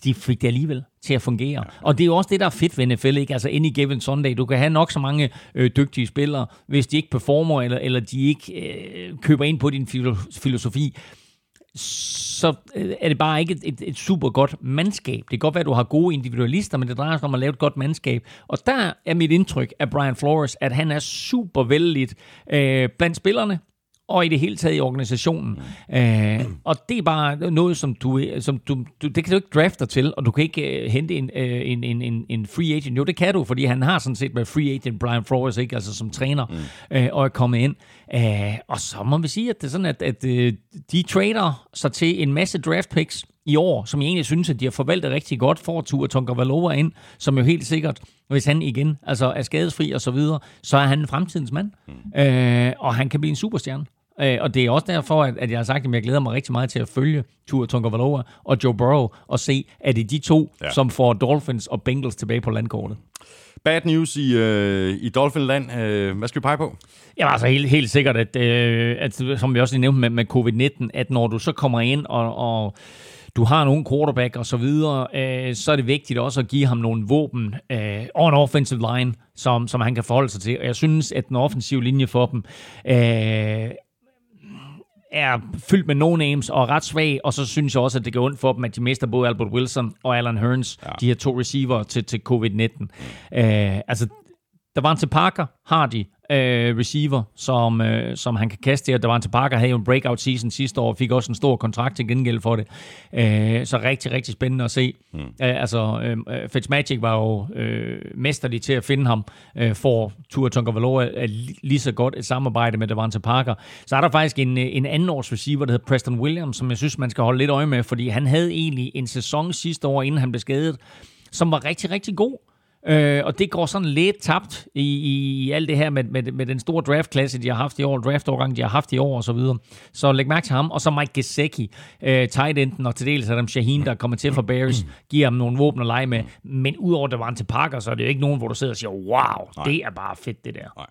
de fik det alligevel til at fungere. Ja. Og det er jo også det, der er fedt ved NFL, ikke? Altså any given Sunday. Du kan have nok så mange øh, dygtige spillere, hvis de ikke performer, eller, eller de ikke øh, køber ind på din filosofi, så øh, er det bare ikke et, et, et super godt mandskab. Det kan godt være, at du har gode individualister, men det drejer sig om at lave et godt mandskab. Og der er mit indtryk af Brian Flores, at han er super vældigt øh, blandt spillerne, og i det hele taget i organisationen. Mm. Øh, og det er bare noget, som du, som du, du det kan du ikke drafte til, og du kan ikke uh, hente en, uh, en, en, en, en free agent. Jo, det kan du, fordi han har sådan set været free agent, Brian Flores, ikke? altså som træner, mm. uh, og er kommet ind. Uh, og så må vi sige, at det er sådan, at, at uh, de trader sig til en masse draft picks i år, som jeg egentlig synes, at de har forvaltet rigtig godt for Tua Tonka Valova ind, som jo helt sikkert, hvis han igen altså er skadesfri og så videre, så er han en fremtidens mand. Mm. Uh, og han kan blive en superstjerne. Øh, og det er også derfor, at, jeg har sagt, at jeg glæder mig rigtig meget til at følge Tua Tonga og Joe Burrow og se, at det er de to, ja. som får Dolphins og Bengals tilbage på landkortet. Bad news i, øh, i Dolphinland. Øh, hvad skal vi pege på? Ja, altså helt, helt sikkert, at, øh, at, som vi også nævnte med, med covid-19, at når du så kommer ind og, og du har nogle quarterback og så videre, øh, så er det vigtigt også at give ham nogle våben øh, og en offensive line, som, som han kan forholde sig til. Og jeg synes, at den offensive linje for dem øh, er fyldt med no-names og ret svag, og så synes jeg også, at det går ondt for dem, at de mister både Albert Wilson og Alan Hearns, ja. de her to receiver til, til covid-19. Mm. Uh, altså, til Parker, har de, øh, receiver, som, øh, som han kan kaste en til Parker, havde jo en breakout season sidste år, fik også en stor kontrakt til gengæld for det. Øh, så rigtig, rigtig spændende at se. Mm. Øh, altså, øh, Fitzmagic var jo øh, mesterlig til at finde ham, øh, for Tua Tonga er lige så godt et samarbejde med Devante Parker. Så er der faktisk en, en anden års receiver, der hedder Preston Williams, som jeg synes, man skal holde lidt øje med, fordi han havde egentlig en sæson sidste år, inden han blev skadet, som var rigtig, rigtig god. Øh, og det går sådan lidt tabt i, i, i alt det her med, med, med den store draftklasse, de har haft i år, draftovergang, de har haft i år og så videre. Så læg mærke til ham. Og så Mike Gesicki, øh, tight enden, og til dels Adam Shaheen, der kommer til fra Bears, giver ham nogle våben at lege med. Men udover det var til Parker, så er det jo ikke nogen, hvor du sidder og siger, wow, Nej. det er bare fedt det der. Nej.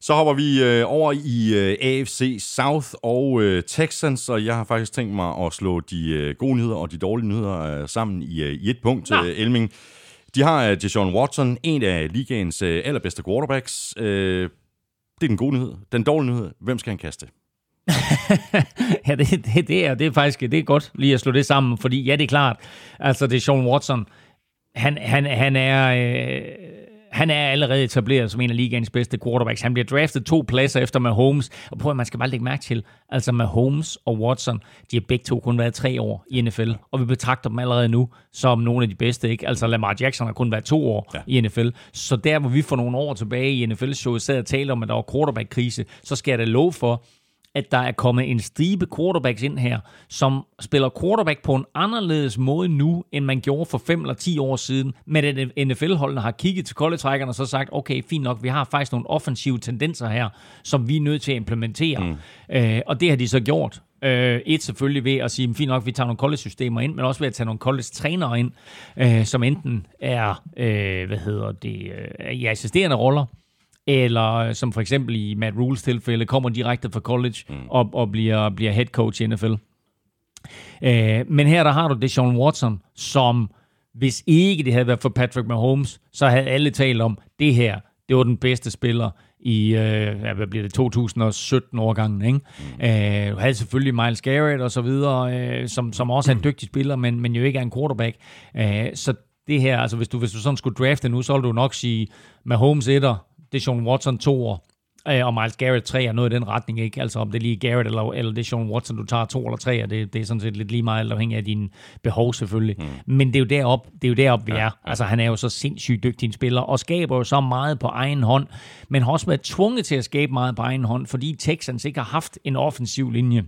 Så hopper vi øh, over i øh, AFC South og øh, Texans, og jeg har faktisk tænkt mig at slå de øh, gode nyheder og de dårlige nyheder øh, sammen i, øh, i et punkt, øh, Elming. De har uh, Deshaun Watson, en af ligaens uh, allerbedste quarterbacks. Uh, det er den gode nyhed. Den dårlige nyhed, hvem skal han kaste? ja, det, det, det, er, det er faktisk det er godt lige at slå det sammen, fordi ja, det er klart, altså det er Sean Watson, han, han, han er... Øh, han er allerede etableret som en af ligaens bedste quarterbacks. Han bliver draftet to pladser efter Mahomes. Og prøv at man skal bare lægge mærke til, altså Mahomes og Watson, de har begge to kun været tre år i NFL. Og vi betragter dem allerede nu som nogle af de bedste. Ikke? Altså Lamar Jackson har kun været to år ja. i NFL. Så der, hvor vi for nogle år tilbage i NFL-showet sad og talte om, at der var quarterback-krise, så skal jeg da love for, at der er kommet en stribe quarterbacks ind her, som spiller quarterback på en anderledes måde nu, end man gjorde for 5 eller 10 år siden. Men at NFL-holdene har kigget til koldetrækkerne og så sagt, okay, fint nok, vi har faktisk nogle offensive tendenser her, som vi er nødt til at implementere. Mm. Øh, og det har de så gjort. Øh, et selvfølgelig ved at sige, fint nok, vi tager nogle college-systemer ind, men også ved at tage nogle college-trænere ind, øh, som enten er, øh, hvad hedder det, øh, i assisterende roller, eller øh, som for eksempel i Matt Rules tilfælde, kommer direkte fra college mm. og, og bliver, bliver head coach i NFL. Øh, men her der har du Deshaun Watson, som hvis ikke det havde været for Patrick Mahomes, så havde alle talt om, det her, det var den bedste spiller i, øh, hvad bliver det, 2017-årgangen, ikke? Mm. Øh, du havde selvfølgelig Miles Garrett og så videre, øh, som, som også er en dygtig spiller, men, men jo ikke er en quarterback. Øh, så det her, altså hvis du, hvis du sådan skulle drafte nu, så ville du nok sige Mahomes 1'er, Deshaun Watson 2'er, øh, og Miles Garrett 3 er noget i den retning, ikke? Altså om det er lige Garrett eller, eller det er Sean Watson, du tager to eller tre, det, det er sådan set lidt lige meget afhængig af dine behov selvfølgelig. Mm. Men det er jo derop, det er jo derop vi ja, er. Altså han er jo så sindssygt dygtig en spiller, og skaber jo så meget på egen hånd, men har også været tvunget til at skabe meget på egen hånd, fordi Texans ikke har haft en offensiv linje.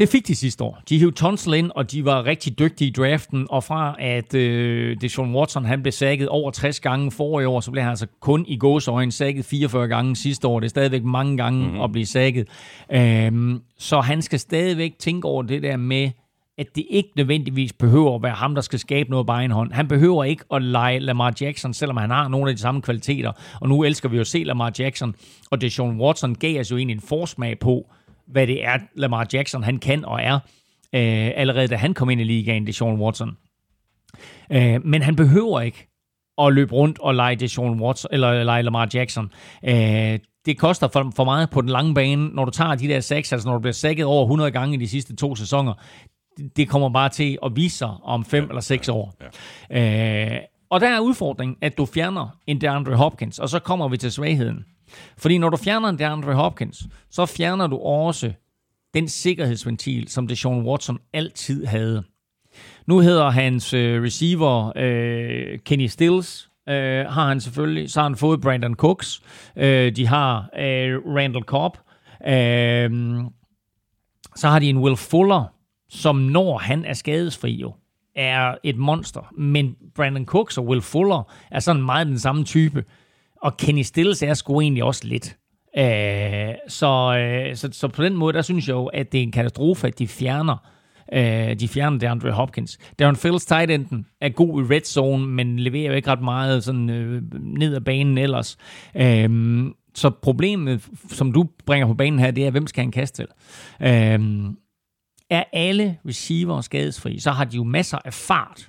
Det fik de sidste år. De hævde Tonsel ind, og de var rigtig dygtige i draften, og fra at øh, Deshaun Watson han blev sækket over 60 gange for i år, så blev han altså kun i gåsøjne sækket 44 gange sidste år. Det er stadigvæk mange gange mm-hmm. at blive sækket. Øhm, så han skal stadigvæk tænke over det der med, at det ikke nødvendigvis behøver at være ham, der skal skabe noget på egen hånd. Han behøver ikke at lege Lamar Jackson, selvom han har nogle af de samme kvaliteter. Og nu elsker vi jo at se Lamar Jackson, og Deshaun Watson gav os jo egentlig en forsmag på, hvad det er, Lamar Jackson han kan og er, øh, allerede da han kom ind i ligaen, det Sean Watson. Øh, men han behøver ikke at løbe rundt og lege det Sean Watson, eller lege Lamar Jackson. Øh, det koster for, for meget på den lange bane, når du tager de der seks, altså når du bliver sækket over 100 gange i de sidste to sæsoner, det kommer bare til at vise sig om fem ja, eller seks ja, år. Ja. Øh, og der er udfordringen, at du fjerner en DeAndre Hopkins, og så kommer vi til svagheden. Fordi når du fjerner en DeAndre Hopkins, så fjerner du også den sikkerhedsventil, som Deshaun Watson altid havde. Nu hedder hans øh, receiver øh, Kenny Stills, øh, har han selvfølgelig. Så har han fået Brandon Cooks. Øh, de har øh, Randall Cobb. Øh, så har de en Will Fuller, som når han er skadesfri jo, er et monster. Men Brandon Cooks og Will Fuller er sådan meget den samme type. Og Kenny Stills er sgu egentlig også lidt. Øh, så, øh, så, så på den måde, der synes jeg jo, at det er en katastrofe, at de fjerner øh, de fjerner DeAndre Hopkins. Darren Phillips tight enden er god i red zone, men leverer jo ikke ret meget sådan, øh, ned ad banen ellers. Øh, så problemet, som du bringer på banen her, det er, hvem skal han kaste til? Øh, er alle receiver skadesfri, så har de jo masser af fart.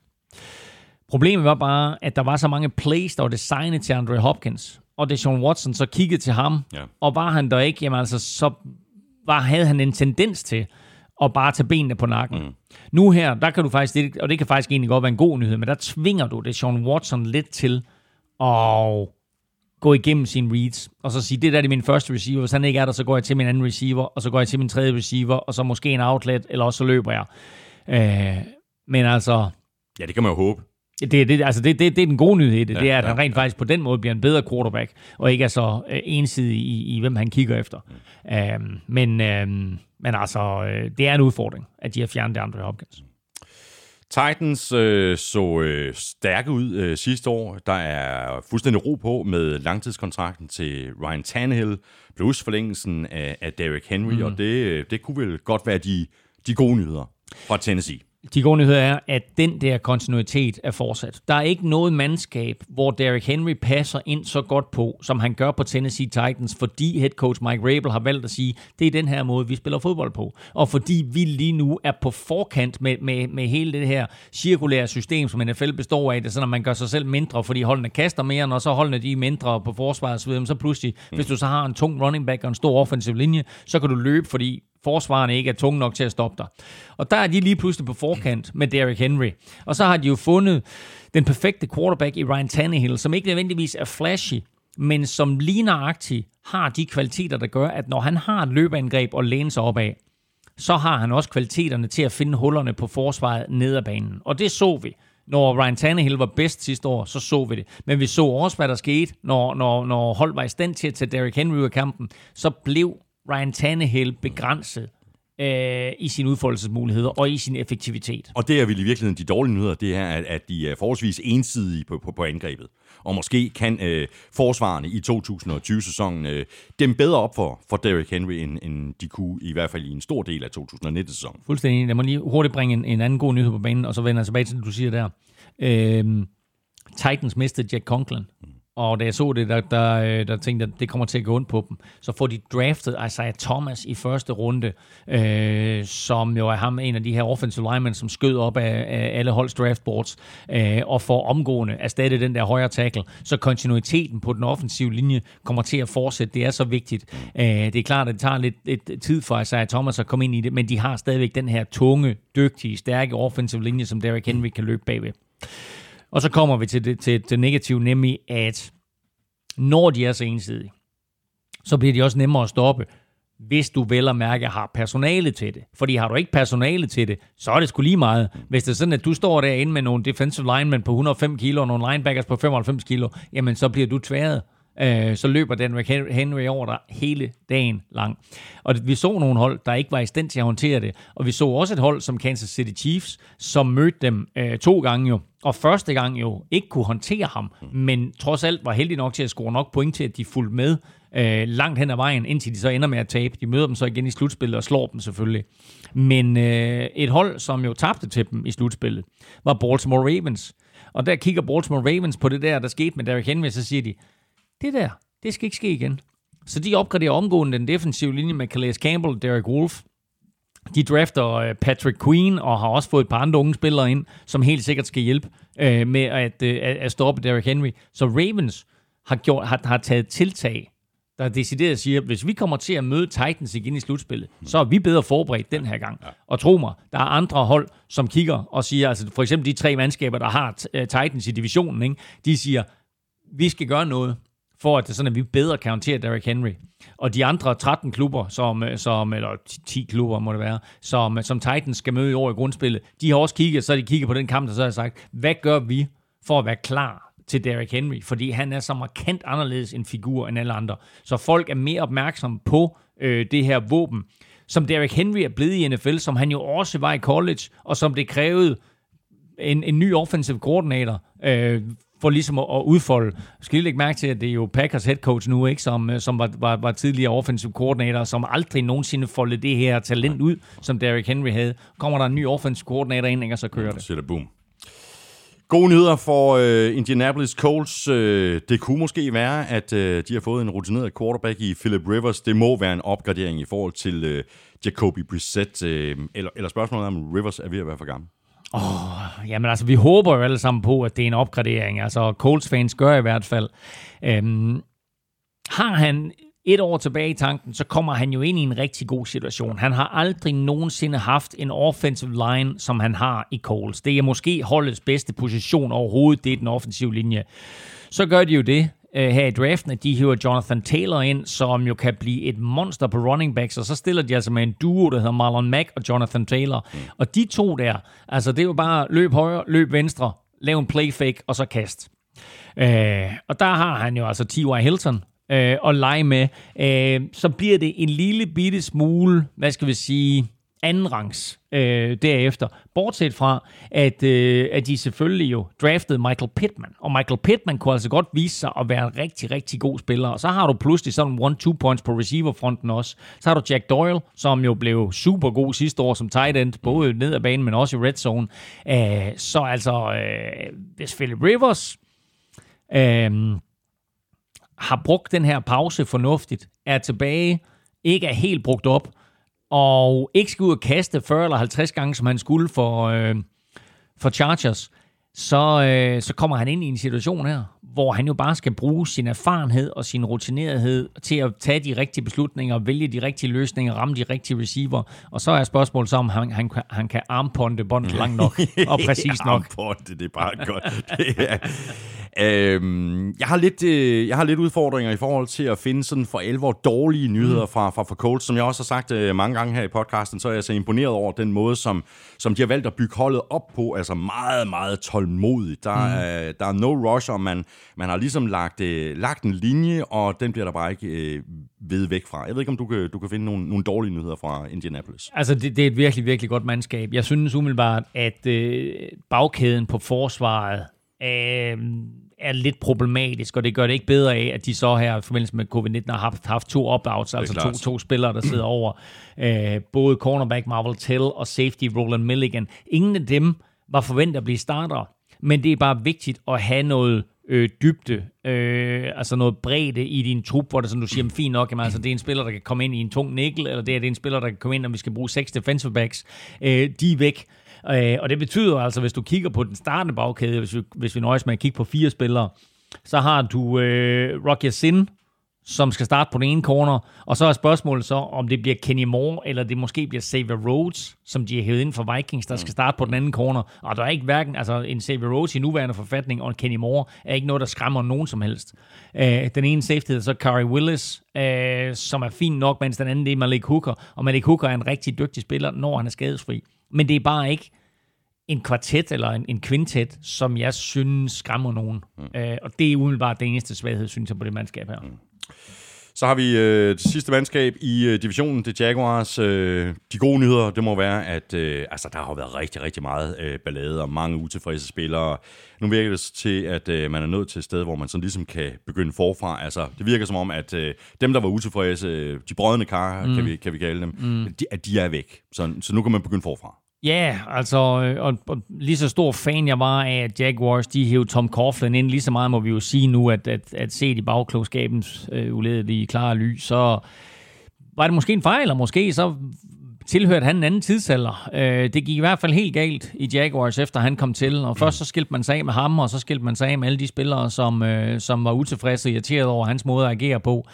Problemet var bare, at der var så mange plays, der var designet til Andre Hopkins, og det Sean Watson så kiggede til ham, ja. og var han der ikke, jamen altså, så var, havde han en tendens til at bare tage benene på nakken. Mm. Nu her, der kan du faktisk, og det kan faktisk egentlig godt være en god nyhed, men der tvinger du det Sean Watson lidt til at gå igennem sine reads, og så sige, det der er min første receiver, hvis han ikke er der, så går jeg til min anden receiver, og så går jeg til min tredje receiver, og så måske en outlet, eller også så løber jeg. Øh, men altså... Ja, det kan man jo håbe. Det, det, altså det, det, det er den gode nyhed i det, ja, det er, at han rent faktisk på den måde bliver en bedre quarterback, og ikke er så øh, ensidig i, i, hvem han kigger efter. Mm. Øhm, men, øhm, men altså, øh, det er en udfordring, at de har fjernet Andre Hopkins. Titans øh, så øh, stærke ud øh, sidste år. Der er fuldstændig ro på med langtidskontrakten til Ryan Tannehill, plus forlængelsen af, af Derrick Henry, mm. og det, det kunne vel godt være de, de gode nyheder fra Tennessee. De gode nyheder er, at den der kontinuitet er fortsat. Der er ikke noget mandskab, hvor Derrick Henry passer ind så godt på, som han gør på Tennessee Titans, fordi head coach Mike Rabel har valgt at sige, det er den her måde, vi spiller fodbold på. Og fordi vi lige nu er på forkant med, med, med hele det her cirkulære system, som NFL består af, det er sådan, at man gør sig selv mindre, fordi holdene kaster mere, og så holdene de er mindre på forsvaret, så, så pludselig, mm. hvis du så har en tung running back og en stor offensiv linje, så kan du løbe, fordi forsvarerne ikke er tunge nok til at stoppe dig. Og der er de lige pludselig på forkant med Derrick Henry. Og så har de jo fundet den perfekte quarterback i Ryan Tannehill, som ikke nødvendigvis er flashy, men som lige har de kvaliteter, der gør, at når han har et løbeangreb og læne sig op af, så har han også kvaliteterne til at finde hullerne på forsvaret ned ad banen. Og det så vi. Når Ryan Tannehill var bedst sidste år, så så vi det. Men vi så også, hvad der skete, når, når, når hold var i stand til at tage Derrick Henry ud af kampen. Så blev Ryan Tannehill begrænset øh, i sine udfoldelsesmuligheder og i sin effektivitet. Og det er vel i virkeligheden de dårlige nyheder, det er, at, at de er forholdsvis ensidige på, på, på angrebet. Og måske kan øh, forsvarerne i 2020-sæsonen øh, dem bedre op for, for Derrick Henry, end, end de kunne i hvert fald i en stor del af 2019-sæsonen. Fuldstændig. Jeg må lige hurtigt bringe en, en anden god nyhed på banen, og så vender jeg tilbage til det, du siger der. Øh, Titans mistede Jack Conklin og da jeg så det, der, der, øh, der tænkte jeg, at det kommer til at gå ondt på dem. Så får de draftet Isaiah Thomas i første runde, øh, som jo er ham en af de her offensive linemen, som skød op af, af alle holds draftboards, øh, og får omgående erstattet den der højre tackle. Så kontinuiteten på den offensive linje kommer til at fortsætte. Det er så vigtigt. Øh, det er klart, at det tager lidt, lidt tid for Isaiah Thomas at komme ind i det, men de har stadigvæk den her tunge, dygtige, stærke offensive linje, som Derrick Henry kan løbe bagved. Og så kommer vi til det, til det negative, nemlig at når de er så ensidige, så bliver de også nemmere at stoppe, hvis du vel og mærke har personale til det. Fordi har du ikke personale til det, så er det sgu lige meget. Hvis det er sådan, at du står derinde med nogle defensive linemen på 105 kilo og nogle linebackers på 95 kilo, jamen så bliver du tværet. Øh, så løber den Henry over dig hele dagen lang. Og vi så nogle hold, der ikke var i stand til at håndtere det. Og vi så også et hold som Kansas City Chiefs, som mødte dem øh, to gange jo. Og første gang jo ikke kunne håndtere ham, men trods alt var heldig nok til at score nok point til, at de fulgte med øh, langt hen ad vejen, indtil de så ender med at tabe. De møder dem så igen i slutspillet og slår dem selvfølgelig. Men øh, et hold, som jo tabte til dem i slutspillet, var Baltimore Ravens. Og der kigger Baltimore Ravens på det der, der skete med Derrick Henry, så siger de, det der, det skal ikke ske igen. Så de opgraderer omgående den defensive linje med Calais Campbell og Derek Wolf. De drafter øh, Patrick Queen og har også fået et par andre unge spillere ind, som helt sikkert skal hjælpe øh, med at, øh, at stoppe Derrick Henry. Så Ravens har, gjort, har, har taget tiltag, der decideret siger, at hvis vi kommer til at møde Titans igen i slutspillet, så er vi bedre forberedt den her gang. Og tro mig, der er andre hold, som kigger og siger, altså for eksempel de tre mandskaber, der har Titans i divisionen, ikke? de siger, vi skal gøre noget for at det sådan, at vi bedre kan håndtere Derrick Henry. Og de andre 13 klubber, som, øh, som, eller 10 klubber må det være, som, øh, som Titans skal møde i år i grundspillet, de har også kigget, så de kigger på den kamp, der så har sagt, hvad gør vi for at være klar til Derrick Henry? Fordi han er så markant anderledes en figur end alle andre. Så folk er mere opmærksomme på øh, det her våben, som Derrick Henry er blevet i NFL, som han jo også var i college, og som det krævede en, en ny offensive coordinator øh, for ligesom at, at udfolde. Skal lige lægge mærke til, at det er jo Packers head coach nu, ikke, som, øh, som var, var, var tidligere offensive coordinator, som aldrig nogensinde foldede det her talent ud, som Derrick Henry havde. Kommer der en ny offensive coordinator ind, og så kører det. Så det boom. Gode nyheder for uh, Indianapolis Colts. Uh, det kunne måske være, at uh, de har fået en rutineret quarterback i Philip Rivers. Det må være en opgradering i forhold til uh, Jacoby Brissett. Uh, eller, eller spørgsmålet er, om Rivers er ved at være for gammel. Oh, jamen altså, vi håber jo alle sammen på, at det er en opgradering. Altså, Colts-fans gør i hvert fald. Øhm, har han et år tilbage i tanken, så kommer han jo ind i en rigtig god situation. Han har aldrig nogensinde haft en offensive line, som han har i Colts. Det er måske holdets bedste position overhovedet, det er den offensive linje. Så gør de jo det, øh, her i draften, at de hiver Jonathan Taylor ind, som jo kan blive et monster på running backs, og så stiller de altså med en duo, der hedder Marlon Mack og Jonathan Taylor. Mm. Og de to der, altså det er jo bare løb højre, løb venstre, lav en play fake, og så kast. Øh, og der har han jo altså T.Y. Hilton, øh, at lege med, øh, så bliver det en lille bitte smule, hvad skal vi sige, andenrangs øh, derefter. Bortset fra, at, øh, at de selvfølgelig jo draftede Michael Pittman. Og Michael Pittman kunne altså godt vise sig at være en rigtig, rigtig god spiller. Og så har du pludselig sådan one-two points på receiverfronten også. Så har du Jack Doyle, som jo blev super god sidste år som tight end, både ned ad banen, men også i red zone. Æh, så altså, øh, hvis Philip Rivers øh, har brugt den her pause fornuftigt, er tilbage, ikke er helt brugt op, og ikke skal ud og kaste 40 eller 50 gange, som han skulle for, øh, for Chargers, så, øh, så kommer han ind i en situation her, hvor han jo bare skal bruge sin erfarenhed og sin rutinerethed til at tage de rigtige beslutninger, vælge de rigtige løsninger, ramme de rigtige receiver. Og så er spørgsmålet så, om han, han, han kan armponde båndet langt nok og præcis nok. armponde, det er bare godt. Det er, Øhm, jeg, har lidt, øh, jeg har lidt udfordringer i forhold til at finde sådan for alvor dårlige nyheder fra, fra, fra Colts. Som jeg også har sagt øh, mange gange her i podcasten, så er jeg så imponeret over den måde, som, som de har valgt at bygge holdet op på. Altså meget, meget tålmodigt. Der, mm. er, der er no rush, og man, man har ligesom lagt, øh, lagt en linje, og den bliver der bare ikke øh, ved væk fra. Jeg ved ikke, om du kan, du kan finde nogle, nogle dårlige nyheder fra Indianapolis. Altså, det, det er et virkelig, virkelig godt mandskab. Jeg synes umiddelbart, at øh, bagkæden på forsvaret øh, er lidt problematisk, og det gør det ikke bedre af, at de så her i forbindelse med covid-19 har haft, haft to opt-outs, altså to, to spillere, der sidder over. Øh, både cornerback Marvel Tell og safety Roland Milligan. Ingen af dem var forventet at blive starter, men det er bare vigtigt at have noget øh, dybde, øh, altså noget bredde i din trup, hvor det sådan, du siger, men fint nok, jamen, altså, det er en spiller, der kan komme ind i en tung nikkel, eller det er, det er en spiller, der kan komme ind, når vi skal bruge seks defensive backs. Øh, de er væk. Øh, og det betyder altså, hvis du kigger på den startende bagkæde, hvis vi, hvis vi nøjes med at kigge på fire spillere, så har du øh, Rocky Sin, som skal starte på den ene corner, og så er spørgsmålet så, om det bliver Kenny Moore, eller det måske bliver Xavier Rhodes, som de har hævet ind for Vikings, der skal starte på den anden corner. Og der er ikke hverken, altså en Xavier Rhodes i nuværende forfatning, og en Kenny Moore er ikke noget, der skræmmer nogen som helst. Øh, den ene safety er så Kari Willis, øh, som er fin nok, mens den anden det er Malik Hooker, og Malik Hooker er en rigtig dygtig spiller, når han er skadesfri. Men det er bare ikke en kvartet eller en, en kvintet, som jeg synes skræmmer nogen. Mm. Øh, og det er umiddelbart den eneste svaghed, synes jeg, på det mandskab her. Mm. Så har vi øh, det sidste mandskab i øh, divisionen, det Jaguars. Øh, de gode nyheder, det må være, at øh, altså, der har været rigtig, rigtig meget øh, ballade og mange utilfredse spillere. Nu virker det til, at øh, man er nødt til et sted, hvor man sådan ligesom kan begynde forfra. Altså, det virker som om, at øh, dem, der var utilfredse, de brødende kar, mm. kan, vi, kan vi kalde dem, mm. de, at de er væk. Så, så nu kan man begynde forfra. Ja, yeah, altså, øh, og, og lige så stor fan jeg var af, at Jaguars, de hævde Tom Coughlin ind, lige så meget må vi jo sige nu, at, at, at se i bagklogskabens øh, uledelige klare lys, så var det måske en fejl, og måske så tilhørte han en anden tidsalder. Øh, det gik i hvert fald helt galt i Jaguars, efter han kom til, og først så skilte man sig af med ham, og så skilte man sig af med alle de spillere, som, øh, som var utilfredse og irriteret over hans måde at agere på.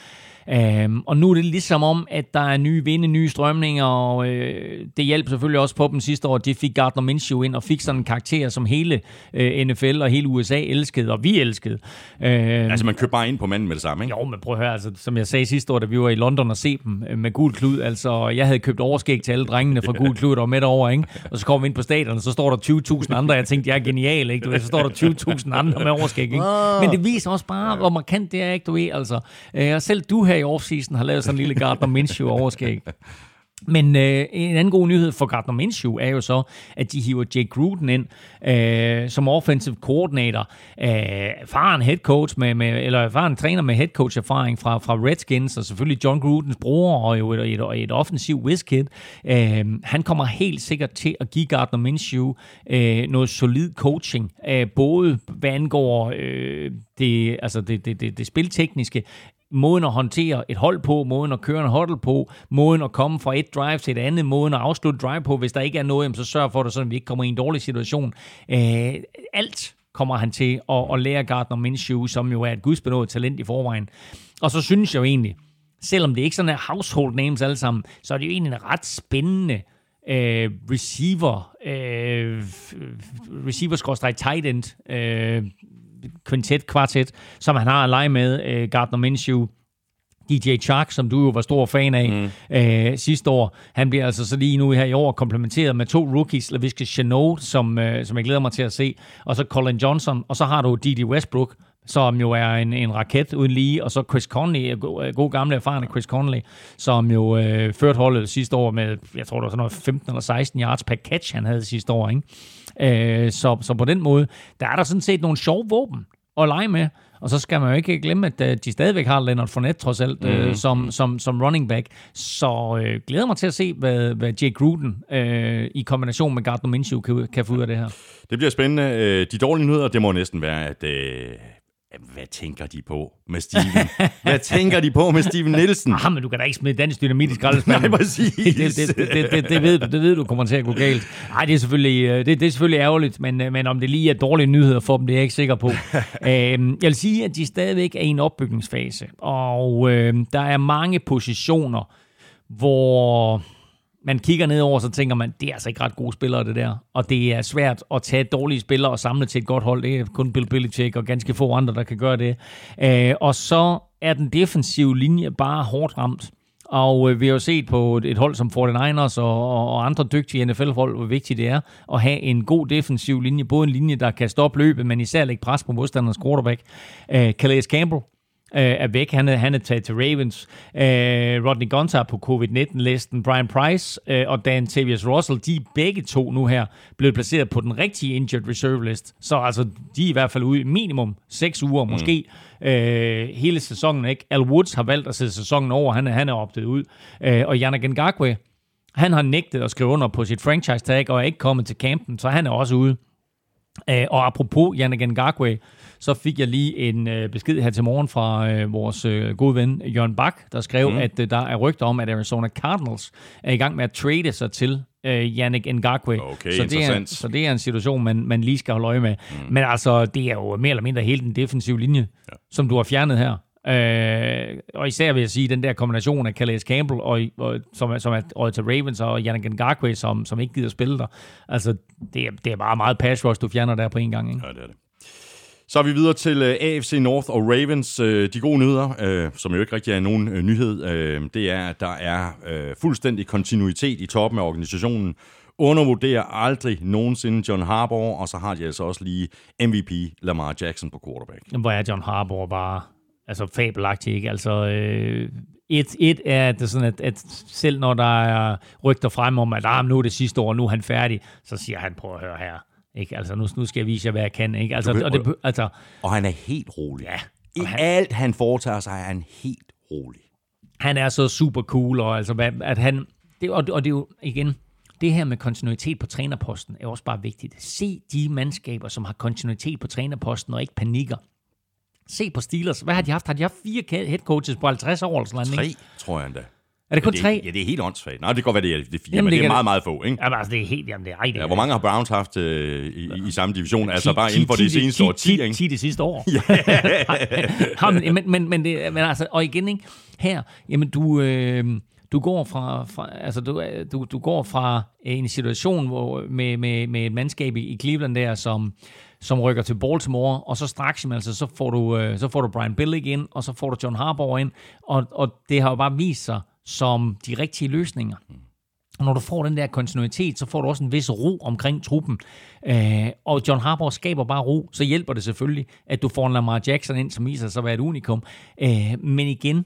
Øhm, og nu er det ligesom om, at der er nye vinde, nye strømninger, og øh, det hjælper selvfølgelig også på dem sidste år. De fik Gardner Minshew ind og fik sådan en karakter, som hele øh, NFL og hele USA elskede, og vi elskede. Øh, altså man køber bare ind på manden med det samme, ikke? Jo, men prøv at høre, altså, som jeg sagde sidste år, da vi var i London og se dem øh, med gul klud, altså jeg havde købt overskæg til alle drengene fra gul klud, der var med over, ikke? Og så kommer vi ind på stadion, og så står der 20.000 andre, jeg tænkte, jeg er genial, ikke? Du ved, så står der 20.000 andre med overskæg, ikke? Men det viser også bare, hvor markant det er, ikke? Du ved, altså. Øh, og selv du her i offseason har lavet sådan en lille Gardner Minshew overskæg. Men øh, en anden god nyhed for Gardner Minshew er jo så, at de hiver Jake Gruden ind øh, som offensive coordinator. Øh, erfaren head coach med, med, eller erfaren træner med head coach erfaring fra, fra Redskins, og selvfølgelig John Grudens bror, og jo et, et, et offensiv whizkid. Øh, han kommer helt sikkert til at give Gardner Minshew øh, noget solid coaching, øh, både hvad angår øh, det, altså det, det, det, det spiltekniske, måden at håndtere et hold på, måden at køre en huddle på, måden at komme fra et drive til et andet, måden at afslutte drive på. Hvis der ikke er noget, så sørg for det, så vi ikke kommer i en dårlig situation. Øh, alt kommer han til at, at lære Gardner Minshew, som jo er et gudsbenået talent i forvejen. Og så synes jeg jo egentlig, selvom det ikke sådan er household names alle sammen, så er det jo egentlig en ret spændende øh, receiver, øh, receiver-tight end, øh, quintet, kvartet, som han har at lege med, øh, Gardner Minshew, DJ Chark, som du jo var stor fan af mm. øh, sidste år. Han bliver altså så lige nu her i år komplementeret med to rookies, LaVisca Chanot, som, øh, som jeg glæder mig til at se, og så Colin Johnson, og så har du Didi Westbrook, som jo er en, en raket uden lige, og så Chris Conley, god, god gamle erfarne Chris Conley, som jo øh, førte holdet sidste år med, jeg tror det var sådan noget 15 eller 16 yards per catch, han havde sidste år, ikke? Øh, så, så på den måde, der er der sådan set nogle sjove våben at lege med. Og så skal man jo ikke glemme, at øh, de stadigvæk har Leonard Fournette trods alt mm. som, som, som running back. Så øh, glæder mig til at se, hvad, hvad Jake Gruden øh, i kombination med Gardner Minshew kan, kan få ud af det her. Det bliver spændende. Øh, de dårlige nyheder, det må næsten være, at øh, hvad tænker de på med Steven? Hvad tænker de på med Steven Nielsen? Ah, men du kan da ikke smide dansk dynamit i skraldespanden. Nej, præcis. det, det, det, det, det, ved du, det ved du kommer til at gå galt. Nej, det er selvfølgelig, øh, det, det er selvfølgelig ærgerligt, men, øh, men om det lige er dårlige nyheder for dem, det er jeg ikke sikker på. øhm, jeg vil sige, at de stadigvæk er i en opbygningsfase, og øh, der er mange positioner, hvor man kigger nedover, så tænker man, det er altså ikke ret gode spillere, det der. Og det er svært at tage dårlige spillere og samle til et godt hold. Det er kun Bill Belichick og ganske få andre, der kan gøre det. Øh, og så er den defensive linje bare hårdt ramt. Og øh, vi har jo set på et hold som 49ers og, og andre dygtige NFL-hold, hvor vigtigt det er at have en god defensiv linje. Både en linje, der kan stoppe løbet, men især lægge pres på modstanderens quarterback. Øh, Calais Campbell øh, er væk. Han er, han er taget til Ravens. Øh, Rodney Gunter på covid-19-listen. Brian Price øh, og Dan Tavius Russell, de er begge to nu her blevet placeret på den rigtige injured reserve list. Så altså, de er i hvert fald ude i minimum 6 uger, mm. måske øh, hele sæsonen. Ikke? Al Woods har valgt at sætte sæsonen over. Han er, han er opdaget ud. Øh, og Yannick Ngakwe, han har nægtet at skrive under på sit franchise tag og er ikke kommet til campen, så han er også ude. Øh, og apropos Yannick Ngakwe, så fik jeg lige en øh, besked her til morgen fra øh, vores øh, gode ven Jørgen Bak, der skrev, mm. at øh, der er rygter om, at Arizona Cardinals er i gang med at trade sig til øh, Yannick Ngakwe. Okay, så, det er, så det er en situation, man, man lige skal holde øje med. Mm. Men altså, det er jo mere eller mindre hele den defensive linje, ja. som du har fjernet her. Øh, og især vil jeg sige, den der kombination af Calais Campbell, og, og, som, som er røget til Ravens, og Yannick Ngakwe, som, som ikke gider spille der. Altså, det er, det er bare meget pass rush, du fjerner der på en gang. Ikke? Ja, det er det. Så er vi videre til uh, øh, AFC North og Ravens. Uh, de gode nyheder, uh, som jo ikke rigtig er nogen uh, nyhed, uh, det er, at der er uh, fuldstændig kontinuitet i toppen af organisationen. Undervurderer aldrig nogensinde John Harbaugh, og så har de altså også lige MVP Lamar Jackson på quarterback. Hvor er John Harbaugh bare altså fabelagtig, ikke? Altså, øh, et, et er det sådan, at, at selv når der er rygter frem om, at ah, nu er det sidste år, nu er han færdig, så siger han, prøv at høre her, ikke? Altså, nu, nu skal jeg vise jer, hvad jeg kan. Ikke? Altså, og, det, altså, og han er helt rolig. Ja. I han, alt, han foretager sig, er han helt rolig. Han er så super cool, og altså, at han... Det, og, og det er jo, igen, det her med kontinuitet på trænerposten er også bare vigtigt. Se de mandskaber, som har kontinuitet på trænerposten og ikke panikker. Se på Steelers. Hvad har de haft? Har de haft fire head coaches på 50 år? Eller sådan, Tre, ikke? tror jeg endda. Er det kun ja, tre? Det, ja, det er helt åndssvagt. Nej, det kan godt være, det er, det er fire, jamen, men det, det er meget, meget få, ikke? Jamen, altså, det er helt, jamen, det er, ej, det ja, hvor mange har Browns haft øh, i, i, samme division? Altså, bare inden for det seneste år 10, ikke? 10 det sidste år. ja. men, men, men, det, men altså, og igen, ikke? Her, jamen, du... Øh, du går fra, fra altså du, du, du går fra en situation hvor med, med, med et mandskab i, i Cleveland der, som, som rykker til Baltimore, og så straks altså, så, får du, øh, så får du Brian Billick ind, og så får du John Harbaugh ind, og, og det har jo bare vist sig som de rigtige løsninger. Og når du får den der kontinuitet, så får du også en vis ro omkring truppen. Øh, og John Harbaugh skaber bare ro, så hjælper det selvfølgelig, at du får en Lamar Jackson ind, som viser sig at være et unikum. Øh, men igen,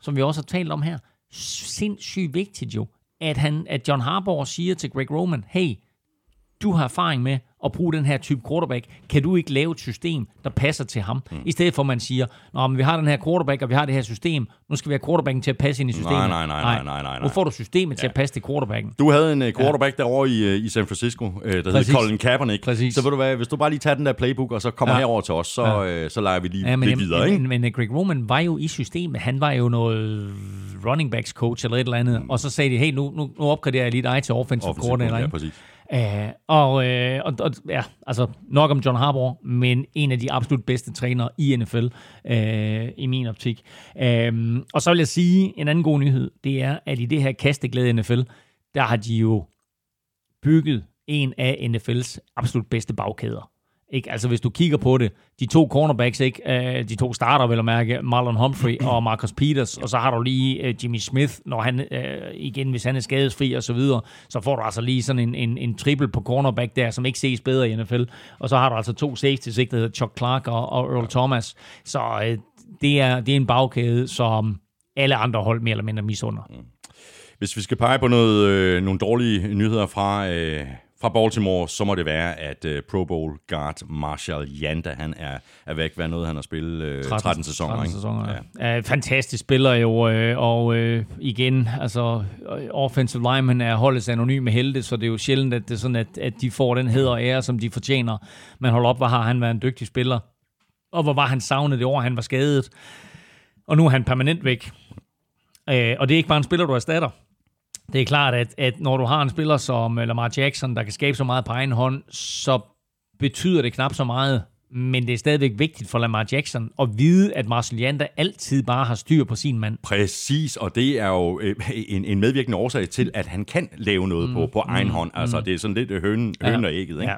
som vi også har talt om her, sindssygt vigtigt jo, at, han, at John Harbaugh siger til Greg Roman, hey, du har erfaring med at bruge den her type quarterback. Kan du ikke lave et system, der passer til ham? Mm. I stedet for, at man siger, Nå, men vi har den her quarterback, og vi har det her system. Nu skal vi have quarterbacken til at passe ind i systemet. Nej, nej, nej, nej, nej, nej. Nu får du systemet ja. til at passe til quarterbacken. Du havde en uh, quarterback ja. derovre i, uh, i San Francisco, uh, der hedder Colin Kaepernick. Præcis. Så ved du hvad, hvis du bare lige tager den der playbook, og så kommer ja. herover til os, så, ja. uh, så leger vi lige ja, men, lidt videre. Men, ikke? men Greg Roman var jo i systemet. Han var jo noget running backs coach eller et eller andet. Mm. Og så sagde de, hey, nu, nu, nu opgraderer jeg lige dig til offensive, offensive coordinator. Ja, præcis. Uh, og, uh, og, og ja, altså nok om John Harbaugh, men en af de absolut bedste trænere i NFL, uh, øh, i min optik. Uh, og så vil jeg sige, en anden god nyhed, det er, at i det her kasteglæde NFL, der har de jo bygget en af NFL's absolut bedste bagkæder. Ikke? Altså hvis du kigger på det, de to cornerbacks, ikke? Øh, de to starter vil jeg mærke, Marlon Humphrey og Marcus Peters, og så har du lige øh, Jimmy Smith, når han, øh, igen hvis han er skadesfri og så videre, så får du altså lige sådan en, en, en triple på cornerback der, som ikke ses bedre i NFL. Og så har du altså to safeties, ikke? der hedder Chuck Clark og, og Earl Thomas. Så det, er, det er en bagkæde, som alle andre hold mere eller mindre misunder. Mm. Hvis vi skal pege på noget, øh, nogle dårlige nyheder fra, øh, fra Baltimore, så må det være, at uh, Pro Bowl guard Marshall Yanda, han er, er væk. Hvad noget, han har spillet uh, 13, 13 sæsoner. 13 sæsoner, ja. Uh, fantastisk spiller jo, uh, og uh, igen, altså offensive lineman er holdets anonyme helte, så det er jo sjældent, at, det er sådan, at, at de får den heder og ære, som de fortjener. Men hold op, hvor har han været en dygtig spiller. Og hvor var han savnet det år, han var skadet. Og nu er han permanent væk. Uh, og det er ikke bare en spiller, du erstatter det er klart, at, at når du har en spiller som øh, Lamar Jackson, der kan skabe så meget på egen hånd, så betyder det knap så meget. Men det er stadigvæk vigtigt for Lamar Jackson at vide, at Marcel Jander altid bare har styr på sin mand. Præcis, og det er jo øh, en, en medvirkende årsag til, at han kan lave noget mm, på, på egen mm, hånd. Altså, mm. det er sådan lidt høn, høn ja. og ægget, ikke?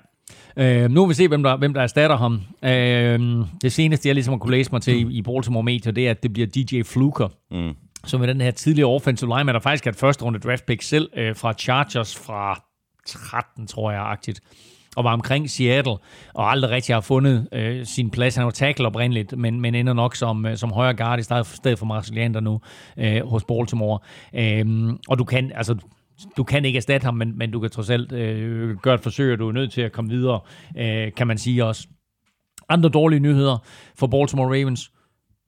Ja. Øh, nu vil vi se, hvem der, hvem der erstatter ham. Øh, det seneste, jeg ligesom har kunne læse mig til mm. i, i Baltimore Media, det er, at det bliver DJ Fluker. Mm som er den her tidligere offensive lineman, der faktisk er et første runde draft pick selv øh, fra Chargers fra 13, tror jeg, agtigt og var omkring Seattle, og aldrig rigtig har fundet øh, sin plads. Han var tackle oprindeligt, men, men ender nok som, øh, som højre guard i stedet for, stedet for Marceliander nu øh, hos Baltimore. Øh, og du kan, altså, du kan ikke erstatte ham, men, men du kan trods alt øh, gøre et forsøg, og du er nødt til at komme videre, øh, kan man sige også. Andre dårlige nyheder for Baltimore Ravens.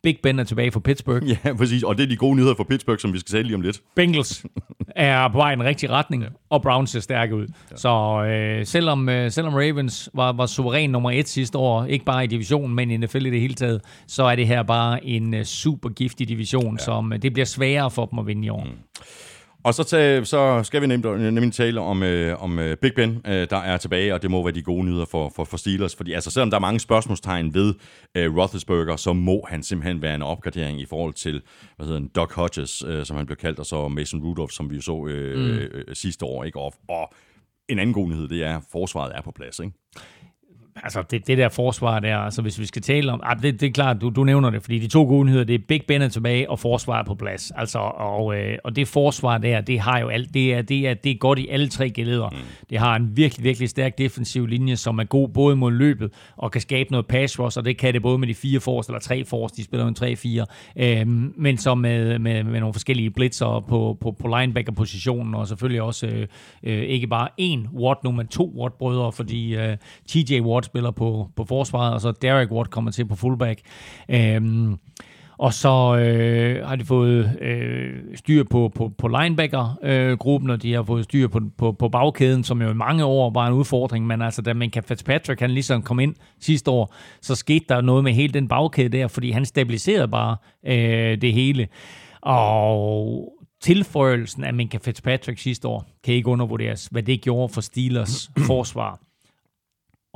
Big Ben er tilbage for Pittsburgh. Ja, præcis. Og det er de gode nyheder for Pittsburgh, som vi skal tale lige om lidt. Bengals er på vej i den rigtige retning, og Browns ser stærke ud. Ja. Så øh, selvom, øh, selvom Ravens var, var suveræn nummer et sidste år, ikke bare i divisionen, men i NFL i det hele taget, så er det her bare en øh, super giftig division, ja. som øh, det bliver sværere for dem at vinde i år. Mm. Og så, tage, så skal vi nemlig, nemlig tale om, øh, om øh, Big Ben, øh, der er tilbage, og det må være de gode nyheder for, for, for Steelers. Fordi altså, selvom der er mange spørgsmålstegn ved øh, Roethlisberger, så må han simpelthen være en opgradering i forhold til hvad hedder den, Doc Hodges, øh, som han blev kaldt, og så Mason Rudolph, som vi så øh, mm. øh, sidste år. Ikke? Og, og en anden god nyhed, det er, at forsvaret er på plads. Ikke? Altså det, det der forsvar der, altså hvis vi skal tale om, ah, det, det er klart, du, du nævner det, fordi de to gode nyheder, det er Big Ben er tilbage, og forsvar på plads. Altså, og, øh, og det forsvar der, det har jo alt, det er, det er, det er godt i alle tre geleder. Mm. Det har en virkelig, virkelig stærk defensiv linje, som er god både mod løbet, og kan skabe noget pass rush, og det kan det både med de fire forrest, eller tre forrest, de spiller med 3-4, øh, men så med, med, med nogle forskellige blitzer på, på, på linebacker-positionen, og selvfølgelig også øh, øh, ikke bare en Watt nu, men to Watt-brødre, fordi øh, TJ Watt spiller på, på forsvaret, og så Derek Watt kommer til på fullback. Øhm, og så øh, har de fået øh, styr på, på, på linebacker-gruppen, øh, og de har fået styr på, på, på bagkæden, som jo i mange år var en udfordring. Men altså, da Minka Fitzpatrick han ligesom kom ind sidste år, så skete der noget med hele den bagkæde der, fordi han stabiliserede bare øh, det hele. Og tilføjelsen af Minka Fitzpatrick sidste år kan ikke undervurderes, hvad det gjorde for Steelers forsvar.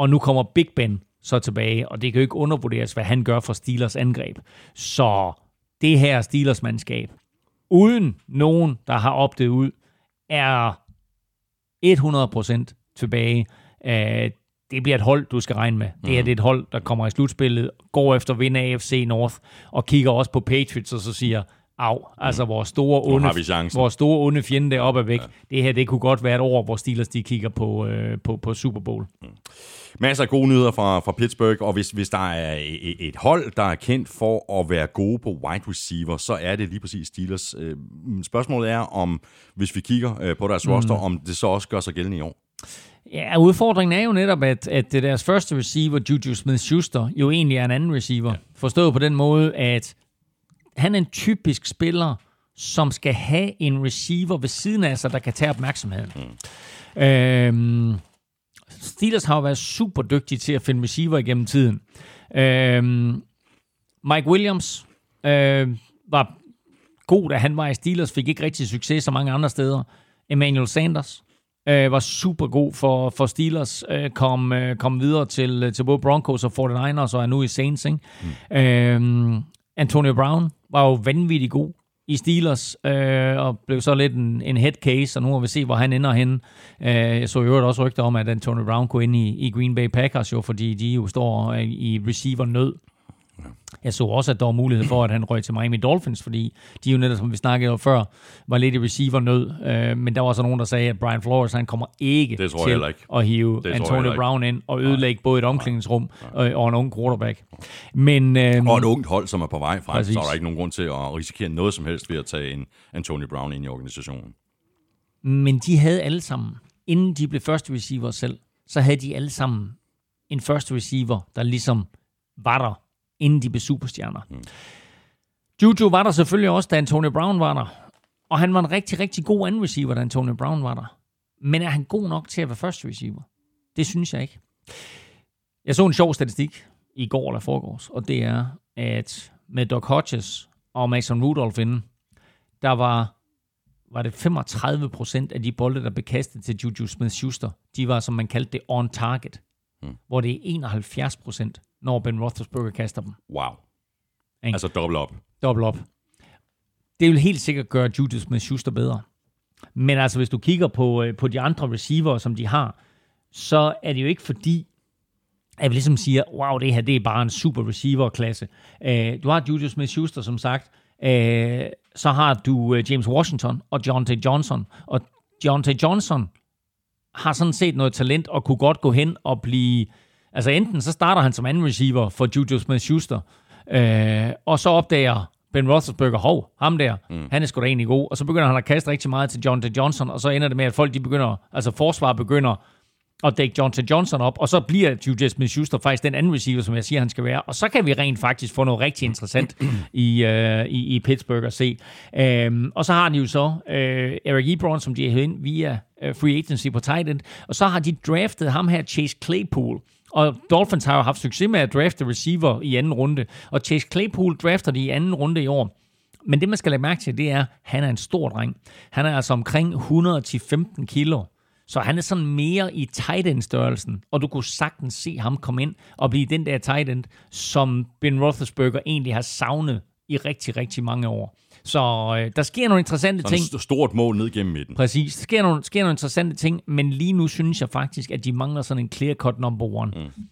Og nu kommer Big Ben så tilbage, og det kan jo ikke undervurderes, hvad han gør for Steelers angreb. Så det her Steelers mandskab, uden nogen, der har opdaget ud, er 100% tilbage. Det bliver et hold, du skal regne med. Det her det er et hold, der kommer i slutspillet, går efter at vinde AFC North, og kigger også på Patriots og så siger, af. Altså vores store onde, vores store onde fjende deroppe er væk. Ja. Det her, det kunne godt være et år, hvor Steelers de kigger på, øh, på, på Super Bowl. Mm. Masser af gode nyheder fra, fra Pittsburgh, og hvis, hvis der er et, et hold, der er kendt for at være gode på wide receiver, så er det lige præcis Steelers. Øh, spørgsmålet er, om hvis vi kigger øh, på deres mm. roster, om det så også gør sig gældende i år. Ja, udfordringen er jo netop, at, at deres første receiver, Juju Smith-Schuster, jo egentlig er en anden receiver. Ja. Forstået på den måde, at han er en typisk spiller, som skal have en receiver ved siden af sig, der kan tage opmærksomheden. Mm. Øhm, Steelers har jo været super dygtige til at finde receiver igennem tiden. Øhm, Mike Williams øh, var god, da han var i Steelers, fik ikke rigtig succes så mange andre steder. Emmanuel Sanders øh, var super god for, for Steelers, øh, kom, øh, kom videre til, til både Broncos og 49ers, og er nu i Saints. Ikke? Mm. Øhm, Antonio Brown var jo vanvittig god i Steelers, øh, og blev så lidt en, en head case, og nu må vi se, hvor han ender henne. Øh, jeg så i øvrigt også rygter om, at Antonio Brown kunne ind i, i Green Bay Packers, jo, fordi de jo står øh, i receiver-nød. Jeg så også, at der var mulighed for, at han røg til Miami Dolphins, fordi de jo netop, som vi snakkede om før, var lidt i receiver-nød. Øh, men der var så nogen, der sagde, at Brian Flores, han kommer ikke det til ikke. at hive det Antonio Brown ind og ødelægge både et omklædningsrum og, og en ung quarterback. Men, øh, og et ungt hold, som er på vej frem, præcis. så er der ikke nogen grund til at risikere noget som helst ved at tage en Antonio Brown ind i organisationen. Men de havde alle sammen, inden de blev første receiver selv, så havde de alle sammen en første receiver, der ligesom var der inden de blev superstjerner. Mm. Juju var der selvfølgelig også, da Antonio Brown var der. Og han var en rigtig, rigtig god anden receiver, da Antonio Brown var der. Men er han god nok til at være første receiver? Det synes jeg ikke. Jeg så en sjov statistik i går eller forgårs, og det er, at med Doc Hodges og Mason Rudolph inden, der var, var det 35 procent af de bolde, der blev kastet til Juju Smith-Schuster, de var, som man kaldte det, on target. Mm. Hvor det er 71 procent, når Ben Roethlisberger kaster dem. Wow. Ikke? Altså dobbelt op. Dobbelt op. Det vil helt sikkert gøre Judas med Schuster bedre. Men altså, hvis du kigger på, øh, på de andre receiver, som de har, så er det jo ikke fordi, at vi ligesom siger, wow, det her det er bare en super receiver-klasse. Uh, du har Julius Smith-Schuster, som sagt. Uh, så har du uh, James Washington og John T. Johnson. Og John T. Johnson har sådan set noget talent og kunne godt gå hen og blive Altså enten så starter han som anden receiver for Juju Smith-Schuster, øh, og så opdager Ben Roethlisberger, hov, ham der, mm. han er sgu da egentlig god. Og så begynder han at kaste rigtig meget til John. Johnson, og så ender det med, at folk de begynder, altså forsvar begynder og dække Johnson Johnson op, og så bliver Juju Smith-Schuster faktisk den anden receiver, som jeg siger, han skal være. Og så kan vi rent faktisk få noget rigtig interessant i, øh, i, i Pittsburgh at se. Øhm, og så har de jo så øh, Eric Ebron, som de har ind via øh, free agency på tight end, og så har de draftet ham her, Chase Claypool, og Dolphins har jo haft succes med at drafte receiver i anden runde, og Chase Claypool drafter de i anden runde i år. Men det, man skal lægge mærke til, det er, at han er en stor dreng. Han er altså omkring 110-15 kilo. Så han er sådan mere i tight end størrelsen, og du kunne sagtens se ham komme ind og blive den der tight end, som Ben Roethlisberger egentlig har savnet i rigtig, rigtig mange år. Så øh, der sker nogle interessante Sådan ting. et stort mål ned gennem midten. Præcis. Der sker nogle, sker nogle interessante ting, men lige nu synes jeg faktisk, at de mangler sådan en clear-cut number one. Mm.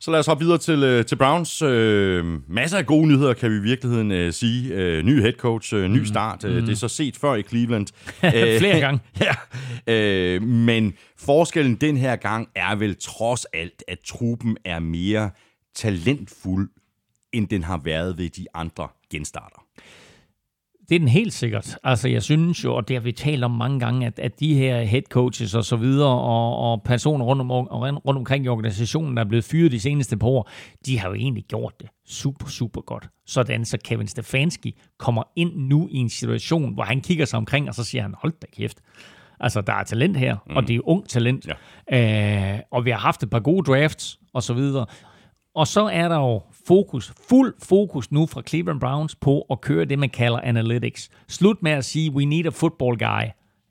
Så lad os hoppe videre til, øh, til Browns. Øh, masser af gode nyheder, kan vi i virkeligheden øh, sige. Øh, ny head coach, øh, ny Mm. start. Øh, det er så set før i Cleveland. Flere gange. ja. Øh, men forskellen den her gang er vel trods alt, at truppen er mere talentfuld, end den har været ved de andre genstarter. Det er den helt sikkert. Altså, jeg synes jo, og det har vi talt om mange gange, at, at de her head coaches og så videre, og, og personer rundt, om, rundt omkring i organisationen, der er blevet fyret de seneste par år, de har jo egentlig gjort det super, super godt. Sådan så Kevin Stefanski kommer ind nu i en situation, hvor han kigger sig omkring, og så siger han, hold da kæft. Altså, der er talent her, mm. og det er ung talent. Ja. Øh, og vi har haft et par gode drafts, og så videre. Og så er der jo fokus, fuld fokus nu fra Cleveland Browns på at køre det, man kalder analytics. Slut med at sige, we need a football guy.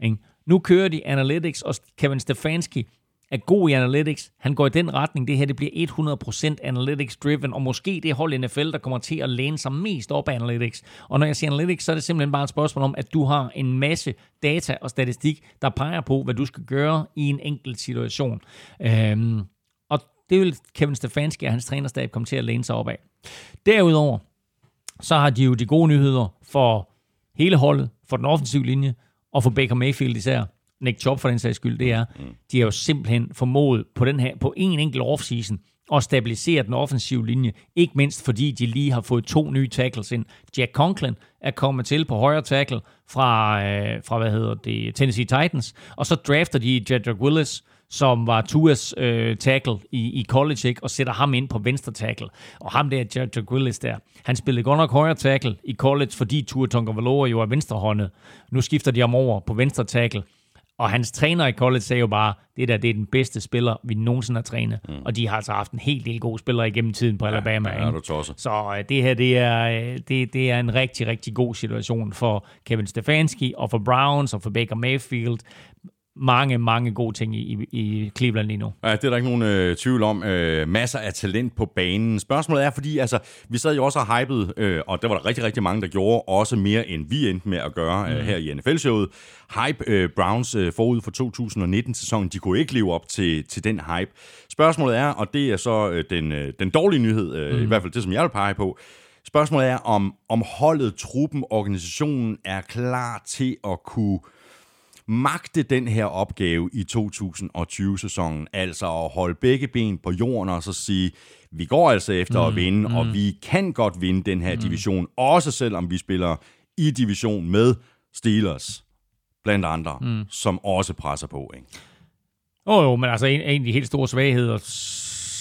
Ikke? Nu kører de analytics, og Kevin Stefanski er god i analytics. Han går i den retning. Det her det bliver 100% analytics driven, og måske det hold i NFL, der kommer til at læne sig mest op af analytics. Og når jeg siger analytics, så er det simpelthen bare et spørgsmål om, at du har en masse data og statistik, der peger på, hvad du skal gøre i en enkelt situation. Øhm, det vil Kevin Stefanski og hans trænerstab komme til at læne sig op af. Derudover, så har de jo de gode nyheder for hele holdet, for den offensive linje, og for Baker Mayfield især. Nick Chubb for den sags skyld, det er, de har jo simpelthen formået på, den her, på en enkelt offseason at stabilisere den offensive linje. Ikke mindst fordi de lige har fået to nye tackles ind. Jack Conklin er kommet til på højre tackle fra, øh, fra hvad hedder det, Tennessee Titans, og så drafter de Jedrick Willis, som var Tuas øh, tackle i, i college, ikke? og sætter ham ind på venstre tackle. Og ham der, Jedrick Willis der, han spillede godt nok højre tackle i college, fordi Tua Tagovailoa jo er venstrehåndet. Nu skifter de ham over på venstre tackle. Og hans træner i college sagde jo bare, det der det er den bedste spiller, vi nogensinde har trænet. Mm. Og de har altså haft en helt del gode spillere igennem tiden på Alabama. ja, ikke? du. Så øh, det her, det er, øh, det, det er en rigtig, rigtig god situation for Kevin Stefanski, og for Browns, og for Baker Mayfield. Mange, mange gode ting i, i, i Cleveland lige nu. Ja, det er der ikke nogen øh, tvivl om. Øh, masser af talent på banen. Spørgsmålet er, fordi altså, vi sad jo også og hypede, øh, og der var der rigtig, rigtig mange, der gjorde også mere, end vi endte med at gøre øh, her i NFL-showet. Hype øh, Browns øh, forud for 2019-sæsonen, de kunne ikke leve op til, til den hype. Spørgsmålet er, og det er så øh, den, øh, den dårlige nyhed, øh, mm. i hvert fald det, som jeg vil pege på, Spørgsmålet er, om, om holdet, truppen, organisationen er klar til at kunne magte den her opgave i 2020-sæsonen, altså at holde begge ben på jorden og så sige, vi går altså efter mm, at vinde, mm. og vi kan godt vinde den her mm. division, også selvom vi spiller i division med Steelers, blandt andre, mm. som også presser på. Ikke? Åh oh, jo, men altså en, en af de helt store svagheder,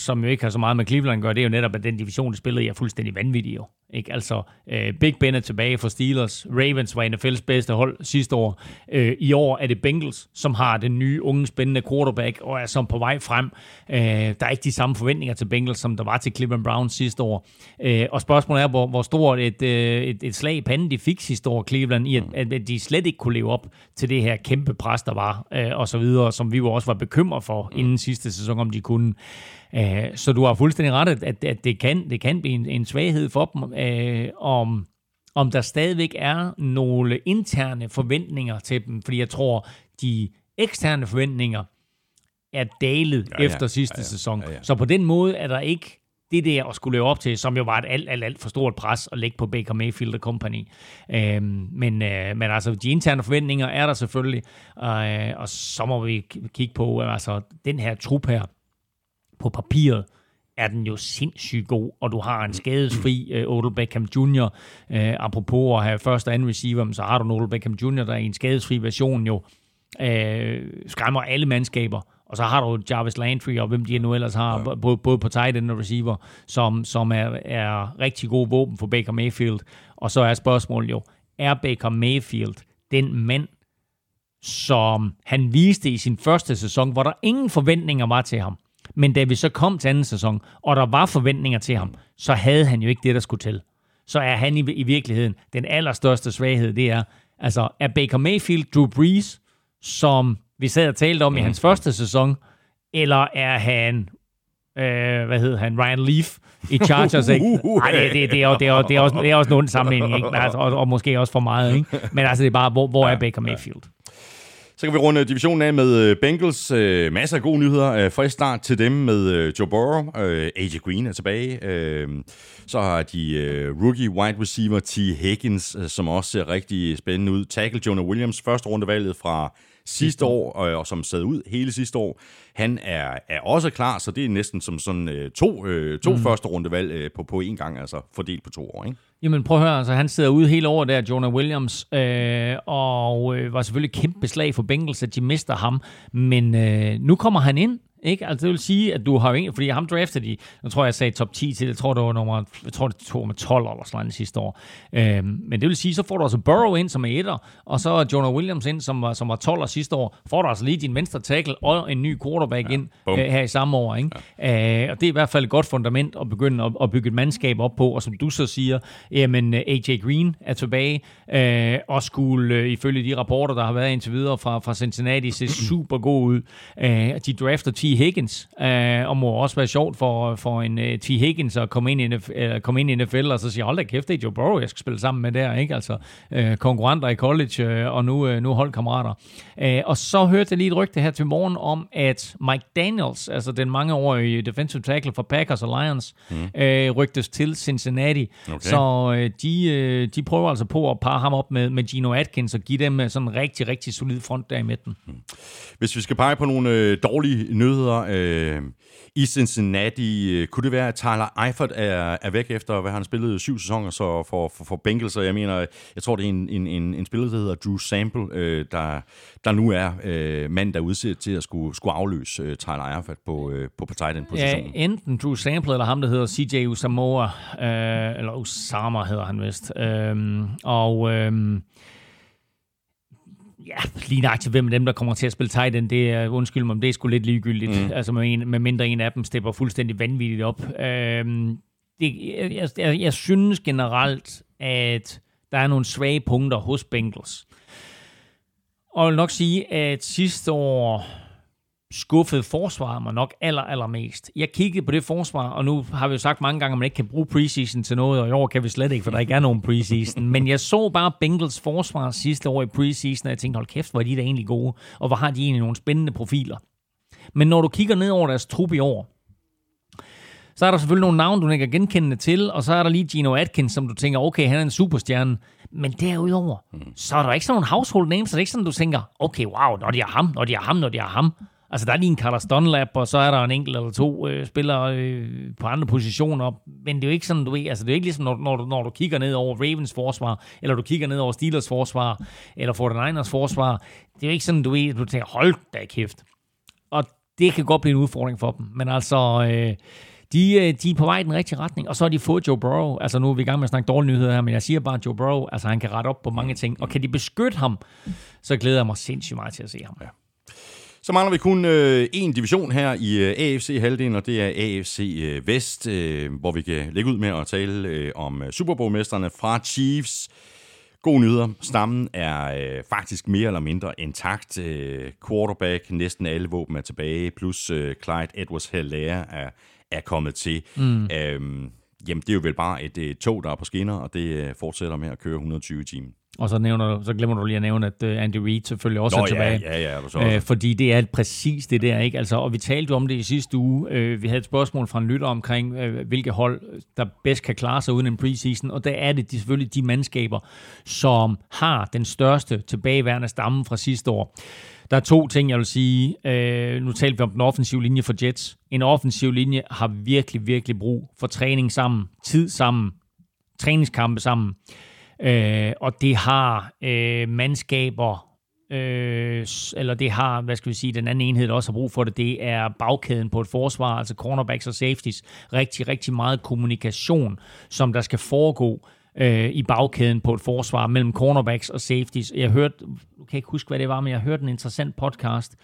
som jo ikke har så meget med Cleveland at gøre, det er jo netop, at den division, de spillede, er fuldstændig vanvittig jo. Ikke? Altså, øh, Big Ben er tilbage for Steelers. Ravens var NFL's bedste hold sidste år. Øh, I år er det Bengals, som har den nye, unge, spændende quarterback, og er som på vej frem. Øh, der er ikke de samme forventninger til Bengals, som der var til Cleveland Browns sidste år. Øh, og spørgsmålet er, hvor, hvor stort et, øh, et, et slag i panden de fik sidste år, Cleveland, i at, at de slet ikke kunne leve op til det her kæmpe pres, der var, øh, og så videre, som vi jo også var bekymret for inden sidste sæson, om de kunne. Øh, så du har fuldstændig ret, at, at det, kan, det kan blive en, en svaghed for dem, øh, om, om der stadigvæk er nogle interne forventninger til dem, fordi jeg tror, de eksterne forventninger er dalet Ja, ja, efter sidste Ja, ja. sæson. Ja, ja. Så på den måde er der ikke det der at skulle leve op til, som jo var et alt, alt, alt for stort pres at lægge på Baker Mayfield og company. Øhm, men, øh, men altså, de interne forventninger er der selvfølgelig, øh, og så må vi kigge på, altså, den her trup her, på papiret, er den jo sindssygt god, og du har en skadesfri uh, Odell Beckham Jr. Uh, apropos at have første og anden receiver, så har du en Odell Beckham Jr., der er i en skadesfri version jo øh, skræmmer alle mandskaber. Og så har du Jarvis Landry, og hvem de nu ellers har, ja. både, både på tight end og receiver, som, som er, er rigtig gode våben for Baker Mayfield. Og så er spørgsmålet jo, er Baker Mayfield den mand, som han viste i sin første sæson, hvor der ingen forventninger var til ham. Men da vi så kom til anden sæson, og der var forventninger til ham, så havde han jo ikke det, der skulle til. Så er han i, i virkeligheden den allerstørste svaghed, det er, altså er Baker Mayfield Drew Brees, som vi sad og talte om mm. i hans første sæson, eller er han, øh, hvad hedder han, Ryan Leaf i Chargers, ikke? Ej, det, det, det, er, det, er, det, er også, det er også nogen sammenligning, ikke? Altså, og, og, måske også for meget, ikke? Men altså, det er bare, hvor, hvor er Baker Mayfield? Så kan vi runde divisionen af med øh, Bengals. Øh, masser af gode nyheder. Øh, frisk start til dem med Joe Burrow. AJ Green er tilbage. Så har de rookie wide receiver T. Higgins, som også ser rigtig spændende ud. Tackle Jonah Williams, første rundevalget fra sidste år, og, og som sad ud hele sidste år. Han er, er også klar, så det er næsten som sådan øh, to, øh, to mm. første rundevalg øh, på, på én gang, altså fordelt på to år. Ikke? Jamen prøv at høre, altså, han sidder ude hele året der, Jonah Williams, øh, og øh, var selvfølgelig kæmpe slag for Bengals, at de mister ham, men øh, nu kommer han ind, ikke? Altså, det vil sige, at du har jo ikke... Fordi ham draftede de... Jeg tror, jeg sagde top 10 til. Jeg tror, det var nummer... Jeg tror, det tog med 12 eller sådan noget sidste år. Øhm, men det vil sige, så får du altså Burrow ind, som er etter, og så Jonah Williams ind, som var, som var 12 sidste år. Får du altså lige din venstre tackle og en ny quarterback ja, ind øh, her i samme år, ikke? Ja. Øh, og det er i hvert fald et godt fundament at begynde at, at bygge et mandskab op på. Og som du så siger, jamen øh, AJ Green er tilbage, øh, og skulle øh, ifølge de rapporter, der har været indtil videre fra, fra Cincinnati, se super god ud. Øh, de drafter 10 Higgins, øh, og må også være sjovt for, for en uh, T. Higgins at komme ind, i NFL, uh, komme ind i NFL, og så sige, hold da kæft, det er Joe Burrow, jeg skal spille sammen med der, ikke? Altså, uh, konkurrenter i college, uh, og nu, uh, nu holdkammerater. Uh, og så hørte jeg lige et rygte her til morgen om, at Mike Daniels, altså den mangeårige defensive tackle for Packers og Lions, mm. uh, rygtes til Cincinnati. Okay. Så uh, de, uh, de prøver altså på at parre ham op med, med Gino Atkins og give dem sådan en rigtig, rigtig solid front der i midten. Mm. Hvis vi skal pege på nogle øh, dårlige nyheder øh, i Cincinnati, kunne det være, at Tyler Eifert er, er væk efter, hvad han spillede syv sæsoner så for, for, for Bengals, jeg mener, jeg tror, det er en, en, en, en spiller, der hedder Drew Sample, øh, der, der nu er øh, mand, der udser til at skulle, skulle afløse øh, Tyler Eifert på, øh, på, på tight end positionen. Ja, enten Drew Sample, eller ham, der hedder CJ Usamoa, øh, eller Usama hedder han vist. Øh, og... Øh, ja, lige nøjagtigt, hvem af dem, der kommer til at spille tight end, det er, undskyld mig, det er sgu lidt ligegyldigt. Mm. Altså med, en, med mindre en af dem stepper fuldstændig vanvittigt op. Øhm, det, jeg, jeg, jeg synes generelt, at der er nogle svage punkter hos Bengals. Og jeg vil nok sige, at sidste år skuffede forsvar mig nok aller, allermest. Jeg kiggede på det forsvar, og nu har vi jo sagt mange gange, at man ikke kan bruge preseason til noget, og i år kan vi slet ikke, for der ikke er nogen preseason. Men jeg så bare Bengals forsvar sidste år i preseason, og jeg tænkte, hold kæft, hvor er de da egentlig gode, og hvor har de egentlig nogle spændende profiler. Men når du kigger ned over deres trup i år, så er der selvfølgelig nogle navne, du ikke er genkendende til, og så er der lige Gino Atkins, som du tænker, okay, han er en superstjerne. Men derudover, mm. så er der ikke sådan nogle household names, så det er ikke sådan, du tænker, okay, wow, når de har ham, når de har ham, når de har ham. Altså, der er lige en Carlos Dunlap, og så er der en enkelt eller to øh, spillere øh, på andre positioner. Men det er jo ikke sådan, du ved, altså det er ikke ligesom, når, når, du, når du kigger ned over Ravens forsvar, eller du kigger ned over Steelers forsvar, eller 49ers forsvar. Det er jo ikke sådan, du ved, du tænker, hold da kæft. Og det kan godt blive en udfordring for dem. Men altså, øh, de, øh, de er på vej i den rigtige retning, og så har de fået Joe Burrow. Altså nu er vi i gang med at snakke dårlige nyheder her, men jeg siger bare, at Joe Burrow, altså han kan rette op på mange ting, og kan de beskytte ham, så glæder jeg mig sindssygt meget til at se ham. Ja. Så mangler vi kun øh, en division her i øh, AFC-halvdelen, og det er AFC øh, Vest, øh, hvor vi kan lægge ud med at tale øh, om øh, Superbowl-mesterne fra Chiefs. God nyheder. Stammen er øh, faktisk mere eller mindre intakt. Øh, quarterback, næsten alle våben er tilbage, plus øh, Clyde Edwards-Helaire er, er kommet til. Mm. Øhm, jamen, det er jo vel bare et, et tog, der er på skinner, og det øh, fortsætter med at køre 120 timer. Og så, nævner, så glemmer du lige at nævne, at uh, Andy Reid selvfølgelig også Nå, er tilbage. Ja, ja, ja, så også. Uh, fordi det er præcis det der, ikke? Altså, og vi talte om det i sidste uge. Uh, vi havde et spørgsmål fra en lytter omkring, uh, hvilke hold, der bedst kan klare sig uden en preseason. Og der er det de, selvfølgelig de mandskaber, som har den største tilbageværende stamme fra sidste år. Der er to ting, jeg vil sige. Uh, nu talte vi om den offensive linje for Jets. En offensiv linje har virkelig, virkelig brug for træning sammen, tid sammen, træningskampe sammen. Øh, og det har øh, mandskaber øh, eller det har, hvad skal vi sige, den anden enhed, der også har brug for det, det er bagkæden på et forsvar, altså cornerbacks og safeties. Rigtig, rigtig meget kommunikation, som der skal foregå øh, i bagkæden på et forsvar mellem cornerbacks og safeties. Jeg hørte, du kan ikke huske, hvad det var, men jeg hørte en interessant podcast.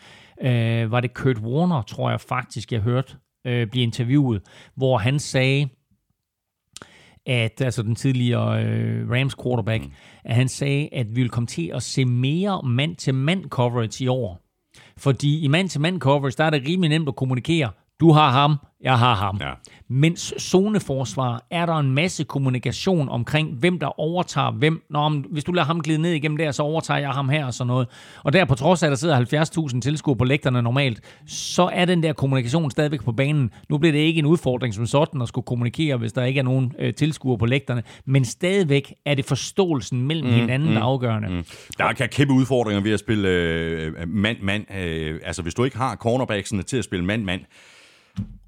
Øh, var det Kurt Warner, tror jeg faktisk, jeg hørte øh, blive interviewet, hvor han sagde, at altså den tidligere øh, Rams quarterback, mm. at han sagde, at vi vil komme til at se mere mand-til-mand coverage i år. Fordi i mand-til-mand coverage, der er det rimelig nemt at kommunikere. Du har ham, jeg har ham. Ja. Mens zoneforsvar er der en masse kommunikation omkring, hvem der overtager hvem. Nå, om, hvis du lader ham glide ned igennem der, så overtager jeg ham her og sådan noget. Og der på trods af, at der sidder 70.000 tilskuere på lægterne normalt, så er den der kommunikation stadigvæk på banen. Nu bliver det ikke en udfordring som sådan at skulle kommunikere, hvis der ikke er nogen øh, tilskuere på lægterne. Men stadigvæk er det forståelsen mellem mm, hinanden, der er afgørende. Mm. Der kan kæmpe udfordringer ved at spille øh, mand-mand. Øh, altså, hvis du ikke har cornerbacksene til at spille mand-mand,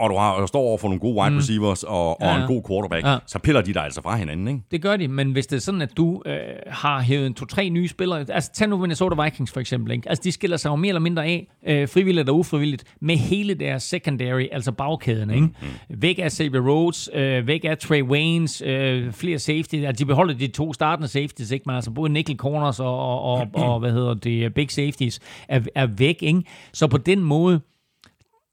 og du, har, og du står over for nogle gode wide receivers og, og Ja, ja. en god quarterback, Ja. så piller de dig altså fra hinanden, ikke? Det gør de, men hvis det er sådan, at du øh, har hævet en to-tre nye spillere, altså tag nu Minnesota Vikings for eksempel, ikke? altså de skiller sig jo mere eller mindre af, øh, frivilligt eller ufrivilligt, med hele deres secondary, altså bagkæden, ikke? Mm. Væk af Xavier Rhodes, øh, væk af Trey Waynes, øh, flere safety, altså de beholder de to startende safeties, ikke? men altså både nickel corners og, og, og, og hvad hedder det, big safeties er, er væk, ikke? så på den måde,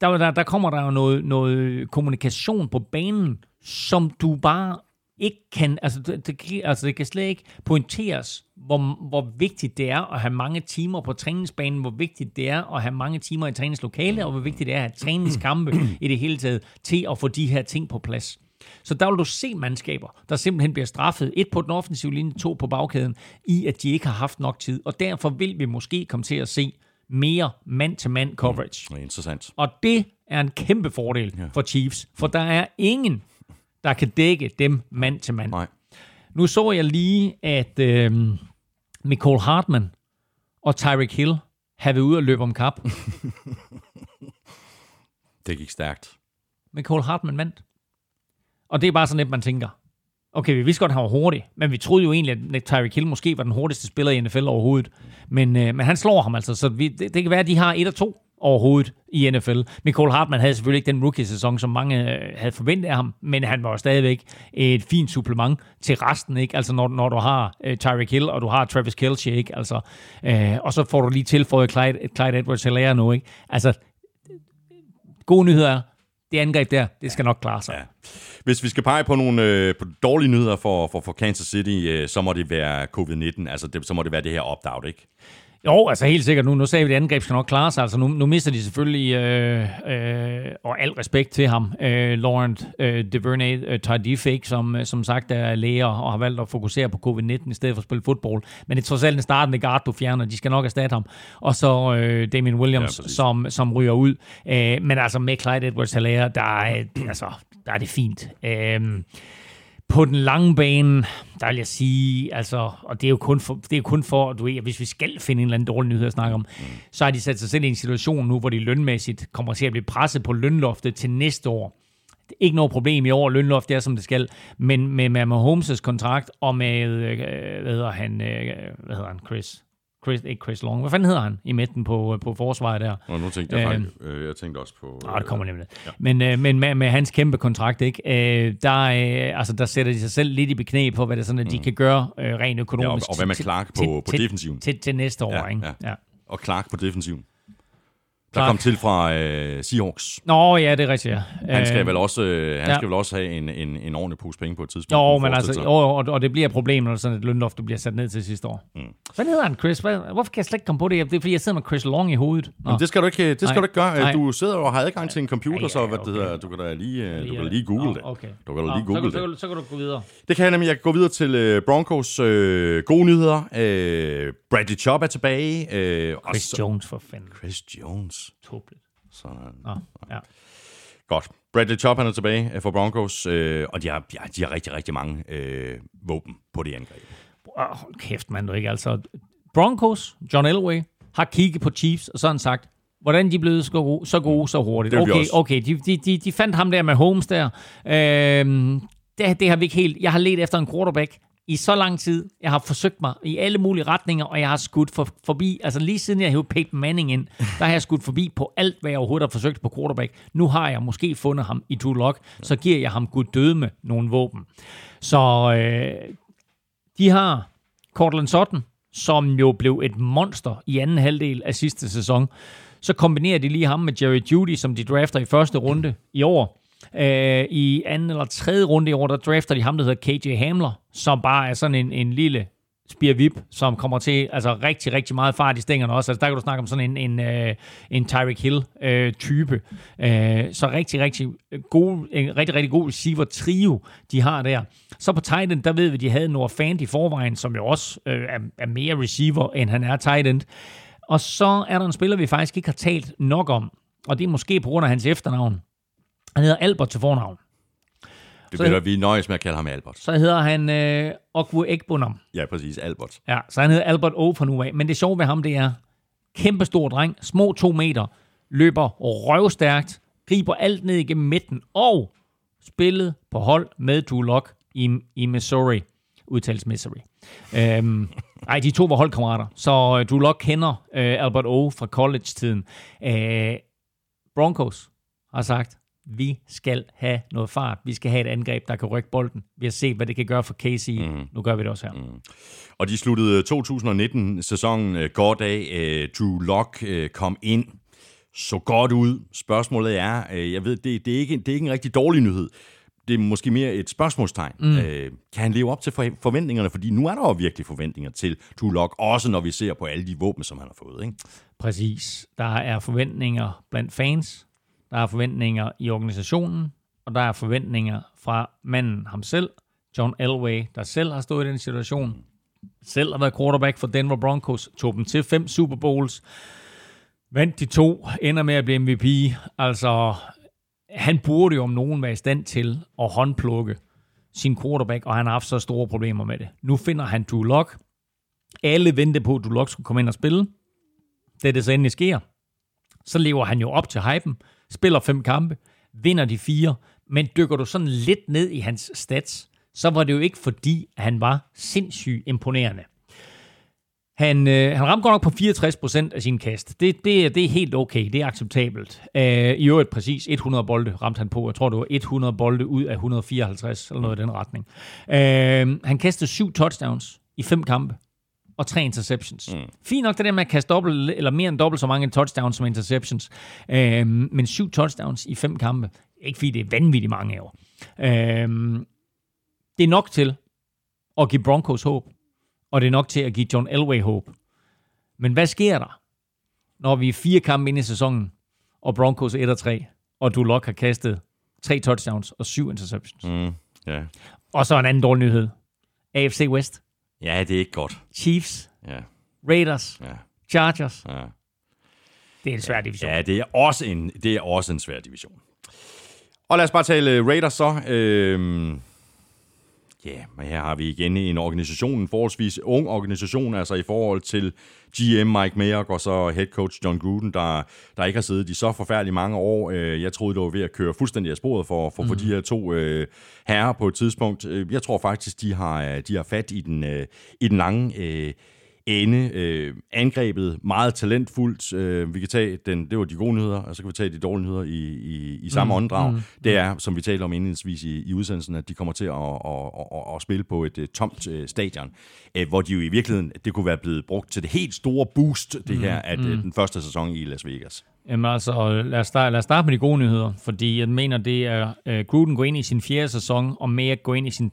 der, der, der kommer der jo noget, noget kommunikation på banen, som du bare ikke kan, altså det, det, altså det kan slet ikke pointeres, hvor, hvor vigtigt det er at have mange timer på træningsbanen, hvor vigtigt det er at have mange timer i træningslokale, og hvor vigtigt det er at have træningskampe i det hele taget til at få de her ting på plads. Så der vil du se mandskaber, der simpelthen bliver straffet, et på den offensive linje, to på bagkæden, i at de ikke har haft nok tid. Og derfor vil vi måske komme til at se mere mand-til-mand coverage. Det er interessant. Og det er en kæmpe fordel ja. for Chiefs, for der er ingen, der kan dække dem mand til mand. Nej. Nu så jeg lige, at øh, Nicole Hartman og Tyreek Hill har været ude og løbe om kap. Det gik stærkt. Nicole Hartman vandt. Og det er bare sådan lidt, man tænker, okay, vi vidste godt, at han var hurtig, men vi troede jo egentlig, at Tyreek Hill måske var den hurtigste spiller i NFL overhovedet. Men, øh, men han slår ham altså, så vi, det, det kan være, at de har et og to overhovedet i NFL. Nicole Hartman havde selvfølgelig ikke den rookie-sæson, som mange øh, havde forventet af ham, men han var jo stadigvæk et fint supplement til resten, ikke? Altså når, når du har øh, Tyreek Hill, og du har Travis Kelce, ikke? Altså, øh, og så får du lige tilføjet Clyde, Clyde Edwards-Helaire nu, ikke? Altså, gode nyheder er, det angreb der, det skal nok klare sig. Ja. Hvis vi skal pege på nogle øh, på dårlige nyheder for, for, for Kansas City, øh, så må det være covid-19. Altså, det, så må det være det her opt-out, ikke? Jo, altså helt sikkert. Nu, nu sagde vi, at det angreb skal nok klare sig. Altså nu, nu mister de selvfølgelig, øh, øh, og al respekt til ham, øh, Laurent øh, DeVernay øh, Tardif, ikke, som, øh, som sagt er læger og har valgt at fokusere på covid-19 i stedet for at spille fodbold. Men det er trods alt en startende guard, du fjerner. De skal nok erstatte ham. Og så øh, Damien Williams, Ja, præcis. som, som ryger ud. Øh, men altså med Clyde edwards helaire der, er, altså, der er det fint. Øh, på den lange bane, der vil jeg sige, altså, og det er jo kun for, det er kun for du ved, hvis vi skal finde en eller anden dårlig nyhed at snakke om, så har de sat sig selv i en situation nu, hvor de lønmæssigt kommer til at blive presset på lønloftet til næste år. Det er ikke noget problem i år, lønloft er som det skal, men med, med Mahomes' kontrakt og med, øh, hvad hedder han, øh, hvad hedder han, Chris? Chris, ikke Chris Long. Hvad fanden hedder han i midten på, på forsvaret der? Og nu tænkte jeg Øhm. faktisk, øh, jeg tænkte også på... Nå, det kommer nemlig. Ja. Men, øh, men med, med hans kæmpe kontrakt, ikke? Øh, der, øh, altså, der sætter de sig selv lidt i beknæ på, hvad det er sådan, at de kan gøre øh, rent økonomisk. Ja, og- og hvad med til- Clark på- til, på til, defensiven? Til, til næste år, Ja, ikke? ja. Ja. Og Clark på defensiven. Der Clark. kom til fra øh, Seahawks. Nå, ja, det er rigtigt, ja. Han skal Øh, vel også, øh, han ja. skal vel også have en, en, en ordentlig pose penge på et tidspunkt. Jo, men altså, jo, og, og det bliver et problem, når sådan et lønloft, bliver sat ned til sidste år. Mm. Hvad hedder han, Chris? Hvad, hvorfor kan jeg slet ikke komme på det? Det er, fordi jeg sidder med Chris Long i hovedet. Nå. Men det skal du ikke, det skal Nej. du ikke gøre. Nej. Du sidder og har adgang til en computer, Ja, ja, så hvad det hedder, du kan da lige, øh, du kan da Lige, google Nå, det. Okay. Du kan da Nå, lige så, google kan- så, det. kan- så kan du gå videre. Det kan jeg nemlig. Jeg kan gå videre til øh, Broncos øh, gode nyheder. Øh, Bradley Chubb er tilbage. Øh, og Chris så- Jones for fanden. Chris Jones. Tåbeligt. Sådan. Nå, ja. Godt. Bradley Chubb han er tilbage øh, for Broncos, øh, og de har, ja, de har rigtig, rigtig mange øh, våben på det angreb. Oh, hold kæft, mand, du ikke altså. Broncos, John Elway, har kigget på Chiefs, og så har han sagt, hvordan de blevet så gode så, gode, så hurtigt. Okay, okay, de, de, de, fandt ham der med Holmes der. Øhm, det, det har vi ikke helt... Jeg har let efter en quarterback, i så lang tid. Jeg har forsøgt mig i alle mulige retninger, og jeg har skudt for, forbi, altså lige siden jeg hævde Peyton Manning ind, der har jeg skudt forbi på alt, hvad jeg overhovedet har forsøgt på quarterback. Nu har jeg måske fundet ham i Drew Lock, så giver jeg ham gud døde med nogle våben. Så øh, de har Cortland Sutton, som jo blev et monster i anden halvdel af sidste sæson. Så kombinerer de lige ham med Jerry Judy, som de drafter i første runde i år. Øh, I anden eller tredje runde i år, der drafter de ham, der hedder KJ Hamler, som bare er sådan en, en lille spirvip, som kommer til altså rigtig, rigtig meget fart i stængerne også. Altså, der kan du snakke om sådan en, en, øh, en Tyreek Hill-type. Øh, uh, øh, så rigtig, rigtig god, en rigtig, rigtig god receiver-trio, de har der. Så på tight end, der ved vi, de havde Noah Fant i forvejen, som jo også øh, er, er mere receiver, end han er tight end. Og så er der en spiller, vi faktisk ikke har talt nok om, og det er måske på grund af hans efternavn. Han hedder Albert til fornavn. Det bliver vi nøjes med at kalde ham Albert. Så hedder han øh, Ogwu Ekbunam. Ja, præcis, Albert. Ja, så han hedder Albert O fra nu af. Men det sjove ved ham, det er, kæmpe stor dreng, små to meter, løber røvstærkt, griber alt ned igennem midten, og spillet på hold med Drew Lock i, i Missouri. Udtales Missouri. Øhm, ej, de to var holdkammerater. Så øh, Drew Lock kender øh, Albert O fra college-tiden. Øh, Broncos har sagt, vi skal have noget fart. Vi skal have et angreb, der kan rykke bolden. Vi har set, hvad det kan gøre for Casey. Mm. Nu gør vi det også her. Mm. Og de sluttede 2019-sæsonen øh, godt af. Øh, Drew Lock øh, kom ind, så godt ud. Spørgsmålet er, øh, jeg ved, det, det, er ikke, det er ikke en rigtig dårlig nyhed. Det er måske mere et spørgsmålstegn. Mm. Øh, kan han leve op til for- forventningerne? Fordi nu er der jo virkelig forventninger til Lock, også når vi ser på alle de våben, som han har fået. Ikke? Præcis. Der er forventninger blandt fans, der er forventninger i organisationen, og der er forventninger fra manden ham selv, John Elway, der selv har stået i den situation, selv har været quarterback for Denver Broncos, tog dem til fem Super Bowls, vandt de to, ender med at blive MVP. Altså, han burde jo om nogen være i stand til at håndplukke sin quarterback, og han har haft så store problemer med det. Nu finder han Drew Lock. Alle ventede på, at Drew Lock skulle komme ind og spille. Da det så endelig sker, så lever han jo op til hypen, spiller fem kampe, vinder de fire, men dykker du sådan lidt ned i hans stats, så var det jo ikke fordi, han var sindssygt imponerende. Han, øh, han ramte godt nok på 64% af sin kast. Det, det, det er helt okay, det er acceptabelt. Øh, I øvrigt præcis 100 bolde ramte han på. Jeg tror, det var 100 bolde ud af 154, eller noget i den retning. Øh, han kastede syv touchdowns i fem kampe og tre interceptions. Mm. Fint nok det der med at kaste dobbelt, eller mere end dobbelt så mange touchdowns som interceptions. Øhm, men syv touchdowns i fem kampe. Ikke fordi det er vanvittigt mange år. Øhm, det er nok til at give Broncos håb. Og det er nok til at give John Elway håb. Men hvad sker der, når vi er fire kampe ind i sæsonen, og Broncos er 1 og 3, og du Lock har kastet tre touchdowns og syv interceptions? Mm. Ja. Og så en anden dårlig nyhed. AFC West. Ja, det er ikke godt. Chiefs, Ja, Raiders, ja, Chargers. ja. Det er en svær division. Ja, det er også en, det er også en svær division. Og lad os bare tale øh, Raiders så. Øhm, ja, men her har vi igen en organisation, en forholdsvis ung organisation, altså i forhold til GM Mike Mayock og så head coach John Gruden, der, der ikke har siddet i så forfærdeligt mange år. Øh, Jeg troede, det var ved at køre fuldstændig af sporet for, for, for de her to øh, herrer på et tidspunkt. Øh, Jeg tror faktisk, de har, øh, de har fat i den, øh, i den lange øh, ende. Øh, angrebet meget talentfuldt. Øh, vi kan tage den, det var de gode nyheder, og så kan vi tage de dårlige nyheder i, i, i samme mm, åndedrag. Mm, det er, som vi talte om indledningsvis i, i udsendelsen, at de kommer til at, at, at, at, spille på et uh, tomt uh, stadion, uh, hvor de jo i virkeligheden, det kunne være blevet brugt til det helt store boost, det her, at uh, den første sæson i Las Vegas. Jamen altså, lad os, starte, lad os starte med de gode nyheder, fordi jeg mener, det er uh, Gruden går ind i sin fjerde sæson, og Mayak går ind i sin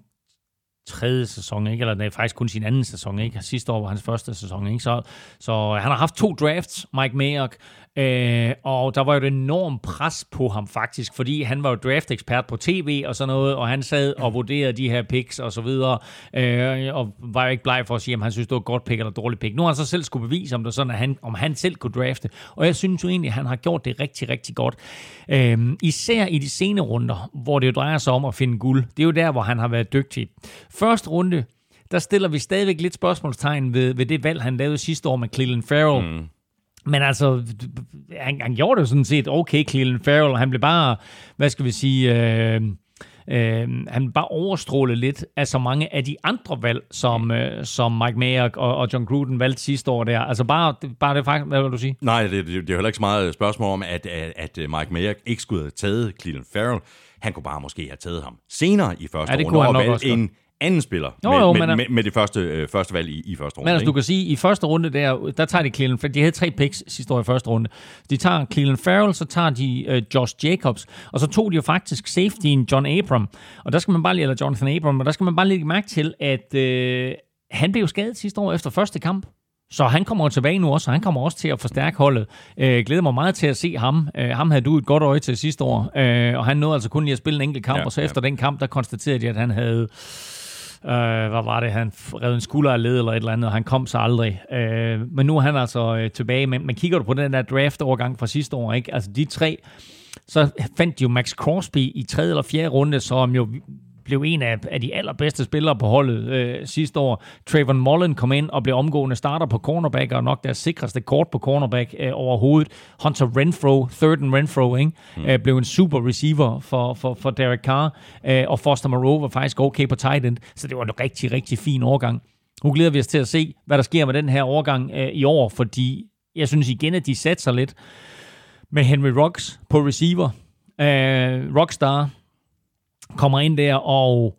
tredje sæson, ikke? eller det er faktisk kun sin anden sæson, ikke? sidste år var hans første sæson. Ikke? Så, så han har haft to drafts, Mike Mayock, øh, og der var jo et enormt pres på ham faktisk, fordi han var jo draft-ekspert på tv og sådan noget, og han sad og vurderede de her picks og så videre, øh, og var jo ikke bleg for at sige, om han synes, det var et godt pick eller et dårligt pick. Nu har han så selv skulle bevise, om det sådan, at han, om han selv kunne drafte, og jeg synes jo egentlig, at han har gjort det rigtig, rigtig godt. Øh, især i de sene runder, hvor det jo drejer sig om at finde guld. Det er jo der, hvor han har været dygtig. Første runde, der stiller vi stadigvæk lidt spørgsmålstegn ved, ved det valg, han lavede sidste år med Cleveland Farrell. Mm. Men altså, han, han gjorde det sådan set okay, Cleveland Farrell. Han blev bare, hvad skal vi sige, øh, øh, han bare overstrålede lidt af så mange af de andre valg, som, øh, som Mike Mayock og, og John Gruden valgte sidste år der. Altså bare, bare det faktisk, hvad vil du sige? Nej, det, det, det er heller ikke så meget spørgsmål om, at, at, at Mike Mayock ikke skulle have taget Cleveland Farrell. Han kunne bare måske have taget ham senere i første Ja, det runde, og valgt en anden spiller Jo, med, jo, med, er- med, med det første, øh, første valg i, i første runde. Men altså, ikke? du kan sige, i første runde der, der tager de Cleveland, for de havde tre picks sidste år i første runde. De tager Cleveland Farrell, så tager de uh, Josh Jacobs, og så tog de jo faktisk safetyen John Abram. Og der skal man bare lige, eller Jonathan Abram, og der skal man bare lægge mærke til, at uh, han blev jo skadet sidste år efter første kamp. Så han kommer tilbage nu også, og han kommer også til at forstærke holdet. Øh, glæder mig meget til at se ham. Øh, ham havde du et godt øje til sidste år, øh, og han nåede altså kun lige at spille en enkelt kamp, Ja, og så ja. efter den kamp, der konstaterede de, at han havde Øh, hvad var det? Han redde en skulder af led eller et eller andet, og han kom så aldrig. Øh, men nu er han altså øh, tilbage. Men, men kigger du på den der draft-overgang fra sidste år, ikke? Altså de tre, så fandt de jo Max Crosby i tredje eller fjerde runde, som jo blev en af, af de allerbedste spillere på holdet øh, sidste år. Trayvon Mullen kom ind og blev omgående starter på cornerback, og nok deres sikreste kort på cornerback øh, overhovedet. Hunter Renfro, third and Renfro, ikke? Mm. Øh, blev en super receiver for, for, for Derek Carr, øh, og Foster Moreau var faktisk okay på tight end, så det var en rigtig, rigtig fin overgang. Nu glæder vi os til at se, hvad der sker med den her overgang øh, i år, fordi jeg synes igen, at de satser lidt med Henry Rocks på receiver. Øh, Rockstar kommer ind der og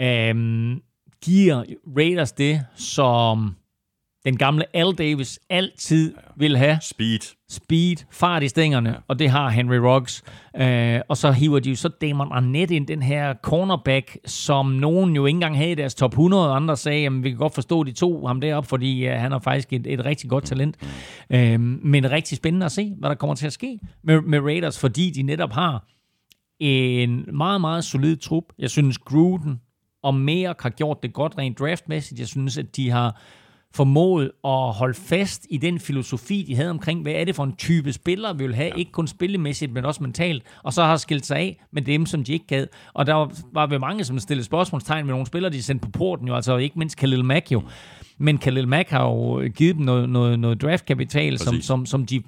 øhm, giver Raiders det, som den gamle Al Davis altid vil have. Speed. Speed, fart i stængerne, og det har Henry Ruggs. Øh, og så hiver de jo så Damon Arnett ind, den her cornerback, som nogen jo ikke engang havde i deres top 100, og andre sagde, at vi kan godt forstå, de to ham derop, fordi øh, han har faktisk et, et rigtig godt talent. Øh, men rigtig spændende at se, hvad der kommer til at ske med, med Raiders, fordi de netop har en meget, meget solid trup. Jeg synes, Gruden og mere har gjort det godt rent draftmæssigt. Jeg synes, at de har formået at holde fast i den filosofi, de havde omkring, hvad er det for en type spiller, vi vil have, ja. ikke kun spillemæssigt, men også mentalt, og så har skilt sig af med dem, som de ikke gad. Og der var, var vel mange, som stillede spørgsmålstegn med nogle spillere, de sendte på porten, jo, altså ikke mindst Khalil Mack jo. Men Khalil Mack har jo givet dem noget, noget, noget draftkapital, som, som, som de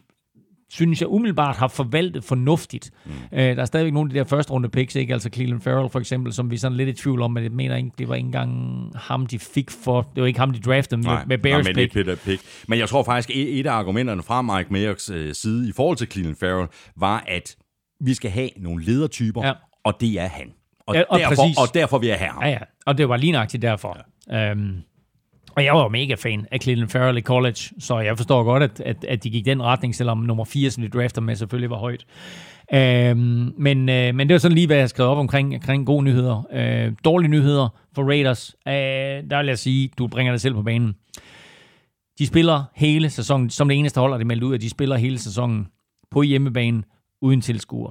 synes jeg umiddelbart har forvaltet fornuftigt. Mm. Øh, der er stadigvæk nogle af de der første runde picks, ikke? altså Cleveland Farrell for eksempel, som vi er sådan lidt i tvivl om, men jeg mener ikke, det var ikke engang ham, de fik for, det var ikke ham, de draftede med, med Bears nej, men pick. det pick. Men jeg tror faktisk, et, et af argumenterne fra Mike Mayocks øh, side i forhold til Cleveland Farrell, var, at vi skal have nogle ledertyper, Ja. og det er han. Og, Ja, og derfor, præcis. og derfor vil jeg have ham. Ja, ja, og det var lige nøjagtigt derfor. Ja. Øhm, og jeg var jo mega fan af Cleveland Farrell i college, så jeg forstår godt, at, at, at de gik den retning, selvom nummer 4, som de drafter med, selvfølgelig var højt. Øhm, men, øh, men det var sådan lige, hvad jeg har skrevet op omkring, omkring gode nyheder. Øh, dårlige nyheder for Raiders. Øh, der vil jeg sige, du bringer dig selv på banen. De spiller hele sæsonen, som det eneste hold, har meldt ud, at de spiller hele sæsonen på hjemmebane uden tilskuer.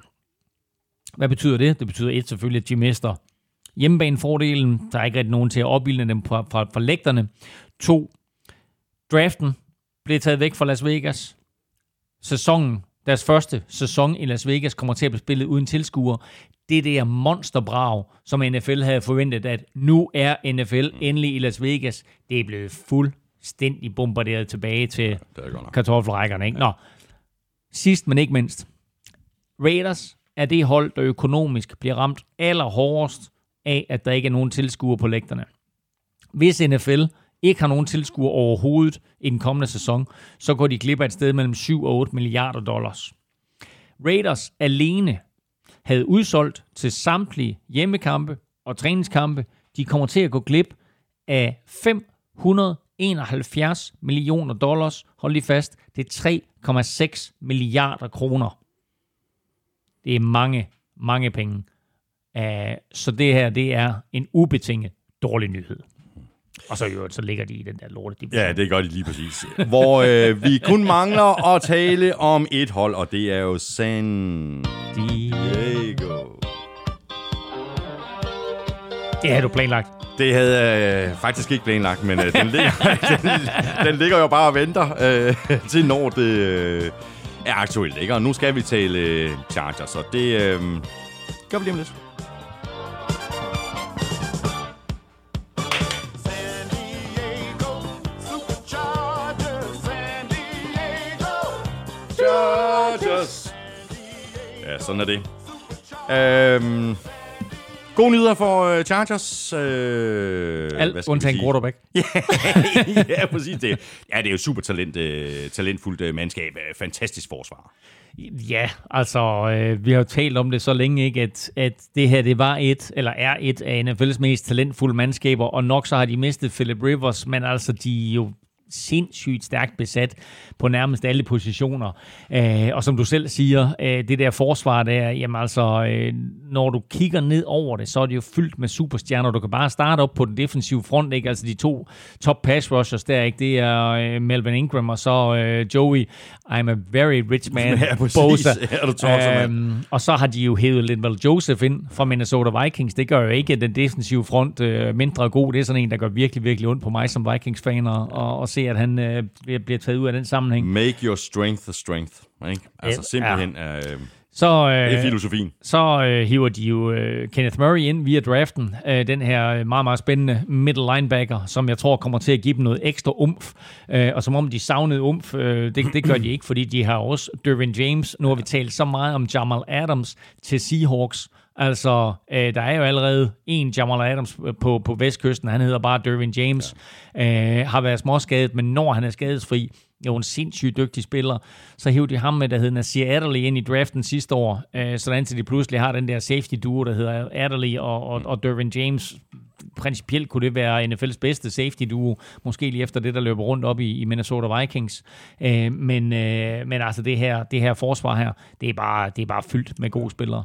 Hvad betyder det? Det betyder et selvfølgelig, at de mister hjemmebanefordelen. Der er ikke rigtig nogen til at opbilde dem fra, fra, fra lægterne. To, draften blev taget væk fra Las Vegas. Sæsonen, deres første sæson i Las Vegas, kommer til at blive spillet uden tilskuere. Det der monsterbrag, som NFL havde forventet, at nu er NFL endelig i Las Vegas, det er blevet fuldstændig bombarderet tilbage til er kartoffelrækkerne. Ikke? Nå. Sidst, men ikke mindst. Raiders er det hold, der økonomisk bliver ramt allerhårdest af, at der ikke er nogen tilskuere på lægterne. Hvis NFL ikke har nogen tilskuere overhovedet i den kommende sæson, så går de glip af et sted mellem 7 og 8 milliarder dollars. Raiders alene havde udsolgt til samtlige hjemmekampe og træningskampe. De kommer til at gå glip af 571 millioner dollars. Hold lige fast, det er 3,6 milliarder kroner. Det er mange, mange penge. Uh, så det her, det er en ubetinget dårlig nyhed. Og så i øvrigt, så ligger de i den der lorte division. Ja, det gør de lige præcis. Hvor øh, vi kun mangler at tale om et hold, og det er jo San Diego. Det har du planlagt. Det havde jeg øh, faktisk ikke planlagt, men øh, den, ligger, den, den ligger jo bare og venter øh, til når det øh, er aktuelt. Ikke? Og nu skal vi tale øh, Chargers, så det øh, gør vi lige om lidt. Chargers. Ja, sådan er det. Øhm, Gode nyheder for øh, Chargers. Øh, Alt undtagen quarterback. ja, præcis det. Ja, det er jo super talent, øh, talentfuldt øh, mandskab. Fantastisk forsvar. Ja, altså, øh, vi har jo talt om det så længe, ikke, at, at det her, det var et, eller er et af NFL's mest talentfulde mandskaber, og nok så har de mistet Philip Rivers, men altså, de er jo sindssygt stærkt besat på nærmest alle positioner. Øh, og som du selv siger, øh, det der forsvar der, jamen altså, øh, når du kigger ned over det, så er det jo fyldt med superstjerner. Du kan bare starte op på den defensive front, ikke? Altså de to top pass rushers der, ikke? Det er øh, Melvin Ingram og så øh, Joey. I'm a very rich man. Ja, præcis. Bosa. Ja, du tosser. Øhm, og så har de jo hævet Linval Joseph ind fra Minnesota Vikings. Det gør jo ikke den defensive front øh, mindre god. Det er sådan en, der gør virkelig, virkelig ondt på mig som Vikings-fan at, at, at se, at han øh, bliver, taget ud af den sammenhæng. Make your strength a strength. Ikke? Altså Ja. simpelthen, øh, Så, det er øh, filosofien. så øh, hiver de jo øh, Kenneth Murray ind via draften. Øh, den her øh, meget, meget spændende middle linebacker, som jeg tror kommer til at give dem noget ekstra umf. Øh, og som om de savnede umf, øh, det, det gør de ikke, fordi de har også Dervin James. Nu har vi talt så meget om Jamal Adams til Seahawks. Altså, øh, der er jo allerede en Jamal Adams på, på vestkysten. Han hedder bare Dervin James. Ja. Øh, har været småskadet, men når han er skadesfri, jo en sindssygt dygtig spiller, så hævde de ham med, der hedder Nasir Adderley ind i draften sidste år, øh, sådan til de pludselig har den der safety duo, der hedder Adderley og, og, og Dervin James. Principielt kunne det være NFL's bedste safety duo, måske lige efter det, der løber rundt op i, i Minnesota Vikings. Øh, men, øh, men altså det her, det her forsvar her, det er bare, det er bare fyldt med gode spillere.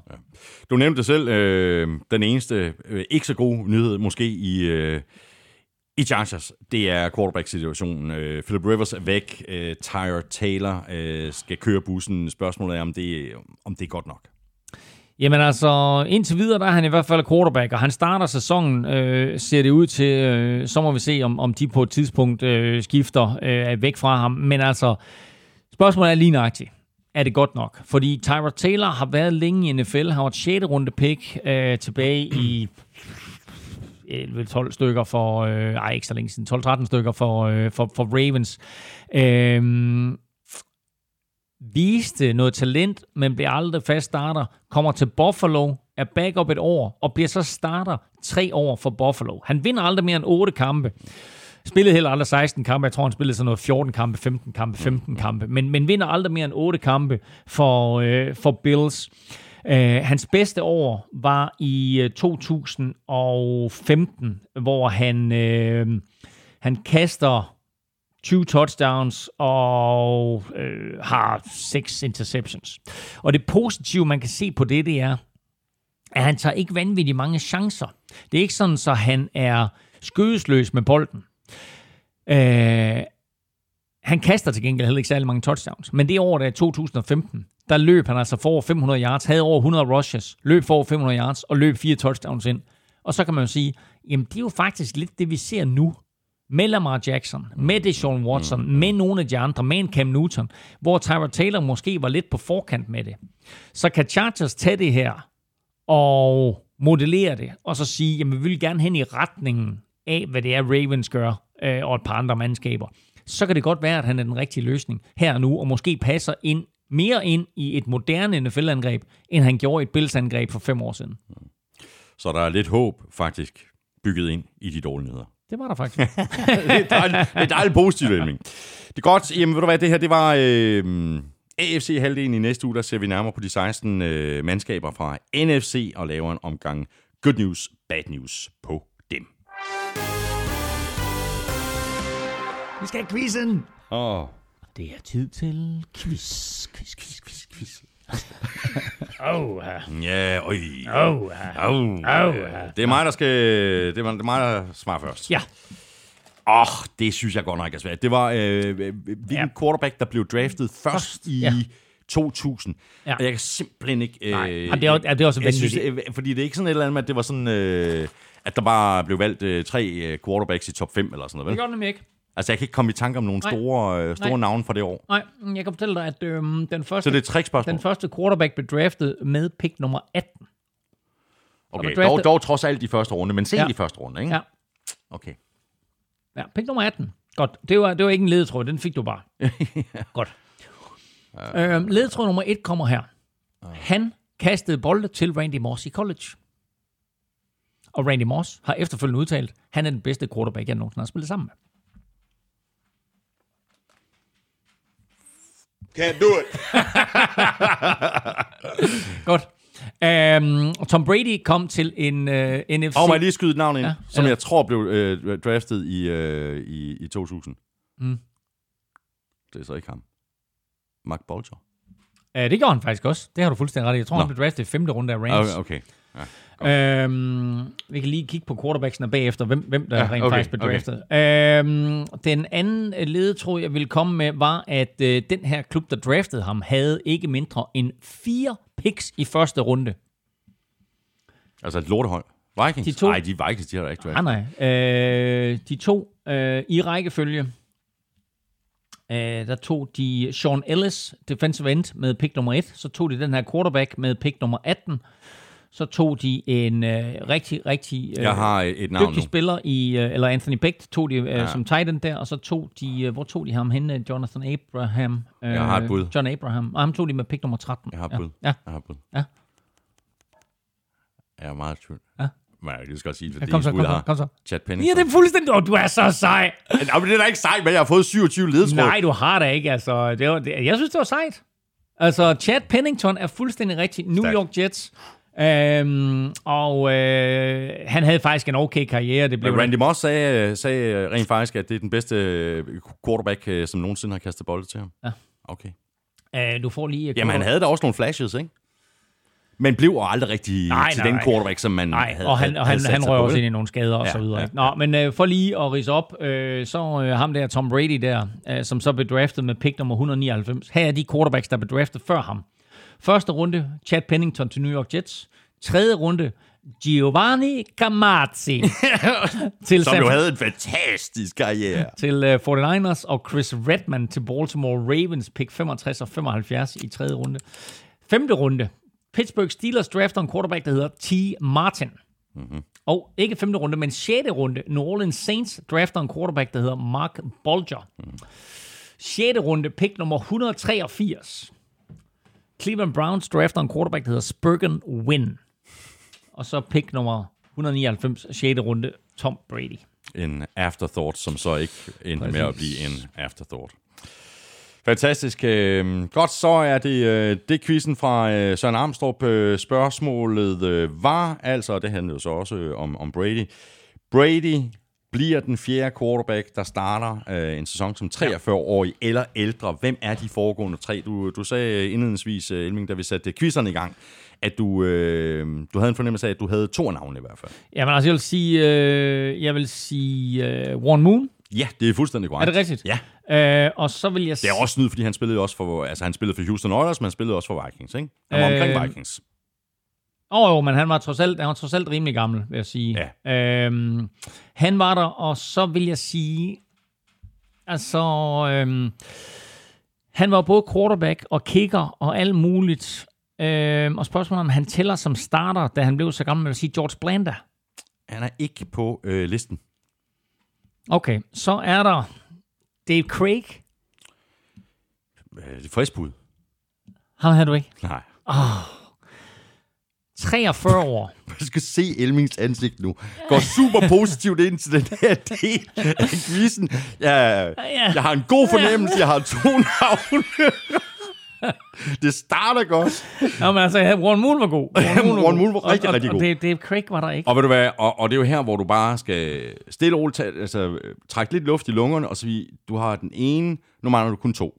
Du nævnte selv, øh, den eneste øh, ikke så gode nyhed måske i, øh, i Chargers, det er quarterback-situationen. Øh, Philip Rivers er væk, øh, Tyre Taylor øh, skal køre bussen. Spørgsmålet er, om det, om det er godt nok. Jamen altså, indtil videre der er han i hvert fald quarterback, og han starter sæsonen, øh, ser det ud til, øh, så må vi se, om, om de på et tidspunkt øh, skifter øh, væk fra ham. Men altså, spørgsmålet er lige nøjagtigt. Er det godt nok? Fordi Tyra Taylor har været længe i NFL, har været 6. runde pick øh, tilbage i 11-12 stykker for, øh, ej ikke så længe siden, 12-13 stykker for, øh, for, for Ravens. Øh, viste noget talent, men blev aldrig fast starter, kommer til Buffalo, er backup et år, og bliver så starter tre år for Buffalo. Han vinder aldrig mere end 8 kampe. Spillede heller aldrig 16 kampe. Jeg tror, han spillede sådan noget 14 kampe, 15 kampe, 15 kampe. Men, men vinder aldrig mere end 8 kampe for, øh, for Bills. Øh, hans bedste år var i øh, 2015, hvor han, øh, han kaster 20 touchdowns og øh, har 6 interceptions. Og det positive, man kan se på det, det er, at han tager ikke vanvittigt mange chancer. Det er ikke sådan, så han er skødesløs med bolden. Øh, han kaster til gengæld heller ikke særlig mange touchdowns. Men det år, der er 2015, der løb han altså for over 500 yards, havde over 100 rushes, løb for over 500 yards og løb fire touchdowns ind. Og så kan man jo sige, jamen det er jo faktisk lidt det, vi ser nu med Lamar Jackson, med Deshaun Watson, mm. med nogle af de andre, med en Cam Newton, hvor Tyra Taylor måske var lidt på forkant med det. Så kan Chargers tage det her og modellere det, og så sige, jamen vi vil gerne hen i retningen af, hvad det er, Ravens gør, øh, og et par andre mandskaber. Så kan det godt være, at han er den rigtige løsning her og nu, og måske passer ind mere ind i et moderne NFL-angreb, end han gjorde i et Bills-angreb for fem år siden. Så der er lidt håb faktisk bygget ind i de dårlige nyheder. Det var der faktisk. det er dejligt, det er dejligt positivt, Elming. Det er godt. Jamen, ved du hvad, det her, det var øh, AFC-halvdelen i næste uge. Der ser vi nærmere på de 16 øh, mandskaber fra NFC og laver en omgang good news, bad news på dem. vi skal have quizzen! Åh, oh, Det er tid til quiz, quiz, quiz, quiz, quiz. oh, ja, øj. oh, Au. Au. Det er mig, der skal... Det er mig, det er mig der svarer først. Ja, Åh, oh, det synes jeg godt nok er svært. Det var øh, hvilken Ja. quarterback, der blev draftet først i Ja. 2000. Ja. Og jeg kan simpelthen ikke... Øh, Nej, jamen, det er også- det er også jeg synes, øh, Fordi det er ikke sådan et eller andet med, at det var sådan... Øh, at der bare blev valgt øh, tre øh, quarterbacks i top 5 eller sådan noget. det gør det nemlig ikke. Altså, jeg kan ikke komme i tanke om nogle Nej. store, øh, store Nej. navne fra det år. Nej, jeg kan fortælle dig, at øhm, den, første, Så det er et trickspørgsmål. den første quarterback blev draftet med pick nummer 18. Okay, draftet- dog, dog trods alt i første runde, men sent Ja. i første runde, ikke? Ja. Okay. Ja, pick nummer 18. Godt. Det var, det var ikke en ledetråd, den fik du bare. Godt. Øhm, ledetråd nummer 1 kommer her. Han kastede bolde til Randy Moss i college. Og Randy Moss har efterfølgende udtalt, han er den bedste quarterback, jeg nogensinde har spillet sammen med. Can't do it. Godt. Um, Tom Brady kom til en uh, NFC... Og må jeg lige skyde et navn ind, Ja, ja, som eller- jeg tror blev øh, draftet i, øh, i, i 2000. Mm. Det er så ikke ham. Mark Bolger. Uh, det gjorde han faktisk også. Det har du fuldstændig ret i. Jeg tror, Nå. han blev draftet i femte runde af Rams. Okay. okay. Øhm, vi kan lige kigge på quarterbacksene bagefter, hvem, hvem der ja, Ja, rent okay, faktisk blev draftet. Øhm, den anden øh, ledetråd, jeg ville komme med, var, at øh, den her klub, der draftede ham, havde ikke mindre end fire picks i første runde. Altså et lortehold. Vikings? De to- Nej, de Vikings, de har da ikke draftet. Ah, nej. Øh, de to øh, i rækkefølge. Øh, der tog de Sean Ellis, defensive end, med pick nummer 1. Så tog de den her quarterback med pick nummer 18. Så tog de en øh, rigtig, rigtig øh, Jeg har et, et navn dygtig nu. spiller i, øh, eller Anthony Becht tog de øh, ja. Ja. som tight end der, og så tog de, øh, hvor tog de ham hen? Jonathan Abraham. Øh, Jeg har et bud. John Abraham. Og ham tog de med pick nummer 13. Jeg har et ja. bud. Ja. Jeg har et bud. Ja. Jeg er meget tvivl. Ja. Men jeg kan godt sige, Ja, fordi kom så, jeg kom så, kom så. Chad Ja, Pennington. det er fuldstændig... Oh, du er så sej. Ja, men det er da ikke sejt, men jeg har fået 27 ledetråd. Nej, du har da ikke. Altså, det var, det, jeg synes, det var sejt. Altså, Chad Pennington er fuldstændig rigtig. New. York Jets. Øhm, og øh, han havde faktisk en okay karriere. Det blev Men Randy Moss sagde, sagde rent faktisk, at det er den bedste øh, quarterback, øh, som nogensinde har kastet bolde til ham. Ja. Okay. øh, du får lige... Jamen, han havde da også nogle flashes, ikke? Men blev aldrig rigtig Nej, til nej, den quarterback, som man Nej, havde og han, havde, og han, havde han røg også ind i nogle skader og Ja, så videre. ja? Nå, men øh, for lige at rise op, øh, så øh, ham der Tom Brady der, øh, som så blev draftet med pick nummer 199. Her er de quarterbacks, der blev draftet før ham. Første runde, Chad Pennington til New York Jets. Tredje runde, Giovanni Camazzi til, Som San, jo havde en fantastisk karriere. til øh, 49ers, og Chris Redman til Baltimore Ravens, pick 65 og 75 i tredje runde. Femte runde, Pittsburgh Steelers drafter en quarterback, der hedder T. Martin. Mm-hmm. Og ikke femte runde, men sjette runde, New Orleans Saints drafter en quarterback, der hedder Mark Bolger. Mm. Sjette runde, pick nummer 183. Cleveland Browns drafter en quarterback, der hedder Spurgeon Wynn. Og så pick nummer 199, sjette runde, Tom Brady. En afterthought, som så ikke endte med at blive en afterthought. Fantastisk. Øh, Godt, så er det, øh, det quizzen fra øh, Søren Armstrong. Øh, Spørgsmålet var altså, og det handlede jo så også om, om Brady. Brady bliver den fjerde quarterback, der starter øh, en sæson som 43-årig eller ældre. Hvem er de foregående tre? Du, du sagde indledningsvis, øh, Elming, da vi satte quizzerne i gang, at du, øh, du havde en fornemmelse af, at du havde to navne i hvert fald. Jamen altså, jeg vil sige, øh, jeg vil sige øh, Warren Moon. Ja, det er fuldstændig korrekt. Er det rigtigt? Ja. Øh, og så vil jeg Det er også snyd, fordi han spillede også for, altså han spillede for Houston Oilers, men han spillede også for Vikings, ikke? Han var omkring Øh, Vikings. Åh oh, jo, men han var, trods alt, han var trods alt rimelig gammel, vil jeg sige. Ja. Øhm, han var der, og så vil jeg sige, altså, øhm, han var både quarterback og kicker og alt muligt. Øhm, og spørgsmålet om han tæller som starter, da han blev så gammel, vil jeg sige George Blanda. Han er ikke på øh, listen. Okay, så er der Dave Craig. Øh, det er frisk bud. Ham havde du ikke. Nej. 43 år. Jeg skal se Elmings ansigt nu. Går super positivt ind til den her del af quizzen. Jeg, jeg har en god fornemmelse. Jeg har to navne. det starter godt. Nå, men altså, Warren Moon var god. Warren Moon var rigtig, og, rigtig og, god. Og Dave, Dave Craig var der ikke. Og ved du hvad, og, og det er jo her, hvor du bare skal stille og roligt, altså, trække lidt luft i lungerne, og så vi, du har den ene, nu mangler du kun to.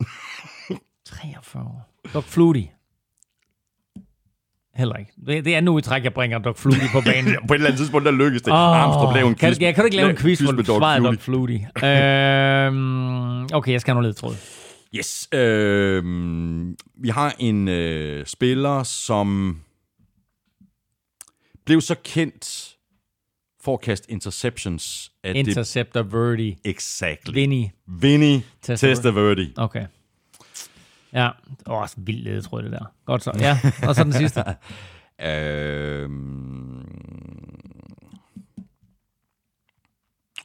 43 år. Doc Flutie. Heller ikke. Det, det er nu i træk, jeg bringer Doc Flutie på banen. På et eller andet tidspunkt, der lykkes det. Åh, Armstrong lavede en kan, quiz. ja, kan du ikke lave en quiz, hvor du svarer? Doc Flutie? øhm, okay, jeg skal have noget ledtråd. Yes. Øh, vi har en øh, spiller, som blev så kendt for at kaste interceptions, at det... Interceptor Verdi. Exactly. Vinny. Vinny Testaverde. Testaverde. Okay. Ja, åh, oh, vild ledetråd det der. Godt så. Ja, og så den sidste. Øh,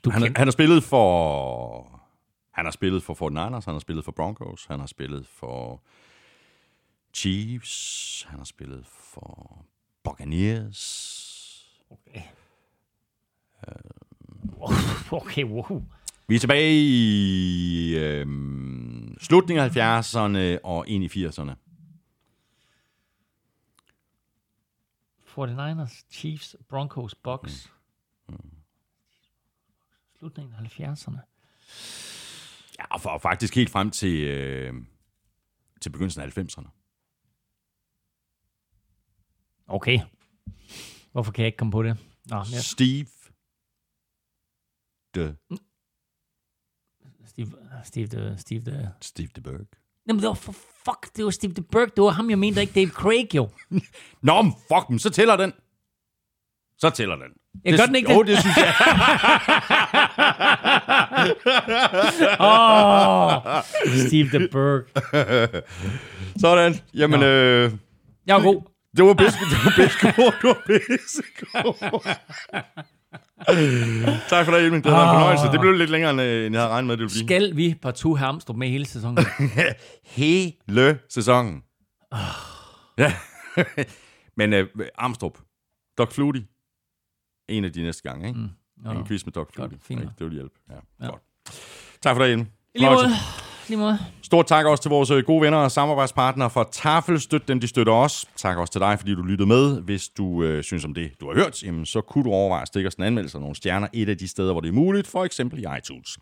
Du han, han har spillet for... Han har spillet for 49ers, han har spillet for Broncos, han har spillet for Chiefs, han har spillet for Buccaneers. Okay. Okay, wow. Vi er tilbage i øh, slutningen af 70'erne og ind i 80'erne. 49ers, Chiefs, Broncos, Bucks. Slutningen af 70'erne. Ja, og, for, og faktisk helt frem til, øh, til begyndelsen af 90'erne. Okay. Hvorfor kan jeg ikke komme på det? Nå, ja. Steve de Steve, Steve, the, Steve the... Steve DeBerg. Jamen, det var for fuck, det var Steve the Burke. Det var ham, jeg mente, ikke Dave Craig, jo. Nå, men fuck dem, så tæller den. Så tæller den. Jeg det, gør den ikke Jo, det? det synes jeg. Åh, Steve the Burke. Sådan. Jamen, øh, Jeg var god. det var bedst, det var bedst god, det var bedst Tak for det, Emil. Det var en fornøjelse. Det blev lidt længere, end øh, jeg havde regnet med, det ville blive. Skal vi partout have Amstrup med hele sæsonen? Hele sæsonen. Ja. Men øh, Armstrong, Doc Flutie, en af de næste gange, ikke? Mm. Nå, En quiz med Doc Flutie. Godt, fint. Det vil hjælpe. Ja. ja. Godt. Tak for det, Emil. I lige måde. Lige måde. Stort tak også til vores øh, gode venner og samarbejdspartnere for Tafel. Støt dem, de støtter os. Tak også til dig, fordi du lyttede med. Hvis du øh, synes om det, du har hørt, jamen, så kunne du overveje at stikke os en anmeldelse og nogle stjerner et af de steder, hvor det er muligt, for eksempel i iTunes.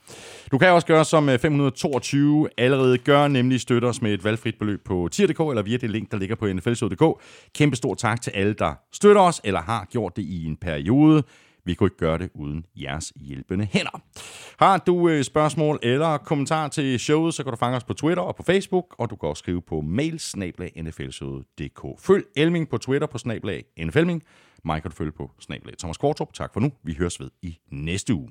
Du kan også gøre som øh, 522 allerede gør, nemlig støtte os med et valgfrit beløb på tier.dk eller via det link, der ligger på nflshow.dk. Kæmpe stor tak til alle, der støtter os eller har gjort det i en periode. Vi kunne ikke gøre det uden jeres hjælpende hænder. Har du øh, spørgsmål eller kommentar til showet, så kan du fange os på Twitter og på Facebook, og du kan også skrive på mail Følg Elming på Twitter på snablag nflming. Mig kan du følge på snablag Thomas Kvartrup. Tak for nu. Vi høres ved i næste uge.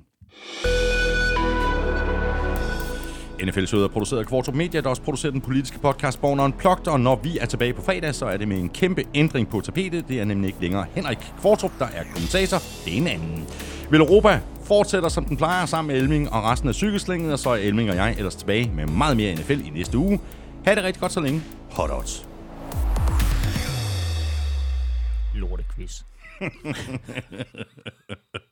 NFL-showet er produceret af Kvartrup Media, der også producerer den politiske podcast Born Unplugged, og når vi er tilbage på fredag, så er det med en kæmpe ændring på tapetet. Det er nemlig ikke længere Henrik Kvartrup, der er kommentator. Det er en anden. Vil Europa fortsætter som den plejer sammen med Elming og resten af cykelslænget, og så er Elming og jeg ellers tilbage med meget mere NFL i næste uge. Ha' det rigtig godt så længe. Hot odds. Lortequiz.